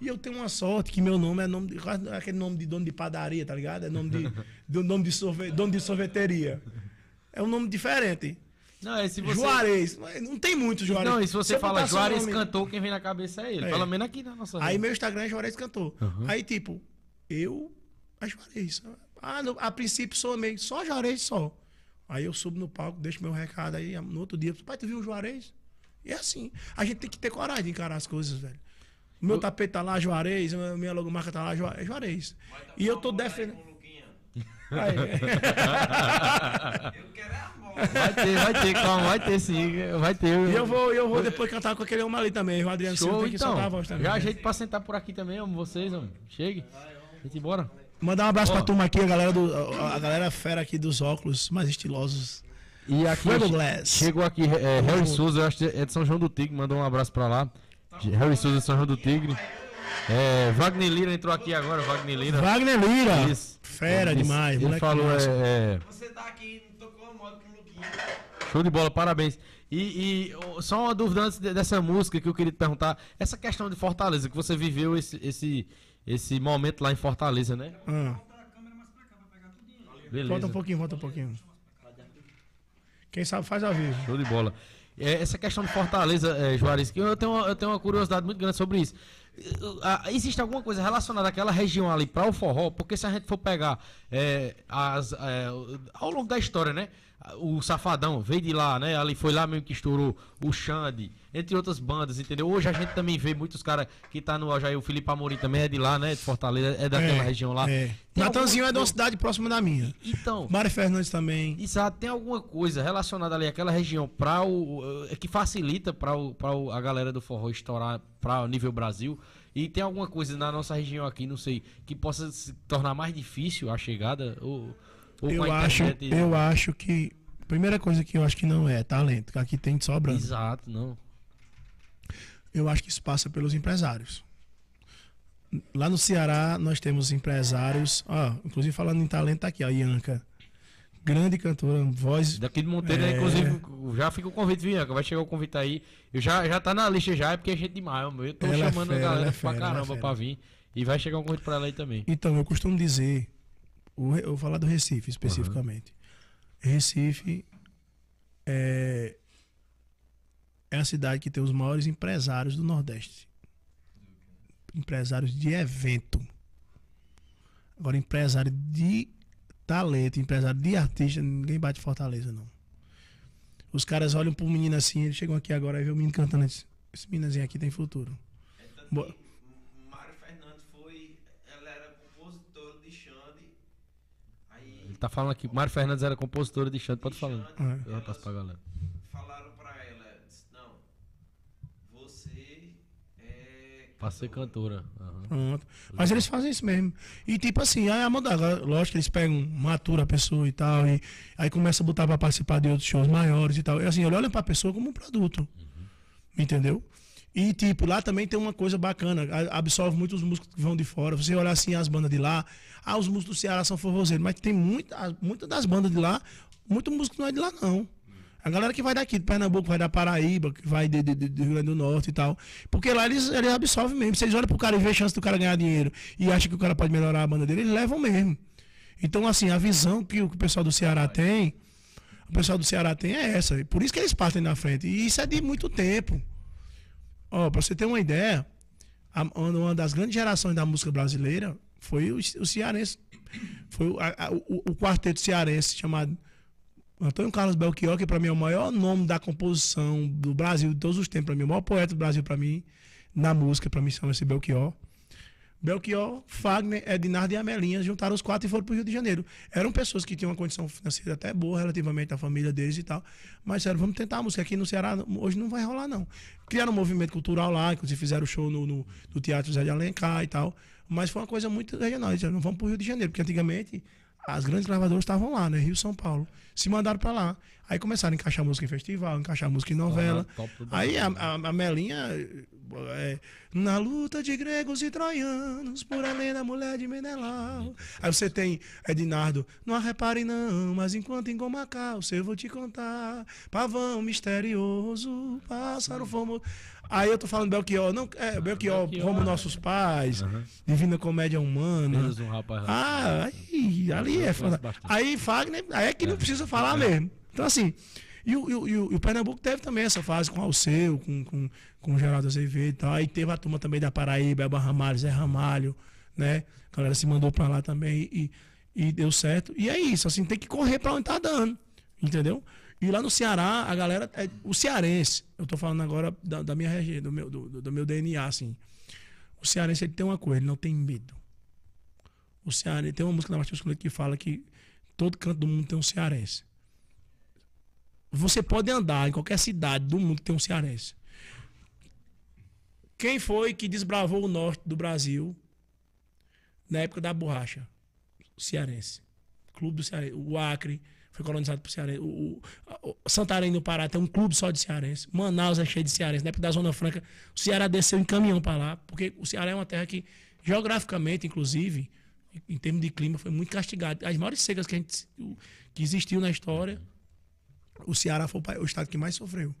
E eu tenho uma sorte que meu nome é nome de, quase aquele nome de dono de padaria, tá ligado? É nome de, do nome de sorve, dono de sorveteria. É um nome diferente. Não, é se você. Juarez. Não tem muito Juarez. Não, e se você eu fala Juarez nome- cantou, quem vem na cabeça é ele. É. Pelo menos aqui na nossa Aí meu Instagram é Juarez Cantor. Aí, tipo, eu. A Juarez. Ah, no- a princípio sou meio. Só Juarez só. Aí eu subo no palco, deixo meu recado aí. No outro dia, pai, tu viu o Juarez? E é assim. A gente tem que ter coragem de encarar as coisas, velho. O meu tapete tá lá, Juarez. Minha logomarca tá lá, Juarez. Juarez. E eu tô defendendo. Aí, Eu quero é a bola. Vai ter, vai ter, calma, vai ter sim. Vai ter. E eu vou, eu vou depois cantar com aquele homem ali também. O Adriano Silva Show, tem que então. soltar a voz também. Já ajeito pra sentar por aqui também, amo vocês, amo. Chegue. Vem embora. Mandar um abraço Ó. pra turma aqui, a galera, do, a, a galera fera aqui dos óculos mais estilosos. E aqui chegou aqui é, Harry Souza, eu acho que é de São João do Tigre, mandou um abraço pra lá. Harry Souza de São João do Tigre. É, Wagner Lira entrou aqui agora, Wagner Lira. Wagner Lira. Isso. Fera Isso. demais. Ele moleque falou, é, é, Você tá aqui, não tocou a moda com o Luquinha. show de bola, parabéns. E, e, só uma dúvida antes de- dessa música que eu queria te perguntar. Essa questão de Fortaleza, que você viveu esse, esse, esse momento lá em Fortaleza, né? Ah. Beleza. volta um pouquinho, volta um pouquinho. Quem sabe faz ao vivo. Show de bola. É, essa questão de Fortaleza, é, Juarez, que eu tenho, uma, eu tenho uma curiosidade muito grande sobre isso. Existe alguma coisa relacionada àquela região ali para o forró? Porque se a gente for pegar é, as, é, ao longo da história, né? O Safadão veio de lá, né? Ali foi lá mesmo que estourou o Xande, entre outras bandas, entendeu? Hoje a gente também vê muitos caras que tá no auge aí, o Felipe Amorim também é de lá, né? De Fortaleza, é daquela região lá. É. Tem Natanzinho alguma é de uma cidade próxima da minha. Então, Mário Fernandes também. Exato, tem alguma coisa relacionada ali àquela região para o eh, que facilita para o, pra o- a galera do forró estourar para o nível Brasil e tem alguma coisa na nossa região aqui, não sei, que possa se tornar mais difícil a chegada ou, ou Eu acho, eu acho que. Primeira coisa que eu acho que não é talento, que aqui tem de sobrando. Exato, não. Eu acho que isso passa pelos empresários. Lá no Ceará, nós temos empresários. Ó, inclusive falando em talento, tá aqui, a Ianca. Grande cantora, voz. Daqui de Monteiro, É. inclusive, já fica o convite, Bianca, vai chegar o convite aí. Eu já, já tá na lista já, é porque é gente demais, eu tô Ela é chamando fera, a galera é pra fera, ela é caramba fera. pra vir e vai chegar um convite pra ela aí também. Então, eu costumo dizer. Eu vou falar do Recife especificamente. Recife é, é a cidade que tem os maiores empresários do Nordeste. Empresários de evento. Agora, empresário de talento, empresário de artista, ninguém bate Fortaleza, não. Os caras olham pro menino assim, eles chegam aqui agora e vê o menino cantando. Esse, esse meninozinho aqui tem futuro. É tanto Boa. que Mário Fernandes foi. Ela era compositora de Xande. Aí Ele tá falando aqui, Mário Fernandes era compositora de Xande, pode falar. É. Eu passo pra galera. falaram pra ela, disse, não, você é. Pra ser cantora. aham. Pronto. Mas eles fazem isso mesmo. E tipo assim, aí a agora, lógico que eles pegam, matura a pessoa e tal, e aí começa a botar pra participar de outros shows maiores e tal. E assim, olham pra pessoa como um produto. Entendeu? E, tipo, lá também tem uma coisa bacana, absorve muitos músicos que vão de fora. Você olhar assim as bandas de lá, ah, os músicos do Ceará são forrozeiros, mas tem muita, muitas das bandas de lá, muito músico não é de lá, não. A galera que vai daqui, de Pernambuco, vai da Paraíba, que vai de, de, de- do Rio Grande do Norte e tal. Porque lá eles, eles absorvem mesmo. Vocês olham pro cara e vê a chance do cara ganhar dinheiro e acham que o cara pode melhorar a banda dele, eles levam mesmo. Então, assim, a visão que o, pessoal do Ceará tem, o pessoal do Ceará tem é essa. Por isso que eles partem na frente. E isso é de muito tempo. Ó, pra você ter uma ideia, a- uma das grandes gerações da música brasileira foi o, o cearense. Foi o, a- o- o quarteto cearense chamado Antônio Carlos Belchior, que para mim é o maior nome da composição do Brasil de todos os tempos, para mim, o maior poeta do Brasil para mim, na música, para mim chama-se Belchior. Belchior, Fagner, Ednardo e Amelinha juntaram os quatro e foram para o Rio de Janeiro. Eram pessoas que tinham uma condição financeira até boa, relativamente à família deles e tal. Mas disseram, vamos tentar a música aqui no Ceará, hoje não vai rolar, não. Criaram um movimento cultural lá, inclusive fizeram show no, no, no Teatro Zé de Alencar e tal. Mas foi uma coisa muito regional. Eles disseram, vamos para o Rio de Janeiro, porque antigamente as grandes gravadoras estavam lá, né? Rio São Paulo. Se mandaram para lá. Aí começaram a encaixar música em festival, encaixar música em novela. do Aí a, a, a Melinha, é, na luta de gregos e troianos, por Helena, mulher de Menelau. Aí você tem Ednardo, não repare não, mas enquanto em Gomacá, eu vou te contar. Pavão misterioso, pássaro famoso. Aí eu tô falando Belchior, não, é, Belchior, Belchior, como é. nossos pais, Divina Comédia Humana. Menos um rapaz lá. Ah, aí, ali é. Aí Fagner, aí é que não precisa falar mesmo. Então, assim, e o, e o- e o- Pernambuco teve também essa fase com Alceu, com, com, com o Geraldo Azevedo e tal. Aí teve a turma também da Paraíba, Elba Ramalho, Zé Ramalho, né? A galera se mandou pra lá também e, e deu certo. E é isso, assim, tem que correr pra onde tá dando, entendeu? E lá no Ceará, a galera, é, o cearense, eu tô falando agora da, da minha região, do meu, do, do- meu DNA, assim. O cearense, ele tem uma coisa, ele não tem medo. O cearense, tem uma música da Martins Escolete que fala que todo canto do mundo tem um cearense. Você pode andar em qualquer cidade do mundo que tem um cearense. Quem foi que desbravou o norte do Brasil na época da borracha? O cearense. Clube do Cearense. O Acre foi colonizado por cearense. O, o, o Santarém no Pará tem um clube só de cearense. Manaus é cheio de cearense. Na época da Zona Franca, o Ceará desceu em caminhão para lá, porque o Ceará é uma terra que, geograficamente, inclusive, em termos de clima, foi muito castigado. As maiores secas que, a gente, que existiu na história, o Ceará foi o estado que mais sofreu.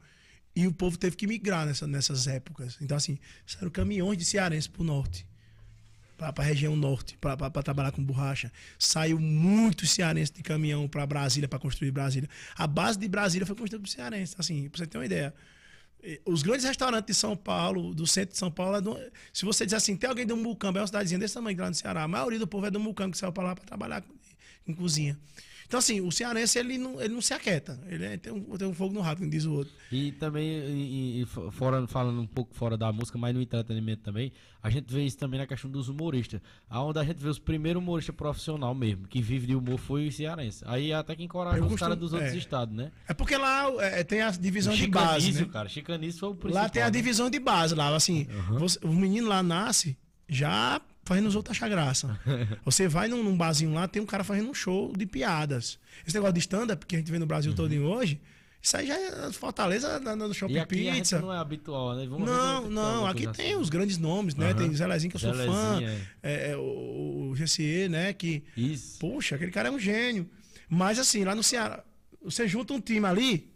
E o povo teve que migrar nessa, nessas épocas. Então, assim, saíram caminhões de cearenses para o norte, para a região norte, para trabalhar com borracha. Saiu muitos cearenses de caminhão para Brasília, para construir Brasília. A base de Brasília foi construída por cearenses. Assim, para você ter uma ideia. Os grandes restaurantes de São Paulo, do centro de São Paulo, é do- se você dizer assim, tem alguém do Mucambo, é uma cidadezinha desse tamanho lá no Ceará. A maioria do povo é do Mucambo que saiu para lá para trabalhar em cozinha. Então, assim, o cearense, ele não, ele não se aquieta. Ele é- tem, um, tem um fogo no rabo, como diz o outro. E também, e, e fo- fora, falando um pouco fora da música, mas no entretenimento também, a gente vê isso também na questão dos humoristas. Aonde a gente vê os primeiros humoristas profissional mesmo, que vive de humor, foi o cearense. Aí até que encorajou Eu os costumo- caras dos outros é. estados, né? É porque lá é, tem a divisão de base, né? cara. Chicanísio foi o principal. Lá tem a né? divisão de base, lá, assim, você- o menino lá nasce já fazendo os outros achar graça. Você vai num, num barzinho lá, tem um cara fazendo um show de piadas. Esse negócio de stand-up que a gente vê no Brasil todo hoje, isso aí já é Fortaleza no Shopping E aqui Pizza. não é habitual, né? Vamos Não, não, aqui tem assim. os grandes nomes, né? Aham. Tem Zelezinho, que eu sou fã. Zelezinho, é. É, é, o, o GCE, né? Que, Isso. Poxa, aquele cara é um gênio. Mas assim, lá no Ceará, você junta um time ali,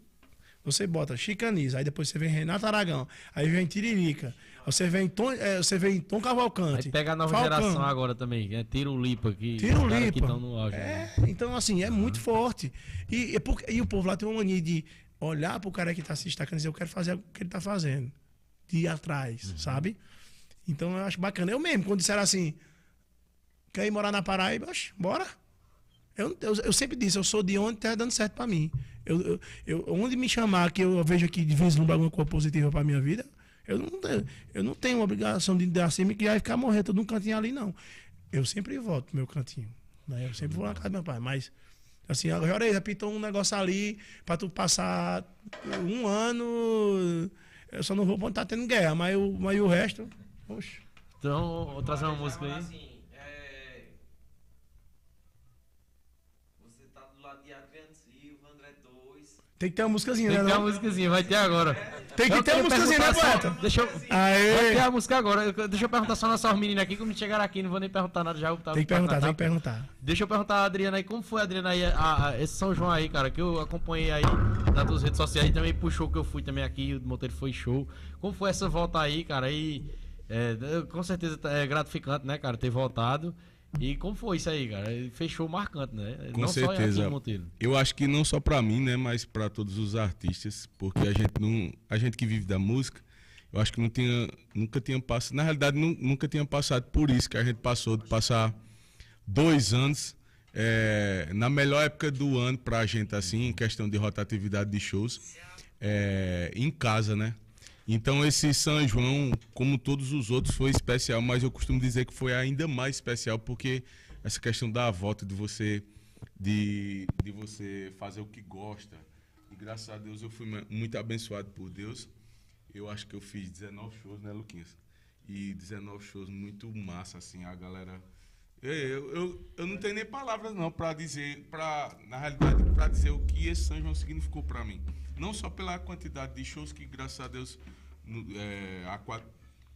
você bota Chicaniza, aí depois você vem Renato Aragão, aí vem Tiririca, você vem Tom, é, você vem Tom Cavalcante. Aí pega a nova Falcão. geração agora também, é aqui. Que Lipa. estão no auge. É, então assim, é muito forte. E, e, por- e o povo lá tem uma mania de olhar pro cara que tá se destacando e dizer, eu quero fazer o que ele tá fazendo. De ir atrás, sabe? Então eu acho bacana. Eu mesmo, quando disseram assim, quer ir morar na Paraíba, bora. Eu, eu, eu sempre disse, eu sou de onde tá dando certo pra mim. Eu, eu, onde me chamar, que eu vejo aqui de vislumbrar alguma coisa positiva pra minha vida, eu não, tenho- eu não tenho obrigação de dar cima e criar e ficar morrer todo um cantinho ali, não. Eu sempre volto pro meu cantinho. Né? Eu sempre vou na casa do meu pai, mas assim, agora aí, repitou um negócio ali pra tu passar um ano. Eu só não vou quando tá tendo guerra, mas, o, mas o resto. Oxe. Então, vou trazer uma música aí. Assim, é... Você tá do lado de Adriano Silva, André 2. Tem que ter uma musicazinha, Tem né? que ter uma não? musicazinha, vai ter agora. Tem que ter uma queria músicazinha, né, poeta? Deixa eu. Vai Aê! ter a música agora. Deixa eu perguntar só nossas meninas aqui, como chegaram aqui, não vou nem perguntar nada já. Tá, Tem que perguntar, tem que perguntar. Deixa eu perguntar a Adriana aí, como foi, Adriana, aí, a- a- esse São João aí, cara, que eu acompanhei aí nas tuas redes sociais e também show que eu fui também aqui, o Monteiro foi show. Como foi essa volta aí, cara? E é, com certeza tá- é gratificante, né, cara, ter voltado. E como foi isso aí, cara? Fechou marcante, né? Com não aqui certeza. Eu acho que não só pra mim, né, mas pra todos os artistas, porque a gente não, a gente que vive da música, eu acho que não tinha, nunca tinha passado, na realidade nu- nunca tinha passado por isso que a gente passou de passar dois anos é, na melhor época do ano pra gente assim, em questão de rotatividade de shows, é, em casa, né? Então esse São João, como todos os outros, foi especial, mas eu costumo dizer que foi ainda mais especial porque essa questão da volta de você de, de você fazer o que gosta. E graças a Deus eu fui mu- muito abençoado por Deus. Eu acho que eu fiz 19 shows, né, Luquinhas? E 19 shows muito massa, assim, a galera. Eu, eu, eu, eu não tenho nem palavras não para dizer, pra, na realidade, para dizer o que esse São João significou para mim. Não só pela quantidade de shows que, graças a Deus, no, é, há quatro,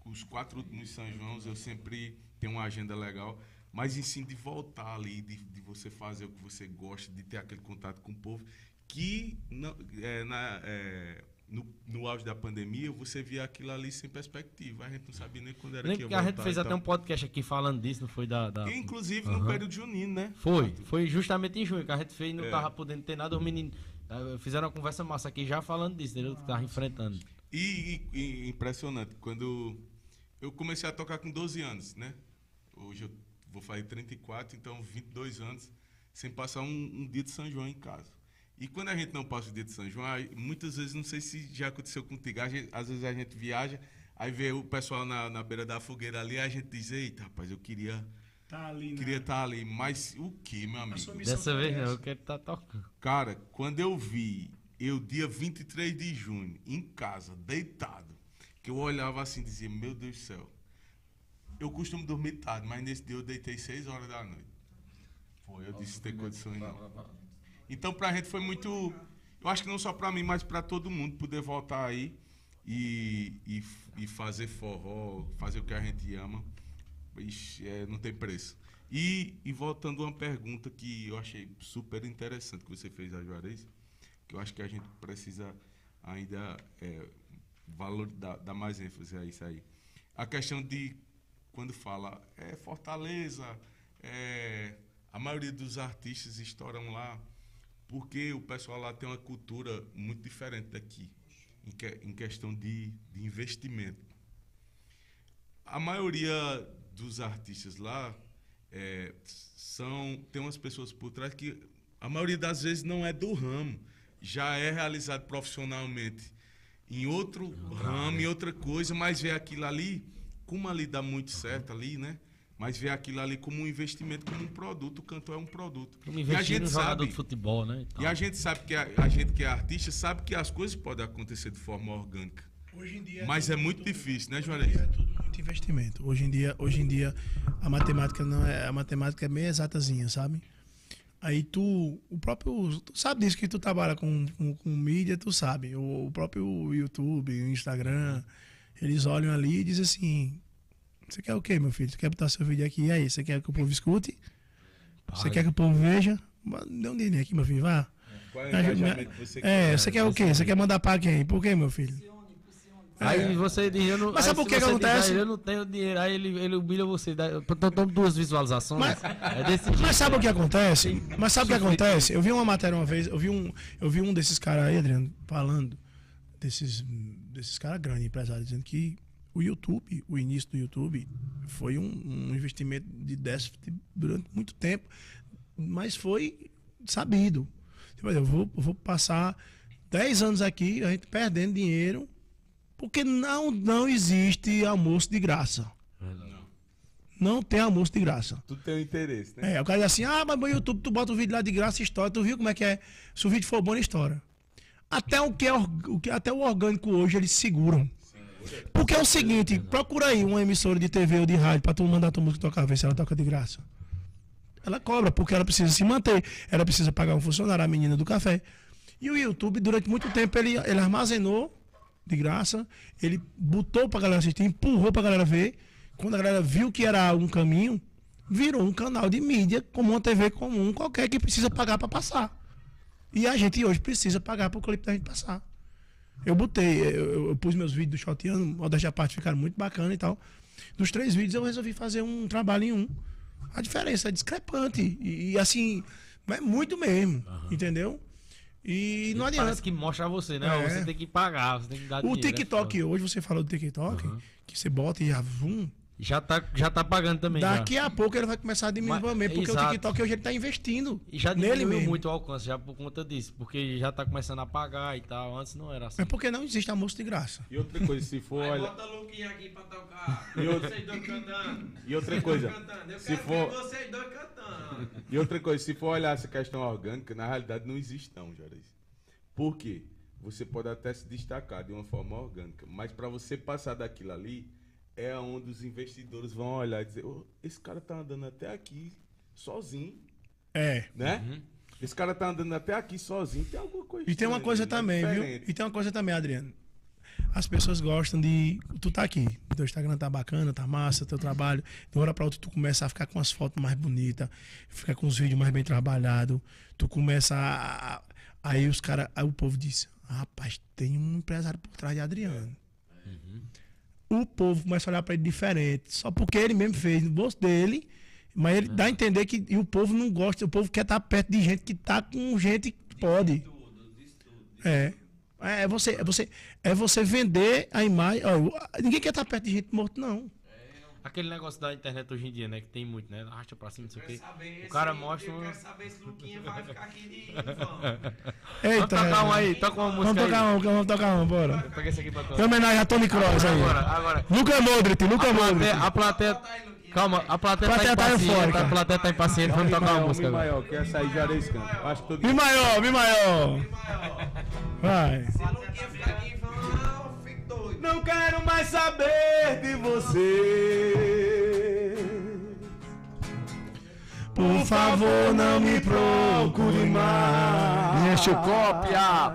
os quatro últimos São Joãos eu sempre tenho uma agenda legal, mas em sim de voltar ali, de, de você fazer o que você gosta, de ter aquele contato com o povo, que não, é, na, é, no, no auge da pandemia você via aquilo ali sem perspectiva. A gente não sabia nem quando era Nem que ia que a gente fez até um podcast aqui falando disso, não foi da. da- Inclusive no Aham. período junino, né? Foi, foi justamente em junho que a gente fez e não É. tava podendo ter nada. Os meninos fizeram uma conversa massa aqui já falando disso, entendeu? Que tava enfrentando. E, e- e impressionante, quando eu comecei a tocar com 12 anos, né? Hoje eu vou fazer 34, então 22 anos, sem passar um, um dia de São João em casa. E quando a gente não passa o dia de São João, muitas vezes, não sei se já aconteceu contigo, às vezes a gente viaja, aí vê o pessoal na, na beira da fogueira ali, a gente diz, eita, rapaz, eu queria Tá ali, né? queria estar ali, mas o que, meu amigo? Dessa foi vez não, essa. eu quero estar tocando. Cara, quando eu vi, eu dia 23 de junho, em casa, deitado, que eu olhava assim e dizia, meu Deus do céu. Eu costumo dormir tarde, mas nesse dia eu deitei 6 horas da noite. Foi, eu disse, tem condições não. Então pra gente foi muito, eu acho que não só pra mim, mas pra todo mundo poder voltar aí e, e, e fazer forró, fazer o que a gente ama. Ixi, é, não tem preço. E, e voltando a uma pergunta que eu achei super interessante que você fez a Juarez, que eu acho que a gente precisa ainda é, valor, dar, dar mais ênfase a isso aí. A questão de quando fala é Fortaleza, é, a maioria dos artistas estouram lá porque o pessoal lá tem uma cultura muito diferente daqui em, que- em questão de, de investimento a maioria dos artistas lá é, são tem umas pessoas por trás que a maioria das vezes não é do ramo, já é realizado profissionalmente em outro ramo, em outra coisa, mas vê aquilo ali, como ali dá muito certo ali, né? Mas vê aquilo ali como um investimento, como um produto, o cantor é um produto. Como E a gente sabe, de futebol, né? e a gente sabe que a, a gente que é artista sabe que as coisas podem acontecer de forma orgânica. Hoje em dia Mas é muito tudo- difícil, né, em Juarez? É tudo muito investimento. Hoje em dia, hoje em dia a matemática não é a matemática é meio exatazinha, sabe? Aí tu, o próprio, tu sabe disso que tu trabalha com, com, com mídia, tu sabe. O, o próprio YouTube, o Instagram, eles olham ali e dizem assim: Você quer o quê, meu filho? Tu quer botar seu vídeo aqui? E aí, você quer que o povo escute? Você quer que o povo veja? Dê um dinheiro aqui, meu filho, vá. Qual Me ajuda- É, você quer o quê? Você quer mandar pra quem? Por quê, meu filho? Aí você diz, eu não. Mas sabe o que que você diz, acontece? "Ah, eu não tenho dinheiro, aí ele, ele humilha você. Então toma duas visualizações. Mas- é desse jeito. Mas sabe o que acontece? Mas sabe o que acontece? Eu vi uma matéria uma vez, eu vi um, eu vi um desses caras aí, Adriano, falando, desses, desses caras grandes, empresários, dizendo que o YouTube, o início do YouTube, foi um, um investimento de déficit durante muito tempo, mas foi sabido. Tipo, eu vou, vou passar 10 anos aqui, a gente perdendo dinheiro, porque não, não existe almoço de graça. Não tem almoço de graça. Tu tem um interesse, né? É, o cara diz assim, ah, mas no YouTube tu bota o vídeo lá de graça e história, tu viu como é que é? Se o vídeo for bom, estoura. Até o que é o que até o orgânico hoje eles seguram. Porque é o seguinte, procura aí uma emissora de TV ou de rádio pra tu mandar tua música tocar, ver se ela toca de graça. Ela cobra, porque ela precisa se manter, ela precisa pagar um funcionário, a menina do café. E o YouTube, durante muito tempo, ele, ele armazenou de graça, ele botou pra galera assistir, empurrou pra galera ver. Quando a galera viu que era um caminho, virou um canal de mídia, como uma TV comum qualquer que precisa pagar pra passar. E a gente hoje precisa pagar pro clipe da gente passar. Eu botei, eu, eu- pus meus vídeos do Shoteando, modéstia à parte, ficaram muito bacana e tal. Dos três vídeos eu resolvi fazer um trabalho em um. A diferença é discrepante. E, e, assim, é muito mesmo. Entendeu? E não adianta. Parece que mostra você, né? É. Você tem que pagar, você tem que dar O dinheiro. é TikTok foda. hoje, você falou do TikTok, que você bota e já. Já tá, já tá pagando também. já. Daqui a pouco ele vai começar a diminuir Mas- também, porque exato. o TikTok hoje ele tá investindo E já nele diminuiu mesmo. muito o alcance, já por conta disso. Porque já tá começando a pagar e tal. Antes não era assim. É porque não existe almoço de graça. E outra coisa, se for Aí olhar. bota o Luquinha aqui pra tocar. E outra- Vocês dois cantando. E outra coisa, se quero for- ver vocês dois cantando. E outra coisa, se for olhar essa questão orgânica, na realidade não existe não, Juarez. Por quê? Você pode até se destacar de uma forma orgânica, mas para você passar daquilo ali, é onde os investidores vão olhar e dizer, "Ô, esse cara tá andando até aqui sozinho, É. né? Esse cara tá andando até aqui sozinho, tem alguma coisa E tem uma coisa ali, né? também, viu? Diferente. E tem uma coisa também, Adriano. As pessoas gostam de. Tu tá aqui, teu Instagram tá bacana, tá massa, teu trabalho. De uma hora pra outra tu começa a ficar com as fotos mais bonitas, fica com os vídeos mais bem trabalhados. Tu começa a. Aí os caras. Aí o povo diz: rapaz, tem um empresário por trás de Adriano. O povo começa a olhar pra ele diferente. Só porque ele mesmo fez no bolso dele. Mas ele dá a entender que e o povo não gosta, o povo quer estar perto de gente que tá com gente que pode. É. É você, é você, é você vender a imagem. ó, ninguém quer estar perto de gente morto, não. Aquele negócio da internet hoje em dia, né? Que tem muito, né? Arrasta pra cima, não sei o quê. O cara mostra Eu quero saber se Luquinha vai ficar aqui de vão. Eita, Vamos tocar um aí, toca uma Vamos música tocar aí. um, vamos tocar um, bora. Pega esse aqui pra Em tocar. homenagem a Tony Cross aí. Agora, agora. Luca Modric, Luca A Modric. plateia, a plateia. Calma, a plateia, Plateia tá tá impaciente. A plateia tá impaciente. Vamos tocar uma música Mi maior, que essa aí Juarez canta. Acho que todo Mi maior, Mi maior. Vai. Se Luquinha ficar aqui em fico doido. Não quero mais saber de você. Por favor, não me procure mais. Enche o cópia.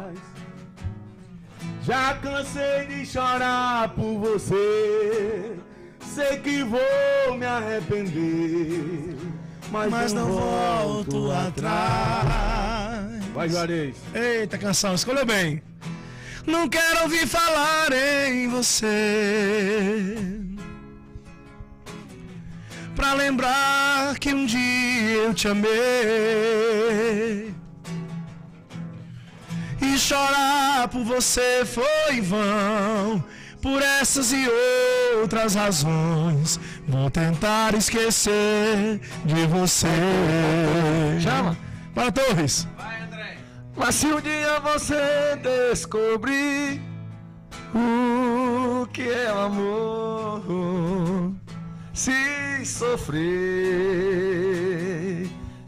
Já cansei de chorar por você. Sei que vou me arrepender. Mas, Mas não volto atrás. Vai, Juarez. Eita, canção, escolheu bem. Não quero ouvir falar em você. Pra lembrar que um dia eu te amei. E chorar por você foi vão. Por essas e outras razões, vou tentar esquecer de você. Chama. Para Torres. Mas se um dia você descobrir o que é o amor, se sofrer,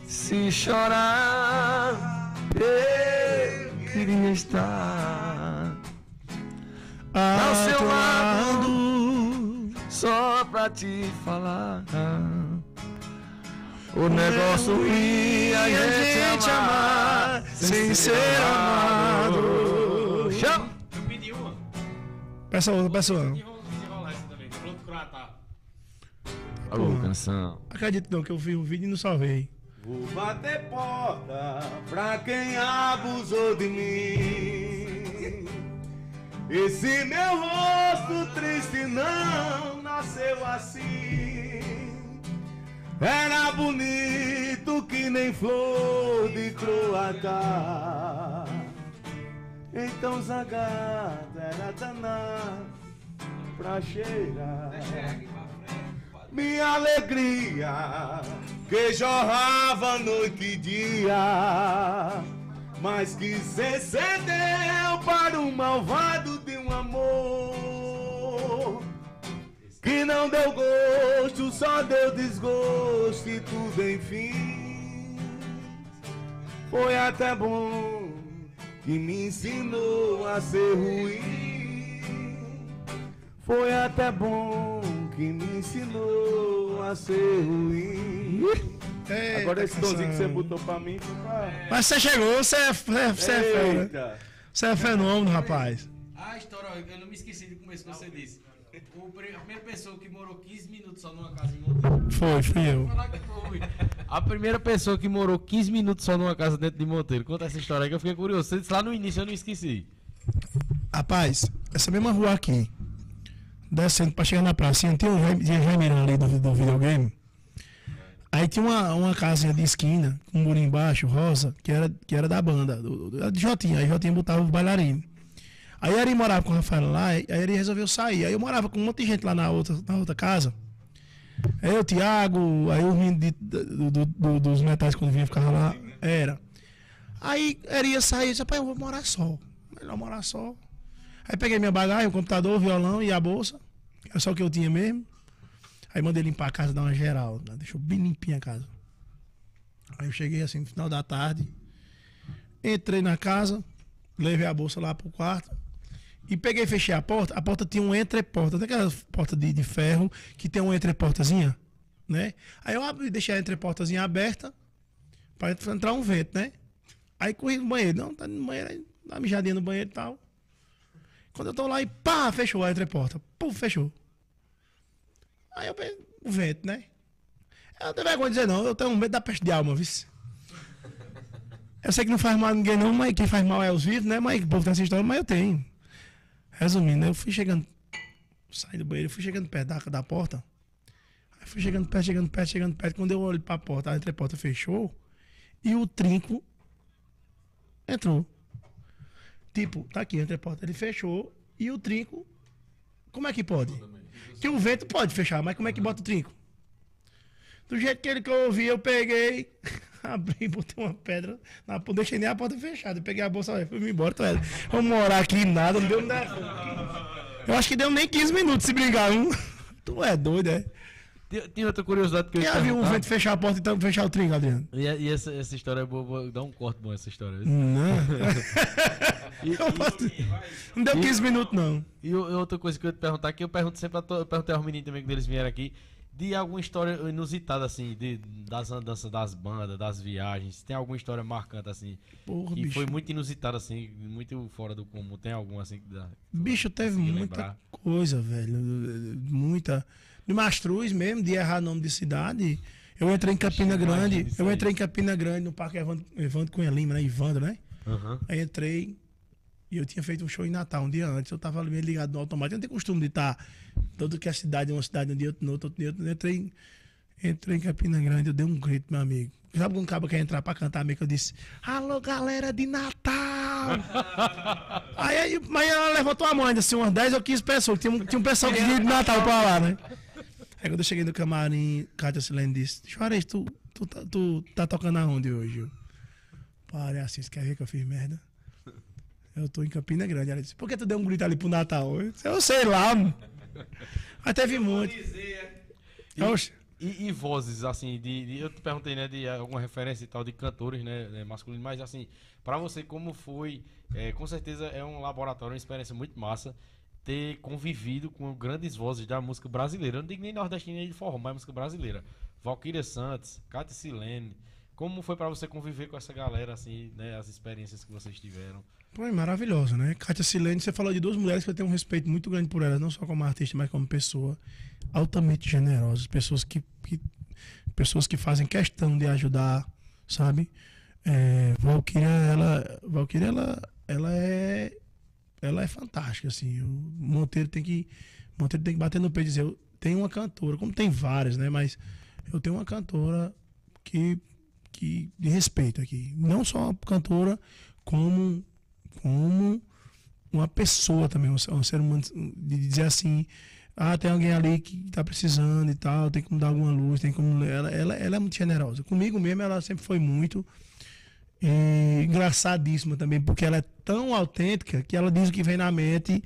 se chorar, eu queria estar Ao seu lado. só pra te falar. O negócio ia a gente amar sem ser amado. Chama! Eu pedi uma. Peça outra, peça outra. Vamos desenrolar essa também. Pronto, croata. Alô, canção. Acredito não que eu vi o vídeo e não salvei. Vou bater porta pra quem abusou de mim. Esse meu rosto triste não nasceu assim. Era bonito que nem flor de croata. Então Zagata era danado pra cheirar. Minha alegria que jorrava noite e dia, mas que se cedeu para o malvado de um amor que não deu gosto, só deu desgosto e tudo enfim. Foi até bom que me ensinou a ser ruim. Foi até bom que me ensinou a ser ruim. Agora esse tonzinho que você botou pra mim foi pra. Mas você chegou, você é, você é, você é fera. Eita! Você é fenômeno, rapaz. Ai, história, eu não me esqueci do começo que você disse. O, a primeira pessoa que morou 15 minutos só numa casa em Monteiro. Foi, fui eu. A primeira pessoa que morou 15 minutos só numa casa dentro de Monteiro. Conta essa história aí que eu fiquei curioso. Você disse lá no início, eu não esqueci. Rapaz, essa mesma rua aqui, descendo pra chegar na praça, tem um Jaimirão ali do, do videogame. Aí tinha uma, uma casinha de esquina, com um muro embaixo, rosa, que era, que era da banda, do, do, Jotinha. Aí Jotinha botava os bailarinos. Aí Ari morava com o Rafael lá, aí ele resolveu sair. Aí eu morava com um monte de gente lá na outra, na outra casa. Aí o Thiago, aí os meninos de- do- do- do- dos metais quando vinha ficava lá. Era. Aí ele ia sair, eu disse, rapaz, eu vou morar só. Melhor morar só. Aí peguei minha bagagem, o computador, o violão e a bolsa. que Era só o que eu tinha mesmo. Aí mandei limpar a casa, dar uma geral. né? Deixou bem limpinha a casa. Aí eu cheguei assim no final da tarde. Entrei na casa, levei a bolsa lá pro quarto. E peguei e fechei a porta. A porta tinha um entreporta. Tem aquela porta de, de ferro que tem uma entreportazinha, né? Aí eu abri, deixei a entreportazinha aberta pra entrar um vento, né? Aí corri no banheiro. Não, tá no banheiro, dá uma mijadinha no banheiro e tal. Quando eu tô lá e pá, fechou a entreporta. Pum, fechou. Aí eu pensei, o vento, né? Eu não tenho vergonha de dizer não, eu tenho medo da peste de alma, viu? Eu sei que não faz mal a ninguém não, mas quem faz mal é os vivos, né? Mas o povo tem essa história, mas eu tenho. Resumindo, eu fui chegando, saí do banheiro, fui chegando perto da, da porta. Aí fui chegando perto, chegando perto, chegando perto. Quando eu olho pra porta, a entreporta fechou e o trinco entrou. Tipo, tá aqui, a entreporta, ele fechou e o trinco, como é que pode? Que o vento pode fechar, mas como é que bota o trinco? Do jeito que ele que eu ouvi, eu peguei, abri, botei uma pedra, na, não deixei nem a porta fechada. Peguei a bolsa, fui me embora, tô ela. Vamos morar aqui nada, não deu nada. Eu acho que deu nem 15 minutos se brigar um. Tu é doido, é? Tem, tem outra curiosidade que eu Já viu um vento fechar a porta e então fechar o trinco, Adriano? E, e essa, essa história é boa, boa, dá um corte bom essa história. Não. E, posso- Não deu 15 minutos, não. e outra coisa que eu ia te perguntar, que eu pergunto sempre to, eu perguntei aos meninos também quando eles vieram aqui, de alguma história inusitada, assim, de, das andanças das bandas, das viagens. Tem alguma história marcante, assim, Porra, que bicho. foi muito inusitada, assim, muito fora do comum. Tem alguma, assim, que dá. Bicho, teve muita lembrar. coisa, velho. Muita. De Mastruz mesmo, de errar nome de cidade. Eu entrei em Campina Grande. Eu entrei em Campina Grande, no Parque Evandro, Evandro Cunha Lima, né? Ivandro, né? Aham. Aí entrei e eu tinha feito um show em Natal um dia antes. Eu tava ali meio ligado no automático. Eu não tenho costume de estar todo que a cidade, uma cidade um dia, outro no outro, outro dia. outro. Eu entrei, entrei em Campina Grande, eu dei um grito, meu amigo. Sabe quando um cabo quer entrar pra cantar meio que eu disse, alô galera de Natal! aí, aí, mas ela levantou a mão ainda, assim, umas 10 ou 15 pessoas. Tinha um, tinha um pessoal que vinha de Natal pra lá, né? Aí quando eu cheguei no camarim, Cátia Silene disse, Juarez, tu, tu, tá- tu tá tocando aonde hoje? Parei assim, você quer ver que eu fiz merda? Eu tô em Campina Grande. Ela disse, por que tu deu um grito ali pro Natal? Eu, disse, eu sei lá, mano. Mas teve muito. Oxe, E, e vozes, assim, de, de- Eu te perguntei, né, de alguma referência e tal de cantores, né, né, masculinos, mas assim, pra você, como foi? é, com certeza é um laboratório, uma experiência muito massa ter convivido com grandes vozes da música brasileira. Eu não digo nem nordestina nem de forró, mas música brasileira. Valquíria Santos, Cátia Silene. Como foi pra você conviver com essa galera, assim, né, as experiências que vocês tiveram? Pô, é maravilhosa, né? Kátia Silene, você falou de duas mulheres que eu tenho um respeito muito grande por elas, não só como artista, mas como pessoa. Altamente generosas, pessoas que, que- pessoas que fazem questão de ajudar, sabe? É, Valkyria, ela, Valkyria, ela, ela é, ela é fantástica, assim. O Monteiro tem que, Monteiro tem que bater no peito e dizer, eu tenho uma cantora, como tem várias, né? Mas eu tenho uma cantora que, que de respeito aqui, não só cantora, como como uma pessoa também, um ser, um humano, de dizer assim, ah, tem alguém ali que tá precisando e tal, tem como dar alguma luz, tem como. Ela, ela, ela é muito generosa. Comigo mesmo, ela sempre foi muito. E engraçadíssima também, porque ela é tão autêntica que ela diz o que vem na mente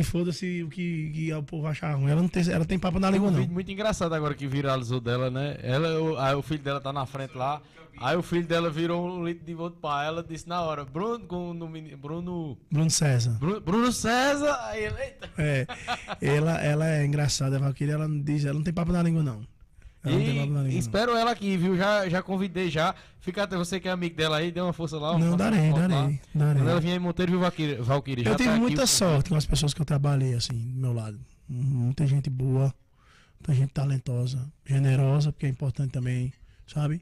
e foda-se o que, que o povo achar ruim. Ela não tem, ela tem papo na língua, não. muito engraçado agora que viralizou dela, né? Ela, o, aí o filho dela tá na frente lá. Aí o filho dela virou um litro de voto pra ela, disse na hora, Bruno, Bruno, Bruno César. Bruno, Bruno César, aí ele. É, ela, ela é engraçada, a Valkyria, ela não diz, ela não tem papo na língua, não. E espero ela aqui, viu? Já, já convidei já. Fica até você que é amigo dela aí, dê uma força lá. Não, darei, darei, darei. Quando ela vier em Monteiro, viu, Valquíria? Valquíria já Eu tive tá aqui, muita o- sorte com as pessoas que eu trabalhei, assim, do meu lado. Muita gente boa, muita gente talentosa, generosa, porque é importante também, sabe?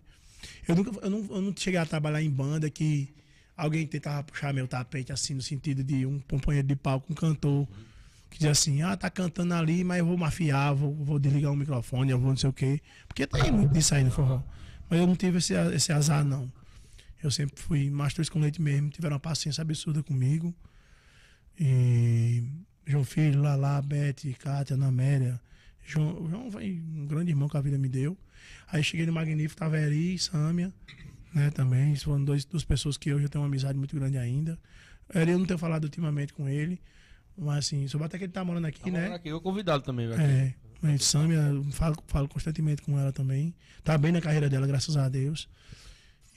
Eu nunca eu não, eu não cheguei a trabalhar em banda que alguém tentava puxar meu tapete, assim, no sentido de um companheiro de palco, um cantor, que dizia assim, ah, tá cantando ali, mas eu vou mafiar, vou, vou desligar o microfone, eu vou não sei o quê. Porque tem muito disso aí no forró. Mas eu não tive esse, esse azar, não. Eu sempre fui master com leite mesmo, tiveram uma paciência absurda comigo. E João Filho, Lala, Beth, Kátia, Ana Amélia. João, João foi um grande irmão que a vida me deu. Aí cheguei no Magnífico, tava Eri, Sâmia, né, também. Foram dois, duas pessoas que hoje eu tenho uma amizade muito grande ainda. Eri eu não tenho falado ultimamente com ele. Mas assim, soube até que ele tá morando aqui, Tá né? morando aqui, eu convidado também, velho. É, mas Samia, eu falo, falo constantemente com ela também. Tá bem na carreira dela, graças a Deus.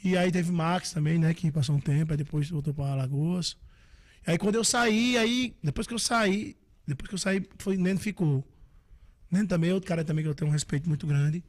E aí teve Max também, né? Que passou um tempo, aí depois voltou para Alagoas. Aí quando eu saí, aí, depois que eu saí, depois que eu saí, foi, Neno ficou. Neno também é outro cara também que eu tenho um respeito muito grande.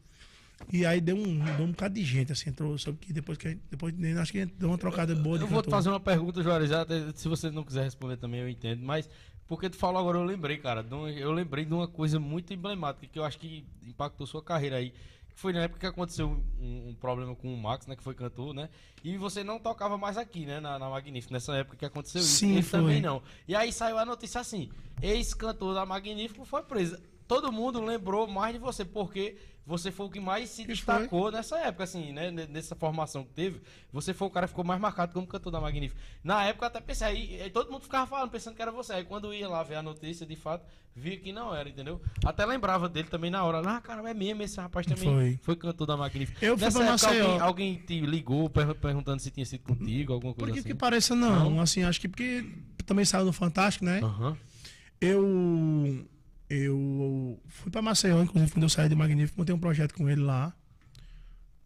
E aí deu um, deu um bocado de gente, assim, entrou, só que depois que depois de Neno, acho que deu uma trocada boa de Eu vou te cantor. fazer uma pergunta, Juarez, se você não quiser responder também, eu entendo, mas porque tu falou agora, eu lembrei, cara, eu lembrei de uma coisa muito emblemática que eu acho que impactou sua carreira aí. que Foi na época que aconteceu um, um problema com o Max, né? Que foi cantor, né? E você não tocava mais aqui, né? Na, na Magnífico, nessa época que aconteceu isso. Sim, Ele foi. também não. E aí saiu a notícia assim: ex-cantor da Magnífico foi preso. Todo mundo lembrou mais de você, porque você foi o que mais se Que destacou nessa época, assim, né? Nessa formação que teve. Você foi o cara que ficou mais marcado como cantor da Magnífico. Na época eu até pensei, aí, aí todo mundo ficava falando, pensando que era você. Aí quando eu ia lá ver a notícia, de fato, via que não era, entendeu? Até lembrava dele também na hora. Ah, cara, é mesmo, esse rapaz também Foi. foi, cantor da Magnífico. Eu Nessa época, alguém, alguém te ligou per- perguntando se tinha sido contigo, alguma coisa que, assim? que pareça, não. Não? Assim, acho que porque também saiu no Fantástico, né? Aham. Eu eu fui pra Maceió, inclusive quando eu saí do Magnífico, montei um projeto com ele lá.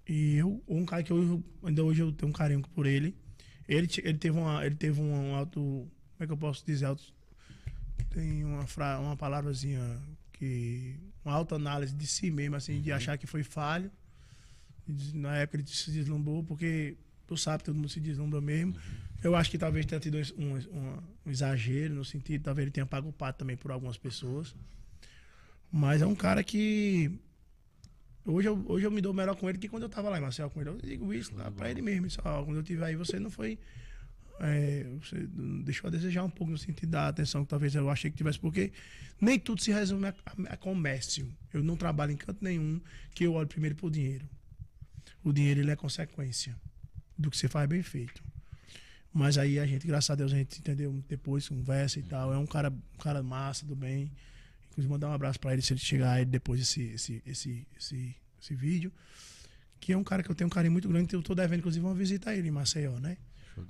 E eu, um cara que eu ainda hoje eu tenho um carinho por ele. Ele, ele teve uma ele teve um auto, como é que eu posso dizer, auto, tem uma fra, uma palavrazinha que uma autoanálise de si mesmo assim, de achar que foi falho. Na época ele se deslumbrou porque tu sabe, todo mundo se deslumbra mesmo. Eu acho que talvez tenha tido um, um- um exagero no sentido, talvez ele tenha pago o pato também por algumas pessoas. Mas é um cara que. Hoje eu, hoje eu me dou melhor com ele que quando eu tava lá em Marcel com ele. Eu digo isso lá pra ele mesmo. Quando eu tive aí, você não foi. é, você deixou a desejar um pouco no sentido da atenção que talvez eu achei que tivesse, porque nem tudo se resume a, a- a comércio. Eu não trabalho em canto nenhum que eu olho primeiro pro dinheiro. O dinheiro ele é consequência do que você faz bem feito. Mas aí a gente, graças a Deus, a gente entendeu depois, conversa e tal. É um cara, um cara massa, do bem. Inclusive, mandar um abraço pra ele se ele chegar aí depois desse esse, esse, esse, esse vídeo. Que é um cara que eu tenho um carinho muito grande. que Eu tô devendo, inclusive, uma visita a ele em Maceió, né?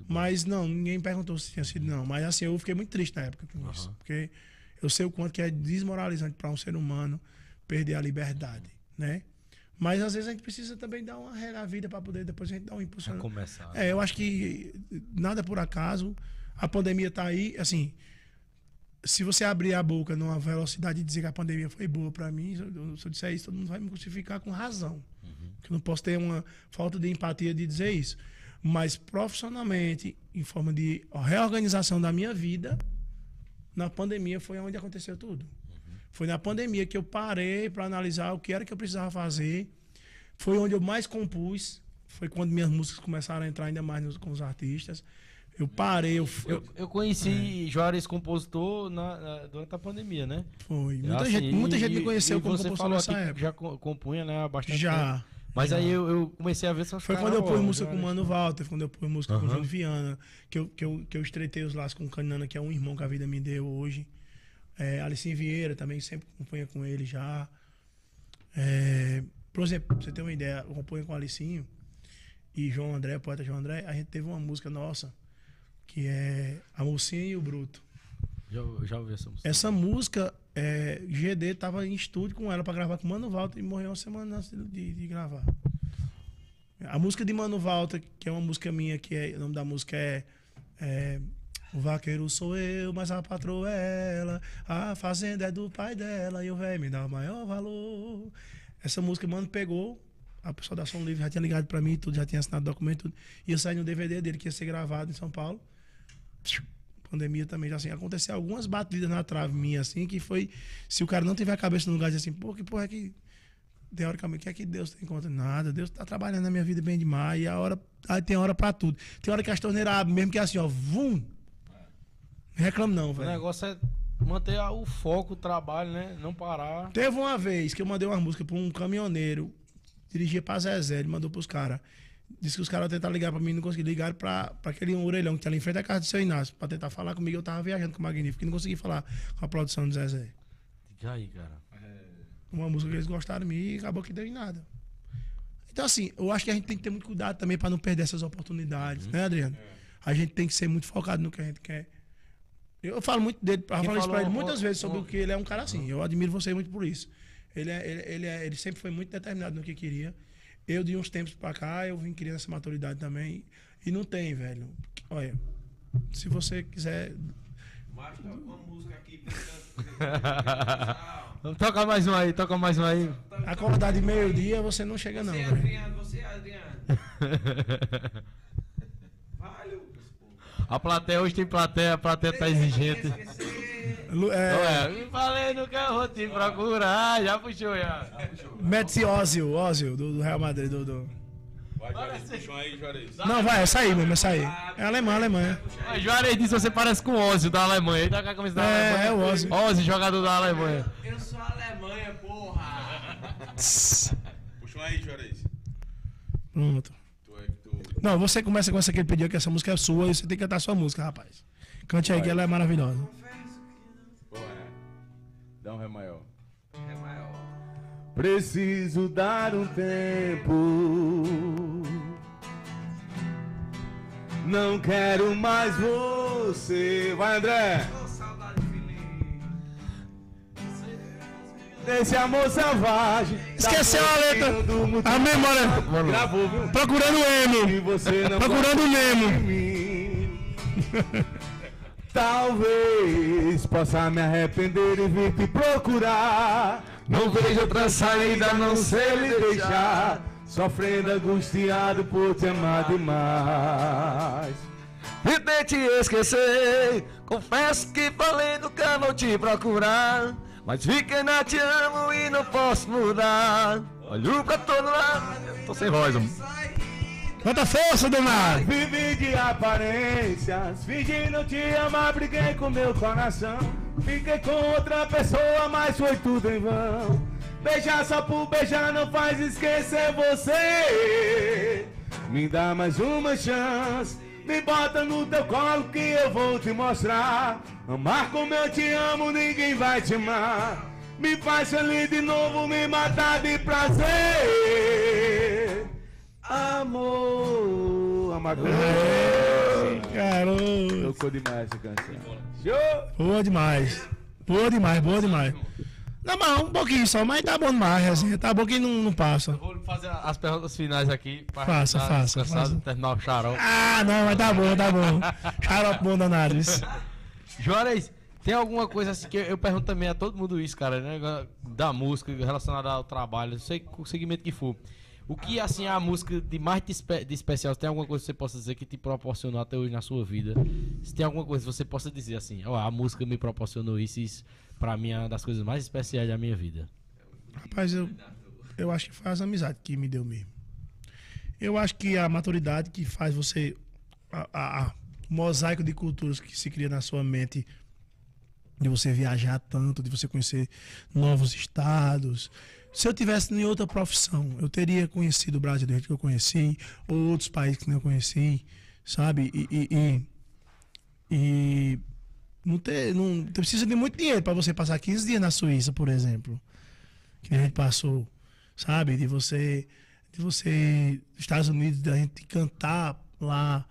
Mas não, ninguém perguntou se tinha sido, não. Mas assim, eu fiquei muito triste na época com isso. Porque eu sei o quanto que é desmoralizante para um ser humano perder a liberdade, né? Mas às vezes a gente precisa também dar uma vida para poder depois a gente dar um impulso. começar. É, eu acho que nada por acaso. A pandemia tá aí, assim. Se você abrir a boca numa velocidade e dizer que a pandemia foi boa para mim, se eu, se eu disser isso, todo mundo vai me crucificar com razão. Que eu não posso ter uma falta de empatia de dizer isso. Mas profissionalmente, em forma de reorganização da minha vida, na pandemia foi onde aconteceu tudo. Foi na pandemia que eu parei para analisar o que era que eu precisava fazer. Foi onde eu mais compus. Foi quando minhas músicas começaram a entrar ainda mais nos- com os artistas. Eu parei, eu, Eu, eu conheci Juarez compositor na, na- durante a pandemia, né? foi. Muita, Assim, gente, muita e- gente me conheceu como você compositor falou nessa época. já co- compunha, né? Bastante tempo. Já. Mas já. aí eu, eu comecei a ver essas Foi quando eu pus música com o Mano Walter, quando eu pus música com o. Júnior Viana, que eu, que, eu, que eu estreitei os laços com o Canana, que é um irmão que a vida me deu hoje. É, Alicinho Vieira também sempre acompanha com ele já. É, por exemplo, pra você ter uma ideia, eu com o Alicinho e João André, poeta João André, a gente teve uma música nossa que é A Mocinha e o Bruto. Já, já ouvi essa música. Essa música, é, GD tava em estúdio com ela pra gravar com o Mano Walter e morreu uma semana antes de, de gravar. A música de Mano Walter, que é uma música minha, que é, o nome da música é, é, O vaqueiro sou eu, mas a patroa é ela. A fazenda é do pai dela e o velho me dá o maior valor. Essa música, mano, pegou. A pessoa da Som Livre já tinha ligado pra mim, tudo, já tinha assinado documento, tudo. Ia sair no DVD dele, que ia ser gravado em São Paulo. Pandemia também, já assim. Aconteceu algumas batidas na trave minha, assim, que foi. Se o cara não tiver a cabeça no lugar, diz assim, pô, que porra é que. Teoricamente, o que é que Deus tem contra nada? Deus tá trabalhando na minha vida bem demais. E a hora. Aí tem hora pra tudo. Tem hora que as torneiras abrem, mesmo que é assim, ó, vum. Não reclamo não, O velho. negócio é manter o foco, o trabalho, né? Não parar. Teve uma vez que eu mandei uma música pra um caminhoneiro, dirigia pra Zezé, ele mandou pros caras. Disse que os caras tentaram ligar pra mim, não conseguiram ligar pra, pra aquele orelhão que tá ali em frente à casa do seu Inácio, pra tentar falar comigo. Eu tava viajando com o Magnífico e não consegui falar com a produção do Zezé. Diga aí, cara. Uma música que eles gostaram de mim e acabou que deu em nada. Então, assim, eu acho que a gente tem que ter muito cuidado também pra não perder essas oportunidades, né, Adriano? A gente tem que ser muito focado no que a gente quer. Eu falo muito dele, eu falo isso pra ele muitas vezes sobre o que ele é um cara assim. Eu admiro você muito por isso. Ele, é, ele, ele, é- ele sempre foi muito determinado no que queria. Eu, de uns tempos pra cá, eu vim criando essa maturidade também. E não tem, velho. Olha, se você quiser. Mas toca uma música aqui Toca mais um aí, toca mais um aí. Acordar de meio-dia, você não chega, não, Você, velho. Adriano, você, Adriano. A plateia hoje tem plateia, a plateia tá exigente. Lu- Não É, é, me falei no que eu vou te procurar. Já puxou, já. Mete Ozil, Ozil, do, do Real Madrid. Do, do- Vai, Juarez, puxa um aí, Juarez. Não, vai, essa aí mesmo, essa aí. É alemã, Alemanha. Ó, Juarez disse você parece com o Ozzy da Alemanha. Ele tá com a camisa da É, Alemanha. é o Ozzy. Ozzy, jogador da Alemanha. Eu sou Alemanha, porra. Puxa um aí, Juarez. Pronto. Não, você começa com essa que ele pediu, que essa música é sua e você tem que cantar a sua música, rapaz. Cante aí que ela é maravilhosa. Pô, é. Dá um ré maior. É maior. Preciso dar um tempo. Não quero mais você. Vai, André. Desse amor selvagem. Esqueceu a letra. A memória. Gravou, viu? Procurando o não Procurando o Nemo. Talvez possa me arrepender e vir te procurar. Não vejo outra saída não ser lhe deixar. Sofrendo angustiado por te amar demais. Tentei te esquecer. Confesso que falei nunca vou te procurar. Mas vi que ainda te amo e não posso mudar. Olho pra todo lado. Tô sem voz, amor. Quanta força, Demar. Vivi de aparências, fingindo te amar, briguei com meu coração. Fiquei com outra pessoa, mas foi tudo em vão. Beijar só por beijar não faz esquecer você. Me dá mais uma chance, me bota no teu colo que eu vou te mostrar. Amar como eu te amo, ninguém vai te amar. Me faz feliz de novo, me matar de prazer. Amor, amado. Garoto. Tocou demais essa canção. Show! Boa demais. Boa demais, boa demais. Não, mas um pouquinho só, mas tá bom demais, assim. Tá bom que não, não passa. Vou fazer as perguntas finais aqui. Faça, faça. Terminar o xarope. Ah, não, mas tá bom, tá bom. Xarope bom danado, isso. Juarez, tem alguma coisa assim que eu, eu pergunto também a todo mundo isso, cara, né? Da música relacionada ao trabalho, não sei o segmento que for. O que, assim, a música de mais de, espe- de especial, tem alguma coisa que você possa dizer que te proporcionou até hoje na sua vida? Se tem alguma coisa que você possa dizer assim, ó, a música me proporcionou isso, e isso pra mim é uma das coisas mais especiais da minha vida. Rapaz, eu, eu acho que foi as amizades que me deu mesmo. Eu acho que a maturidade que faz você. A, a- a- mosaico de culturas que se cria na sua mente, de você viajar tanto, de você conhecer novos estados. Se eu tivesse em outra profissão, eu teria conhecido o Brasil do jeito que eu conheci, ou outros países que não conheci, sabe? E. e- e- e não, ter, não precisa de muito dinheiro para você passar 15 dias na Suíça, por exemplo que a gente passou, sabe? De você, de você, Estados Unidos, da gente cantar lá,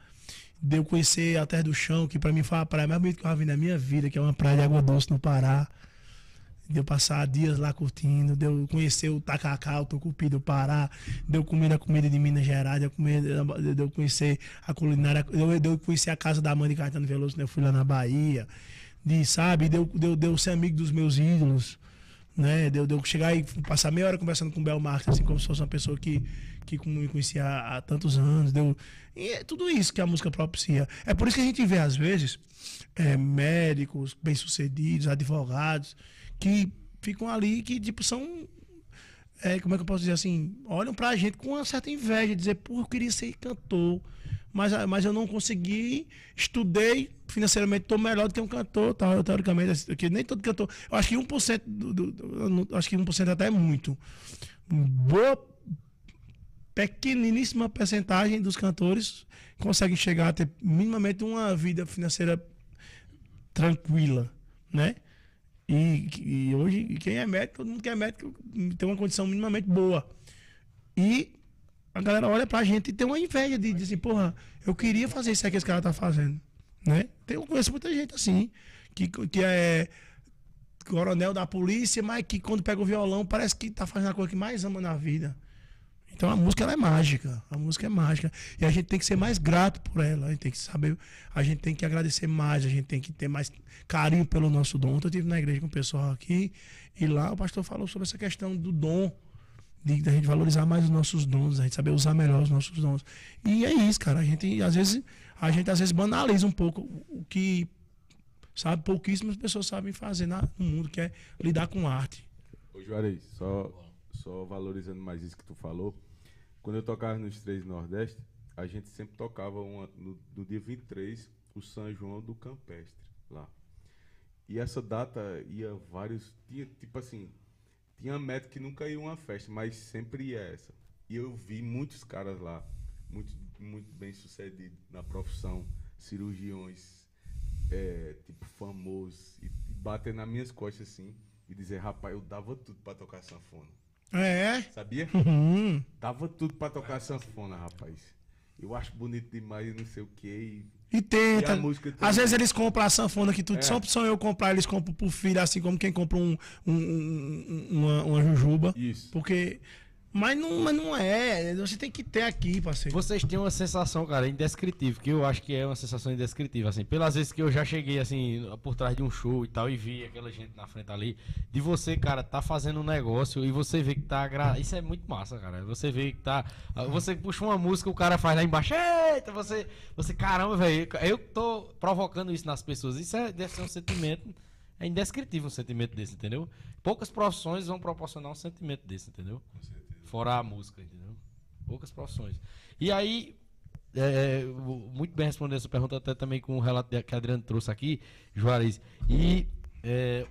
de eu conhecer a Terra do Chão, que pra mim foi a praia mais bonita que eu já vi na minha vida, que é uma praia de água doce no Pará. De eu passar dias lá curtindo, de eu conhecer o tacacá, o tucupi do Pará, de eu comer a comida de Minas Gerais, de eu, comer, de eu conhecer a culinária, de eu, de eu conhecer a casa da mãe de Caetano Veloso, quando eu fui lá na Bahia, de, sabe, de eu, de eu, de eu ser amigo dos meus ídolos, né? De eu, de eu chegar e passar meia hora conversando com o Bel Marques, assim, como se fosse uma pessoa que, que me conhecia há, há tantos anos. Deu, e é tudo isso que a música propicia. É por isso que a gente vê, às vezes, é, médicos bem-sucedidos, advogados, que ficam ali, que, tipo, são. É, como é que eu posso dizer assim? Olham pra gente com uma certa inveja, dizer, pô, eu queria ser cantor, mas, mas eu não consegui, estudei, financeiramente estou melhor do que um cantor, tá, teoricamente, assim, que nem todo cantor. Eu acho que 1% do, do, do acho que 1% até é muito. Boa pequeniníssima percentagem dos cantores conseguem chegar a ter minimamente uma vida financeira tranquila, né? E, e hoje, quem é médico, todo mundo que é médico tem uma condição minimamente boa. E a galera olha pra gente e tem uma inveja de dizer assim, porra, eu queria fazer isso aí que esse cara tá fazendo. Né? Tem, eu conheço muita gente assim, que, que é coronel da polícia, mas que quando pega o violão parece que tá fazendo a coisa que mais ama na vida. Então a música ela é mágica, a música é mágica. E a gente tem que ser mais grato por ela, a gente tem que saber, a gente tem que agradecer mais, a gente tem que ter mais carinho pelo nosso dom. Ontem eu estive na igreja com o pessoal aqui e lá o pastor falou sobre essa questão do dom, de, a gente valorizar mais os nossos dons, a gente saber usar melhor os nossos dons. E é isso, cara. A gente às vezes, a gente às vezes banaliza um pouco o que sabe pouquíssimas pessoas sabem fazer no mundo, que é lidar com arte. Ô Juarez, só, só valorizando mais isso que tu falou. Quando eu tocava nos três Nordeste, a gente sempre tocava uma, no, no dia 23 o São João do Campestre lá. E essa data ia vários. Tinha, tipo assim, tinha meta que nunca ia uma festa, mas sempre ia essa. E eu vi muitos caras lá, muito, muito bem sucedidos na profissão, cirurgiões, é, tipo, famosos, e, e bater nas minhas costas assim, e dizer, rapaz, eu dava tudo pra tocar sanfona. É? Sabia? Uhum. Dava tudo pra tocar sanfona, rapaz. Eu acho bonito demais não sei o que. E tenta. E Às vezes eles compram a sanfona que tudo. É. Só opção eu comprar, eles compram pro filho, assim como quem compra um, um- um- uma, uma jujuba. Isso. Porque. Mas não, mas não é. Você tem que ter aqui, parceiro. Vocês têm uma sensação, cara, indescritível, que eu acho que é uma sensação indescritível, assim, pelas vezes que eu já cheguei, assim, por trás de um show e tal, e vi aquela gente na frente ali, de você, cara, tá fazendo um negócio e você vê que tá, agra... isso é muito massa, cara, você vê que tá, você puxa uma música, o cara faz lá embaixo, eita, você, você, caramba, velho, eu tô provocando isso nas pessoas, isso é, deve ser um sentimento, é indescritível um sentimento desse, entendeu? Poucas profissões vão proporcionar um sentimento desse, entendeu? Fora a música, entendeu? Poucas profissões. E aí, é, o- muito bem respondendo essa pergunta, até também com o relato que a Adriano trouxe aqui, Juarez. E é,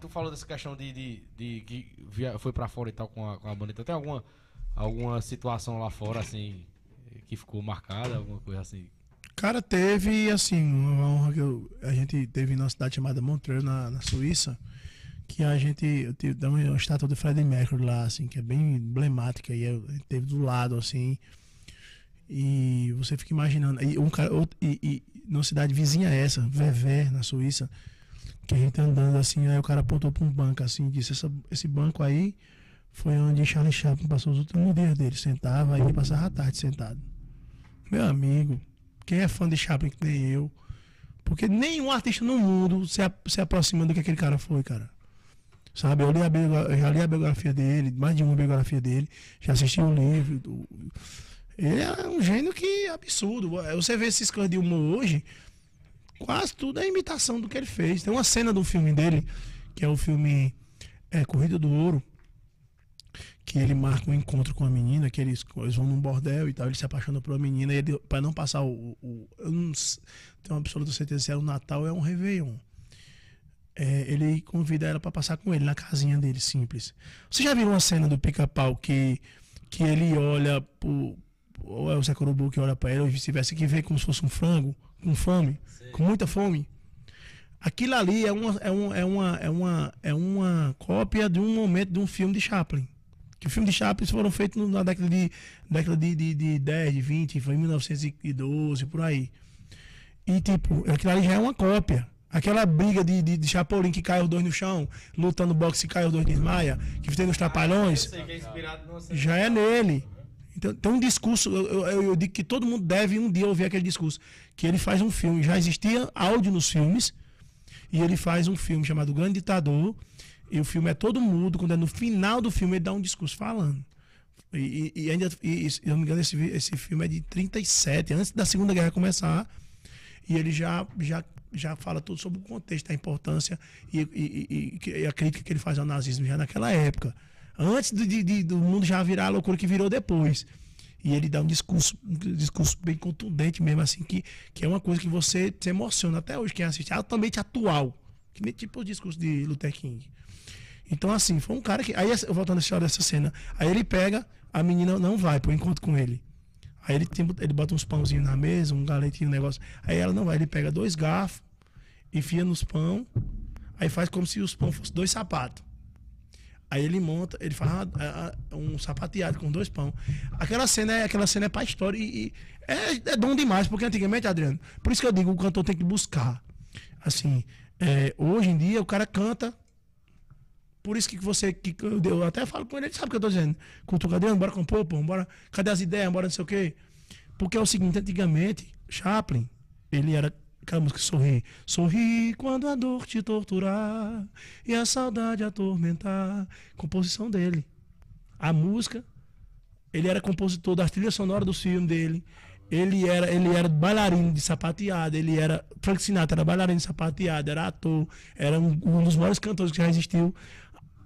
tu falou dessa questão de, de, de que via- foi pra fora e tal com a, com a banda. Então, tem alguma, alguma situação lá fora, assim, que ficou marcada, alguma coisa assim? Cara, teve, assim, uma honra que eu- a gente teve numa cidade chamada Montreux, na, na Suíça, que a gente dá uma, estátua do Freddie Mercury lá, assim, que é bem emblemática, e gente teve do lado, assim, e você fica imaginando, e, um cara, outro- e, e numa cidade vizinha essa, Vevé, na Suíça, que a gente andando assim, aí o cara apontou para um banco assim, e disse, "Essa- esse banco aí foi onde Charlie Chaplin passou os últimos dias dele, sentava, ele passava a tarde sentado. Meu amigo, quem é fã de Chaplin que nem eu, porque nenhum artista no mundo se, se aproxima do que aquele cara foi, cara. Sabe, eu, li a biogra- eu já li a biografia dele, mais de uma biografia dele, já assisti o livro. do- Ele é um gênio que é absurdo. Você vê esses coisas de humor hoje, quase tudo é imitação do que ele fez. Tem uma cena do filme dele, que é o filme é, Corrida do Ouro, que ele marca um encontro com a menina, que eles, eles vão num bordel e tal, ele se apaixona por uma menina, e ele, pra não passar o. o- eu não tenho absoluta certeza se é o Natal é um Réveillon. É, ele convida ela pra passar com ele na casinha dele, simples. Você já viu uma cena do pica-pau que, que ele olha pro. Ou é o Zé Corubu que olha pra ele, ou vice-versa, que vê como se fosse um frango, com fome, com muita fome? Aquilo ali é uma, é, uma, é, uma, é, uma, é uma cópia de um momento de um filme de Chaplin. Que o filme de Chaplin foram feitos na década de, década de, de, de 10, de 20, foi em 1912, por aí. E, tipo, aquilo ali já é uma cópia. Aquela briga de, de, de Chapolin que cai os dois no chão, lutando boxe e cai os dois desmaia, que tem nos trapalhões, já é nele. Então, tem um discurso, eu, eu- eu, digo que todo mundo deve um dia ouvir aquele discurso. Que ele faz um filme, já existia áudio nos filmes, e ele faz um filme chamado Grande Ditador, E o filme é todo mudo. Quando é no final do filme, ele dá um discurso falando. E, e- e ainda, e, se eu não me engano, esse, esse filme é de 37, antes da Segunda Guerra começar. E ele já, já, já fala tudo sobre o contexto, a importância e, e- e- e a crítica que ele faz ao nazismo já naquela época. Antes do, de- do mundo já virar a loucura que virou depois. E ele dá um discurso, um discurso bem contundente mesmo, assim, que, que é uma coisa que você se emociona até hoje, quem assiste, é altamente atual. Que nem tipo o discurso de Luther King. Então, assim, foi um cara que. Aí, voltando a história dessa cena. Aí ele pega, a menina não vai pro encontro com ele. Aí ele, tem, ele bota uns pãozinhos na mesa, um galetinho, um negócio. Aí ela não vai, ele pega dois garfos, enfia nos pão, aí faz como se os pão fossem dois sapatos. Aí ele monta, ele faz um sapateado com dois pão. Aquela cena é, aquela cena é pra história e, e é, é bom demais, porque antigamente, Adriano, por isso que eu digo, o cantor tem que buscar. Assim, é, hoje em dia o cara canta por isso que você. Que, eu, até falo com ele, ele sabe o que eu tô dizendo. Cultura Adriano, bora compor, pô, bora. Cadê as ideias? Bora não sei o quê. Porque é o seguinte, antigamente, Chaplin, ele era. Aquela música Sorri. Sorri quando a dor te torturar e a saudade atormentar. Composição dele. A música, ele era compositor da trilha sonora do filme dele. Ele era, ele era bailarino de sapateada, ele era. Frank Sinatra era bailarino de sapateada, era ator, era um, um dos maiores cantores que já existiu.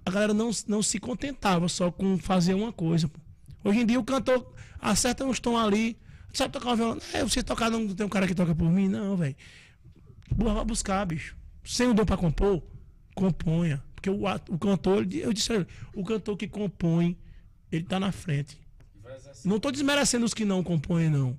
A galera não, não se contentava só com fazer uma coisa. pô. Hoje em dia o cantor acerta uns tons ali. Sabe tocar um violão? É, você tocar, não tem um cara que toca por mim? Não, velho. Vai buscar, bicho. Sem o dom pra compor, componha. Porque o, o cantor, eu disse ele, o cantor que compõe, ele tá na frente. Não tô desmerecendo os que não compõem, não.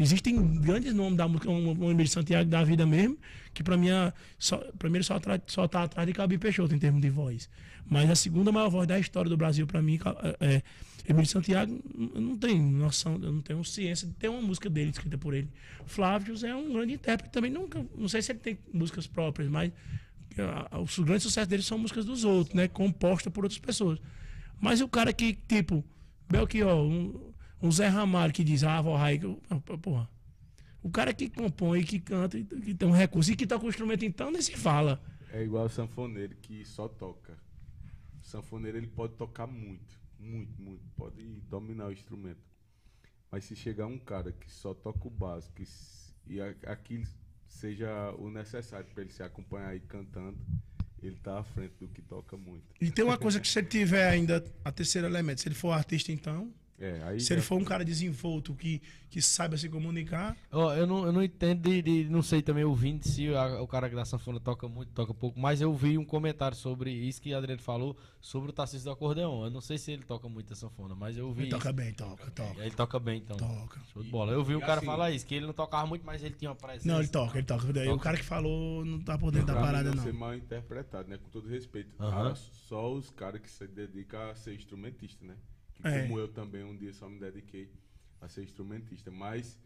Existem grandes nomes da música, um, um Emílio Santiago da vida mesmo, que pra mim, é só, ele só, atra- só tá atrás de Cabi Peixoto em termos de voz. Mas a segunda maior voz da história do Brasil, pra mim, é, é Emílio Santiago. Eu não tenho noção, eu não tenho ciência de ter uma música dele escrita por ele. Flávio é um grande intérprete também. Nunca, não sei se ele tem músicas próprias, mas ah, os grandes sucessos dele são músicas dos outros, né? Compostas por outras pessoas. Mas o cara que, tipo, Belchior, um, um Zé Ramalho que diz, ah, vó Raí, porra. O cara que compõe, que canta, que tem um recurso e que toca o instrumento, então, nem se fala. É igual o sanfoneiro que só toca. O sanfoneiro ele pode tocar muito, muito, muito, pode dominar o instrumento. Mas se chegar um cara que só toca o básico e, e aquilo seja o necessário para ele se acompanhar aí cantando, ele tá à frente do que toca muito. E tem uma coisa que se ele tiver ainda a terceiro elemento, se ele for artista, então, É, aí se ele for um cara desenvolto, que, que saiba se comunicar, Ó, eu, não, eu não entendo de, de- Não sei também ouvindo se a- o cara que da sanfona toca muito, toca pouco, mas eu vi um comentário sobre isso que o Adriano falou sobre o Tarcísio do acordeão. Eu não sei se ele toca muito a sanfona, mas eu vi. ele toca isso. bem, toca, toca. Ele toca bem, então. Toca. Show de bola. Eu vi o E cara assim- falar isso, que ele não tocava muito, mas ele tinha uma presença. Não, ele toca, ele toca. Daí O Toca. cara que falou não tá por dentro da parada, não ser mal interpretado, né? Com todo respeito. Aham. Ah, só os caras que se dedicam a ser instrumentista, né? Que É. Como eu também um dia só me dediquei a ser instrumentista. Mas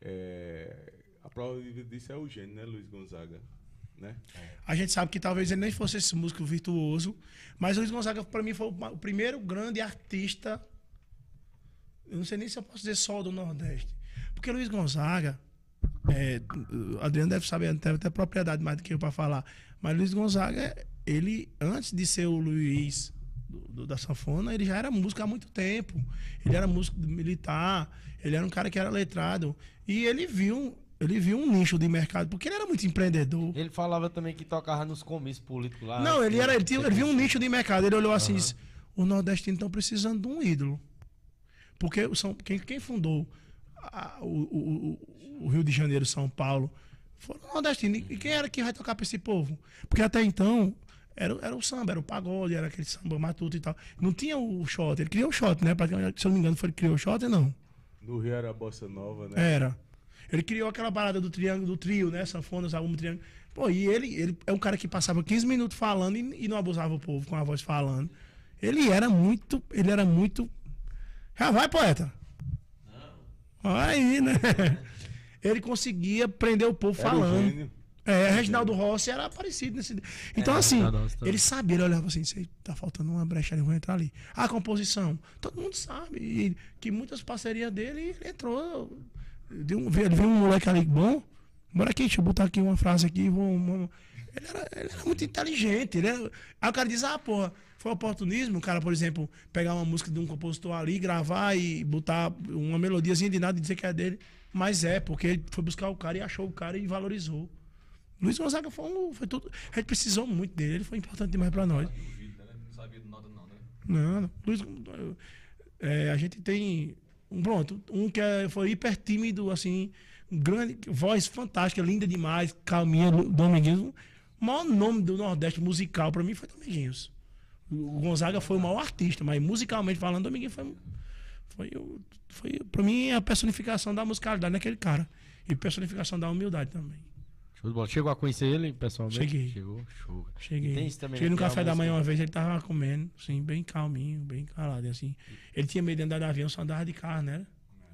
é, a prova disso é o gênio, né, Luiz Gonzaga? Né? A gente sabe que talvez ele nem fosse esse músico virtuoso, mas Luiz Gonzaga, pra mim, foi o primeiro grande artista. Eu não sei nem se eu posso dizer só do Nordeste. Porque Luiz Gonzaga, é, o Adriano deve saber, deve ter propriedade mais do que eu para falar. Mas Luiz Gonzaga, ele, antes de ser o Luiz do- do- da sanfona, ele já era músico há muito tempo. Ele era músico militar, ele era um cara que era letrado. E ele viu, ele viu um nicho de mercado, porque ele era muito empreendedor. Ele falava também que tocava nos comícios políticos lá. Não, ele, era, ele, tinha, ele viu um nicho de mercado. Ele olhou assim e disse: o nordestino estão precisando de um ídolo. Porque São, quem, quem fundou a- o, o- o- o Rio de Janeiro, São Paulo, foram nordestinos. E quem era que vai tocar para esse povo? Porque até então era, era o samba, era o pagode, era aquele samba matuto e tal. Não tinha o shot. Ele criou o shot, né? Pra- Se eu não me engano, foi ele que criou o shot, não. No Rio era a Bossa Nova, né? Era. Ele criou aquela parada do triângulo, do trio, né? Sanfona, algum triângulo. Pô, e ele, ele é um cara que passava 15 minutos falando e, e não abusava o povo com a voz falando. Ele era muito. Ele era muito. Já vai, poeta. Aí, né? Ele conseguia prender o povo Era o falando. Gênio. É, Reginaldo Rossi era parecido nesse. Então, É, assim, ele sabia, ele olhava assim, "Sei, tá faltando uma brecha ali, vou entrar ali. A composição, todo mundo sabe. E que muitas parcerias dele, ele entrou. Deu um, viu um moleque ali bom. Bora aqui, deixa eu botar aqui uma frase aqui. Vou, vou- Ele era, ele era muito inteligente. Ele era- Aí o cara diz, ah, porra, foi oportunismo. O cara, por exemplo, pegar uma música de um compositor ali, gravar e botar uma melodiazinha de nada e dizer que é dele. Mas é, porque ele foi buscar o cara e achou o cara e valorizou. Luiz Gonzaga foi, um, foi tudo. A gente precisou muito dele, ele foi importante demais pra nós. Não sabia nada, não, né? Não, não. Luiz, é, a gente tem um pronto, um que é- foi hiper tímido, assim, grande, voz fantástica, linda demais, calminha, Dominguinhos. O maior nome do Nordeste musical pra mim foi Dominguinhos. O Gonzaga foi o maior artista, mas musicalmente falando, Dominguinhos foi, foi, foi pra mim a personificação da musicalidade naquele cara. E personificação da humildade também. Show de bola. Chegou a conhecer ele pessoalmente? Cheguei. Chegou, show. Cheguei. E tem isso também, Cheguei né, no café da manhã uma vez, ele tava comendo, assim, bem calminho, bem calado, assim. Ele tinha medo de andar de avião, só andava de carro, né?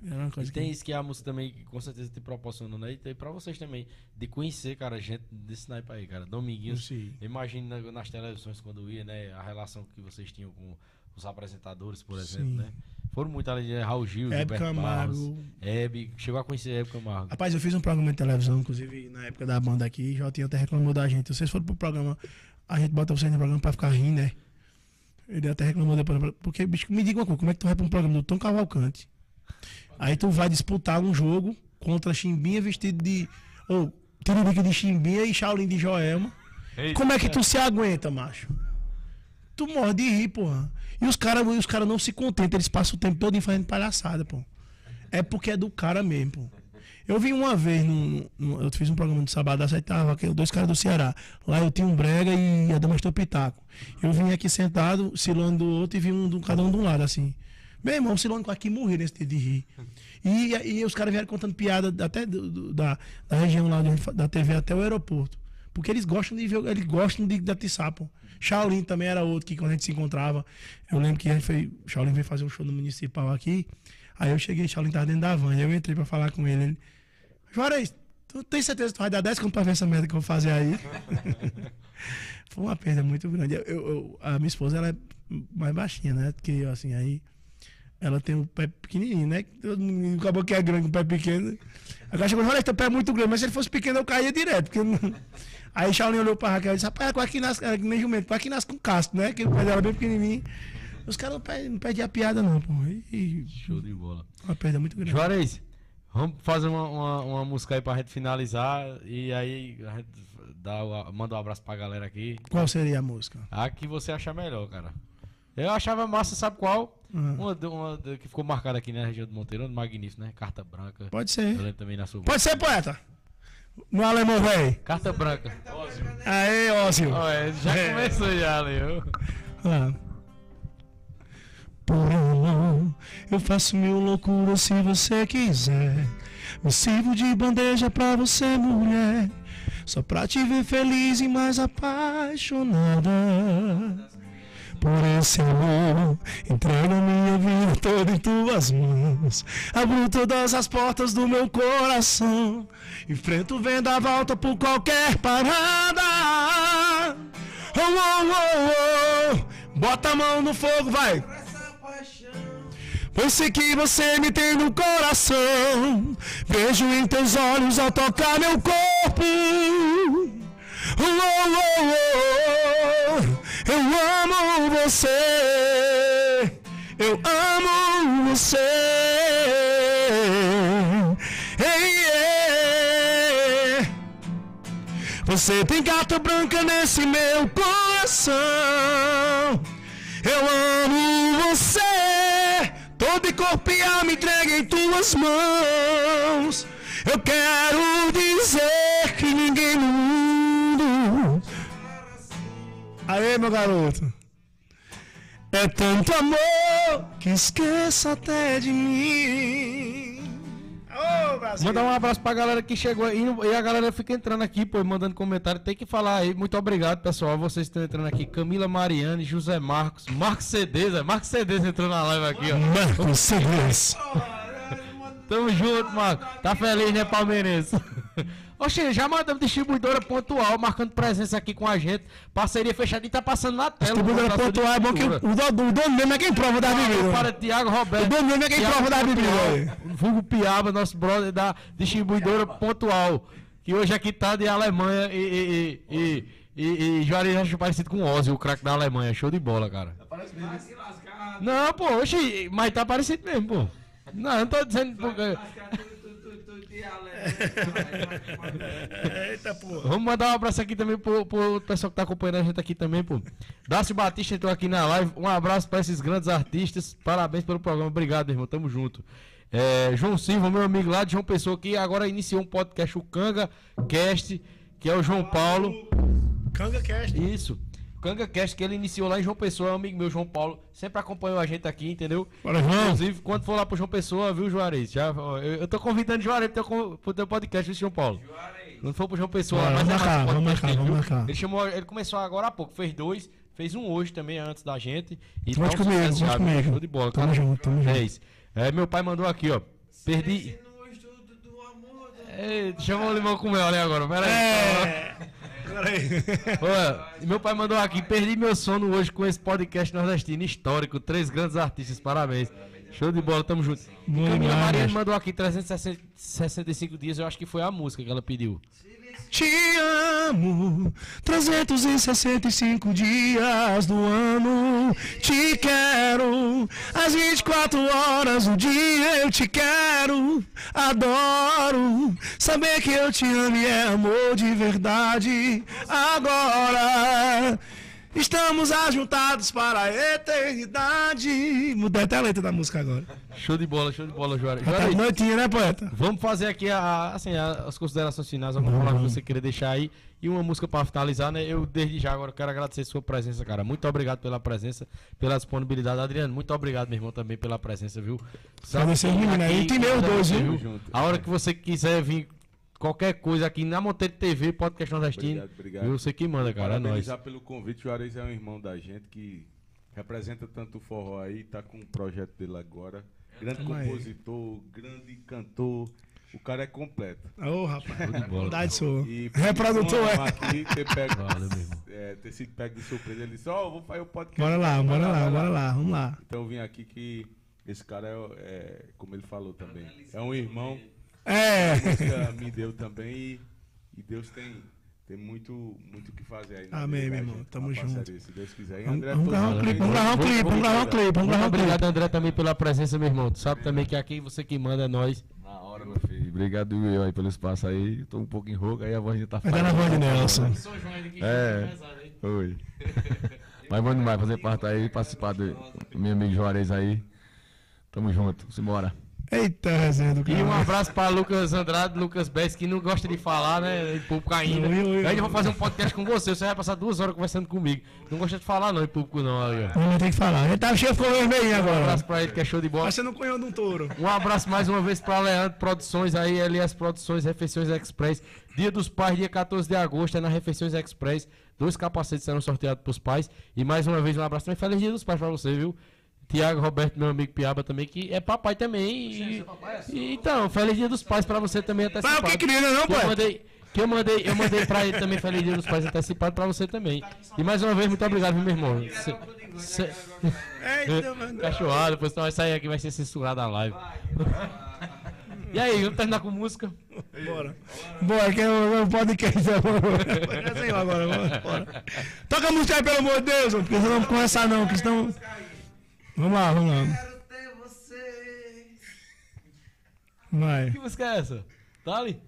E tem que... isso que a música também, com certeza te proporciona, né? E tem pra vocês também, de conhecer, cara, gente desse naipe aí, cara. Dominguinhos, Sim. imagino na- nas televisões quando ia, né? A relação que vocês tinham com os apresentadores, por exemplo, Sim. né? Foram muito ali? Raul Gil, Hebe Gilberto Barros, Camargo. Hebe, chegou a conhecer Hebe Camargo. Rapaz, eu fiz um programa de televisão, inclusive, na época da banda aqui, já tinha até reclamou da gente. Vocês foram pro programa, a gente bota vocês no programa pra ficar rindo, né? Ele até reclamou depois, porque, bicho, me diga uma coisa, como é que tu vai pra um programa do Tom Cavalcante? Aí tu vai disputar um jogo contra Chimbinha vestido de... Ou, Tiririca de Chimbinha e Shaolin de Joelma. Como é que tu se aguenta, macho? Tu morre de rir, porra. E os caras os cara não se contentam, eles passam o tempo todo fazendo palhaçada, pô. É porque é do cara mesmo, pô. Eu vi uma vez, num, num- eu fiz um programa de sábado, aí tava aquele- dois caras do Ceará. Lá eu tinha um brega e a Damastor Pitaco. Eu vim aqui sentado, Silone do outro, e vi um, do- cada um de um lado, assim. Meu irmão, o Silone que morreu nesse dia de rir. E, e os caras vieram contando piada até do- do- da, da região lá, da TV até o aeroporto. Porque eles gostam de ver, eles gostam de, de atiçar, pô. Shaolin também era outro que quando a gente se encontrava, eu lembro que a gente foi, Shaolin veio fazer um show no municipal aqui. Aí eu cheguei, Shaolin tava dentro da van, eu entrei pra falar com ele. ele Juarez, tu tem certeza que tu vai dar 10 conto pra ver essa merda que eu vou fazer aí? Foi uma perda muito grande. Eu, eu- a minha esposa, ela é mais baixinha, né? Porque eu, assim, aí ela tem o pé pequenininho, né? Todo mundo acabou que é grande com o pé pequeno. Agora chegou, olha, teu pé é muito grande, mas se ele fosse pequeno eu caía direto. Porque não... Aí Shaolin olhou pra Raquel e disse, rapaz, quase que nasce, é que nem jumento, quase que nasce com casco, né? Que o pé dela é bem pequenininho. Os caras não perdem, a piada, não, pô. E, Show de bola. uma perda muito grande. Juarez, vamos fazer uma, uma, uma música aí pra gente finalizar. E aí a gente dá, manda um abraço pra galera aqui. Qual seria a música? A que você achar melhor, cara. Eu achava massa, sabe qual? Uhum. Uma, uma que ficou marcada aqui na região do Monteiro, magnífico, né? Carta branca. Pode Eu ser. lembro também na sua. Pode ser, poeta. No alemão, velho. Carta branca. Aê, Ósio. Ó, é, já É. começou já, Leo. Ah. Por amor, eu faço mil loucuras se você quiser. Me sirvo de bandeja pra você, mulher. Só pra te ver feliz e mais apaixonada. Por esse amor, entrego minha vida toda em tuas mãos. Abro todas as portas do meu coração. Enfrento o volta por qualquer parada. Oh, oh, oh, oh. Bota a mão no fogo, vai. Pois sei que você me tem no coração. Vejo em teus olhos ao tocar meu corpo. Oh, oh, oh, oh. Eu amo você. Eu amo você. Você tem carta branca nesse meu coração. Eu amo você. Todo corpo e alma entregue em tuas mãos. Eu quero dizer que ninguém mundo. Aê, meu garoto. É tanto amor que esqueça até de mim. Ô, Brasil. Mandar um abraço pra galera que chegou aí. E a galera fica entrando aqui, pô, mandando comentário. Tem que falar aí. Muito obrigado, pessoal. Vocês estão entrando aqui. Camila Mariane, José Marcos, Marcos Cedeza. Marcos Cedeza entrou na live aqui, ó. Marcos Cedês. Tamo junto, Marcos. Tá feliz, né, palmeirense? Oxe, já mandamos distribuidora pontual, marcando presença aqui com a gente. Parceria fechadinha, tá passando na tela. Distribuidora o pontual é bom que o, dono, o dono mesmo é quem prova da bebida. Para Tiago Roberto. O dono mesmo é quem Thiago prova da bebida. Vulgo Piaba, nosso brother da distribuidora pontual. que hoje aqui tá de Alemanha e. e, e, e, e, e Juarez acho parecido com o Ozzy, o craque da Alemanha. Show de bola, cara. Vai se lascar. Não, pô, oxi, mas tá parecido mesmo, pô. Não, não tô dizendo. Porque... Eita, porra. Vamos mandar um abraço aqui também pro, pro pessoal que tá acompanhando a gente aqui também, pô. Dácio Batista entrou aqui na live. Um abraço pra esses grandes artistas. Parabéns pelo programa. Obrigado, irmão. Tamo junto. É, João Silva, meu amigo lá de João Pessoa, que agora iniciou um podcast, o Canga Cast, que é o João Paulo. Kanga Cast. Isso. O Canga Cast que ele iniciou lá em João Pessoa, é um amigo meu, João Paulo, sempre acompanhou a gente aqui, entendeu? Bora, João. Inclusive, quando for lá pro João Pessoa, viu, Juarez? Já, eu, eu tô convidando o Juarez pro teu, pro teu podcast, viu, João Paulo? Quando for pro João Pessoa, Bora, mas vamos é mais marcar, vamos marcar, dele, vamos marcar. Ele chamou, ele começou agora há pouco, fez dois, fez um hoje também, antes da gente. E tá um comigo, sucesso já, comigo. Show de bola, Tamo cara. junto, tamo É junto. isso. É, meu pai mandou aqui, ó. Perdi. Do amor. do- Ei, chama o limão com mel ali agora, pera aí. É. Meu pai mandou aqui, perdi meu sono hoje com esse podcast nordestino histórico, três grandes artistas, parabéns. Show de bola, tamo junto. E Camila. Mariano mandou aqui 365 dias, eu acho que foi a música que ela pediu. Te amo 365 dias do ano. Te quero às 24 horas do dia. Eu te quero, adoro. Saber que eu te amo é amor de verdade. Agora estamos ajuntados para a eternidade. Mudei até a letra da música agora. Show de bola, show de bola, Juarez. Juarez, noitinha, né, poeta? vamos fazer aqui a- assim, as considerações finais, alguma palavra que você queria deixar aí. E uma música para finalizar, né? Eu desde já agora quero agradecer sua presença, cara. Muito obrigado pela presença, pela disponibilidade. Adriano, muito obrigado, meu irmão, também pela presença, viu? Agradecer os meninos aí. Aqui, Tem meus dois, viu? A hora que você quiser vir qualquer coisa aqui na Monteiro TV, podcast nordestino, Obrigado, obrigado. viu? Você que manda, cara. É nóis. Pelo convite. O Juarez é um irmão da gente que representa tanto o forró aí, tá com o projeto dele agora. Grande compositor, grande cantor. O cara é completo. Ô, rapaz. de bola, Verdade sou. E Reprodutor é. honra aqui ter, pego, Valeu, meu irmão. é, ter sido pego de surpresa. Ele disse, ó, vou fazer o podcast. Bora lá, bora lá, vai bora lá, vamos lá. Então eu vim aqui que esse cara é, é, como ele falou também, é um irmão. É. A música me deu também e, e Deus tem, tem muito muito o que fazer aí. Amém, meu irmão. gente, Tamo junto. Se Deus quiser. E Vamos André, vamos gravar um clipe, vamos gravar um clipe, vamos gravar um clipe, vamos gravar um obrigado, André, também pela presença, meu irmão. Tu sabe também que aqui você que manda é nós. Na hora, meu filho. Obrigado eu aí pelo espaço aí. Tô um pouco em rouco, aí a voz já tá Vai dar na voz de Nelson. É. Oi. Mas vamos demais fazer parte aí, participar do, do meu amigo Juarez aí. Tamo junto, simbora. Eita, resenha do E um cara. abraço pra Lucas Andrade, Lucas Bess, que não gosta de falar, né? Em público ainda. Ui, ui, ui. Aí eu vou fazer um podcast com você, você vai passar duas horas conversando comigo. Não gosta de falar, não, em público, não. Aí, ó. Não, tem que falar. Ele tá cheio vermelhinho Um agora. abraço pra ele que é show de bola. Mas você não conhou de um touro. Um abraço mais uma vez pra Leandro Produções aí, LS Produções, Refeições Express. Dia dos Pais, dia 14 de agosto, é na Refeições Express. Dois capacetes serão sorteados pros pais. E mais uma vez, um abraço também. Feliz Dia dos Pais pra você, viu? Tiago Roberto, meu amigo Piaba também, que é papai também. E, e- então, feliz dia dos pais pra você também Pai, antecipado. o que queria, não, que eu pai? mandei, que eu mandei, eu mandei pra ele também feliz dia dos pais antecipado pra você também. E mais uma vez, muito obrigado, meu irmão. Cê- cê- Eita, mano. Cachorrado, depois vai sair aqui, vai ser censurado a live. E aí, vamos terminar com música? Bora. Bora, que é o o podcast. Resenhou agora, bora. Toca a música aí, pelo amor de Deus, porque não vamos começar não, que senão... Vamos lá, vamos lá. Quero ter você. Vai. Que música é essa? Tá ali?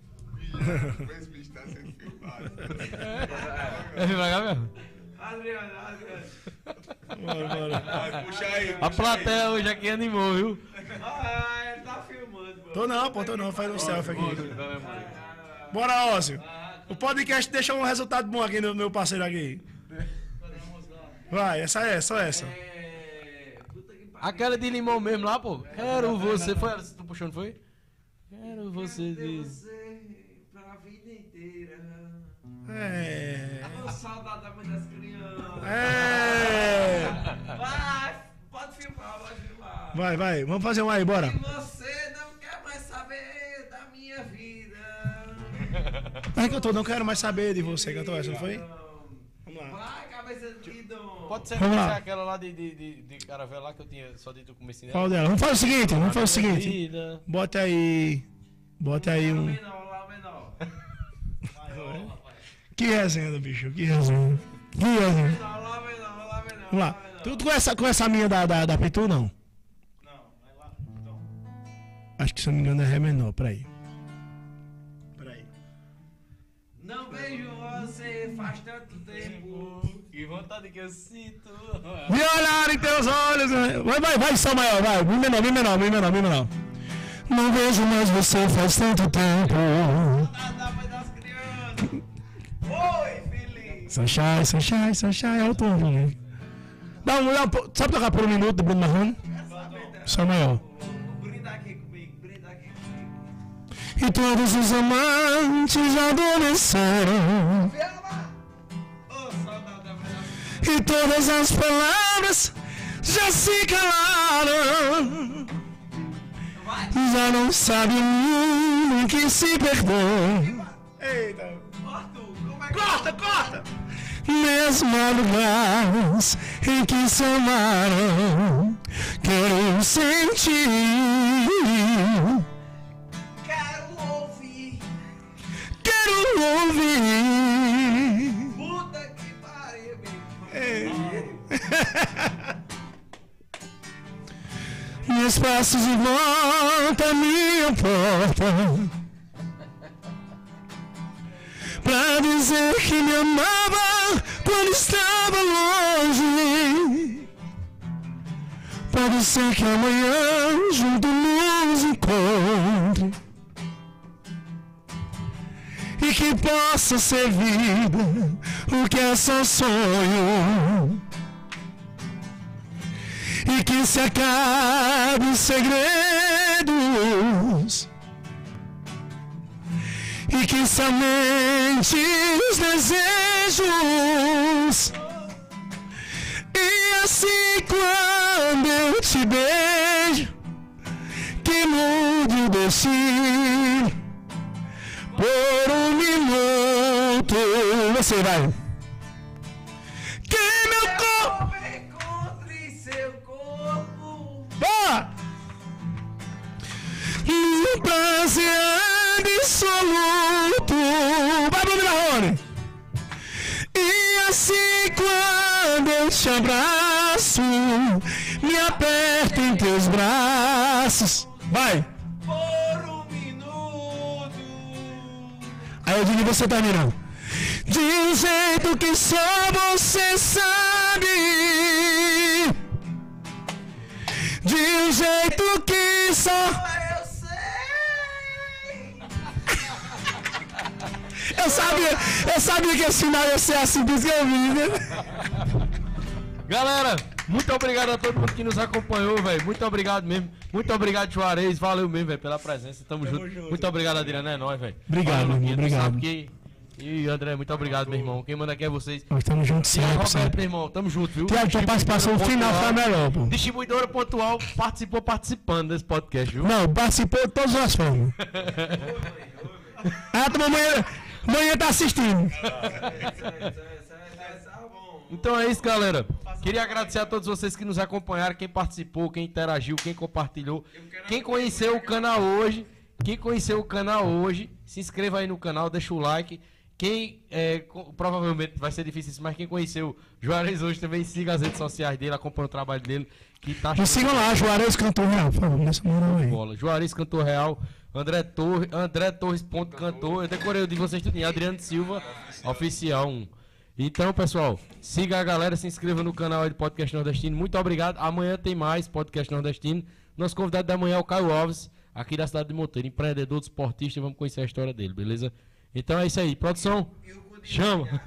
É pra cá mesmo? Adriano, Adriano. Bora, bora. Puxa aí. A plateia hoje aqui animou, viu? Ah, ele tá filmando, pô. Tô não, pô, tô não, faz um selfie aqui. Bora, Ócio. O podcast deixa um resultado bom aqui no meu parceiro aqui. Vai, essa é, só essa. É. Aquela de limão mesmo lá, pô. Quero você. Foi ela que tu puxou, não foi? Quero você de. você pra vida inteira. É. Ô, saudade da mãe das crianças. É. Vai, pode filmar, pode filmar. Vai, vai, vamos fazer um aí, bora. E você não quer mais saber da minha vida. Mas que eu tô, não quero mais saber de você, cantou essa, não foi? Vamos lá. Vai, cabeça de guidão. Pode ser, Vamos lá. aquela lá de, de, de, de caravela lá que eu tinha só dito no começo dela. Qual dela? Vamos fazer o seguinte, vamos fazer o seguinte. Bota aí. Bota aí Lá um. menor, lá menor. Que resenha, bicho. Que resenha. Que resenha. Vamos lá. Tu, tu conhece, conhece a minha da, da, da Pitu, não? Acho que se eu não me engano é Ré menor, peraí. Peraí. Não vejo você faz tanto tempo. Que vontade que eu sinto. Me olhar em teus olhos. né? Vai, vai, vai, maior, vai. Mi menor, mi menor, mi menor, mi menor. Não vejo mais você faz tanto tempo. Oi, feliz. Sunshine, sunshine, sunshine, é o tom? Dá um, dá um, sabe tocar por um minuto do Bruno Marrone? Comigo. E todos os amantes já adormeceram. E todas as palavras já se calaram. Já não sabe o mundo em que se perdeu. Eita. É Corta, corta! Mesmo lugares em que se amaram, quero sentir. quero ouvir? Quero ouvir. Meus passos de volta à minha porta. Pra dizer que me amava quando estava longe. Pode ser que amanhã junto nos encontre E que possa ser vida o que é só sonho. E que se acabe os segredos. E que somente os desejos. E assim quando eu te beijo que mude o destino por um minuto você vai que meu corpo encontre seu corpo. Boa! Um prazer absoluto. Vai, Bruno Marrone. E assim quando eu te abraço, me aperto em teus braços. Vai! Aí eu digo você termina. De um jeito que só você sabe. De um jeito que só. Eu sei. Eu sabia, eu sabia que esse final ia ser assim, por isso que eu né? Galera, muito obrigado a todo mundo que nos acompanhou, velho. Muito obrigado mesmo. Muito obrigado, Juarez. Valeu mesmo, velho, pela presença. Tamo, junto. Muito obrado, Adriano. É nóis, velho. Obrigado, Valeu, obrigado. sabe que- E André, muito obrigado, meu irmão. Quem manda aqui é vocês. Nós estamos juntos sempre, Roberto, sempre. meu irmão, tamo junto, viu? Tiago, tua participação final foi a melhor, pô. Distribuidora Pontual participou participando desse podcast, viu? Não, participou de todas as formas. Ah, tua amanhã, amanhã tá assistindo. Então é isso, galera. Queria agradecer a todos vocês que nos acompanharam, quem participou, quem interagiu, quem compartilhou, quem conheceu o canal hoje. Quem conheceu o canal hoje, se inscreva aí no canal, deixa o like. Quem é, provavelmente vai ser difícil isso, mas quem conheceu Juarez hoje também siga as redes sociais dele, acompanha o trabalho dele, que tá Me sigam lá, Juarez Cantor Real, por favor, nessa moral aí. bola. Juarez Cantor Real, André Torres, André Torres ponto Cantor, eu decorei o de vocês tudo, Adriano Silva, oficial 1. Então, pessoal, siga a galera, se inscreva no canal aí do Podcast Nordestino. Muito obrigado. Amanhã tem mais Podcast Nordestino. Nosso convidado da manhã é o Caio Alves, aqui da cidade de Monteiro, empreendedor, desportista. Vamos conhecer a história dele, beleza? Então é isso aí. Produção, chama.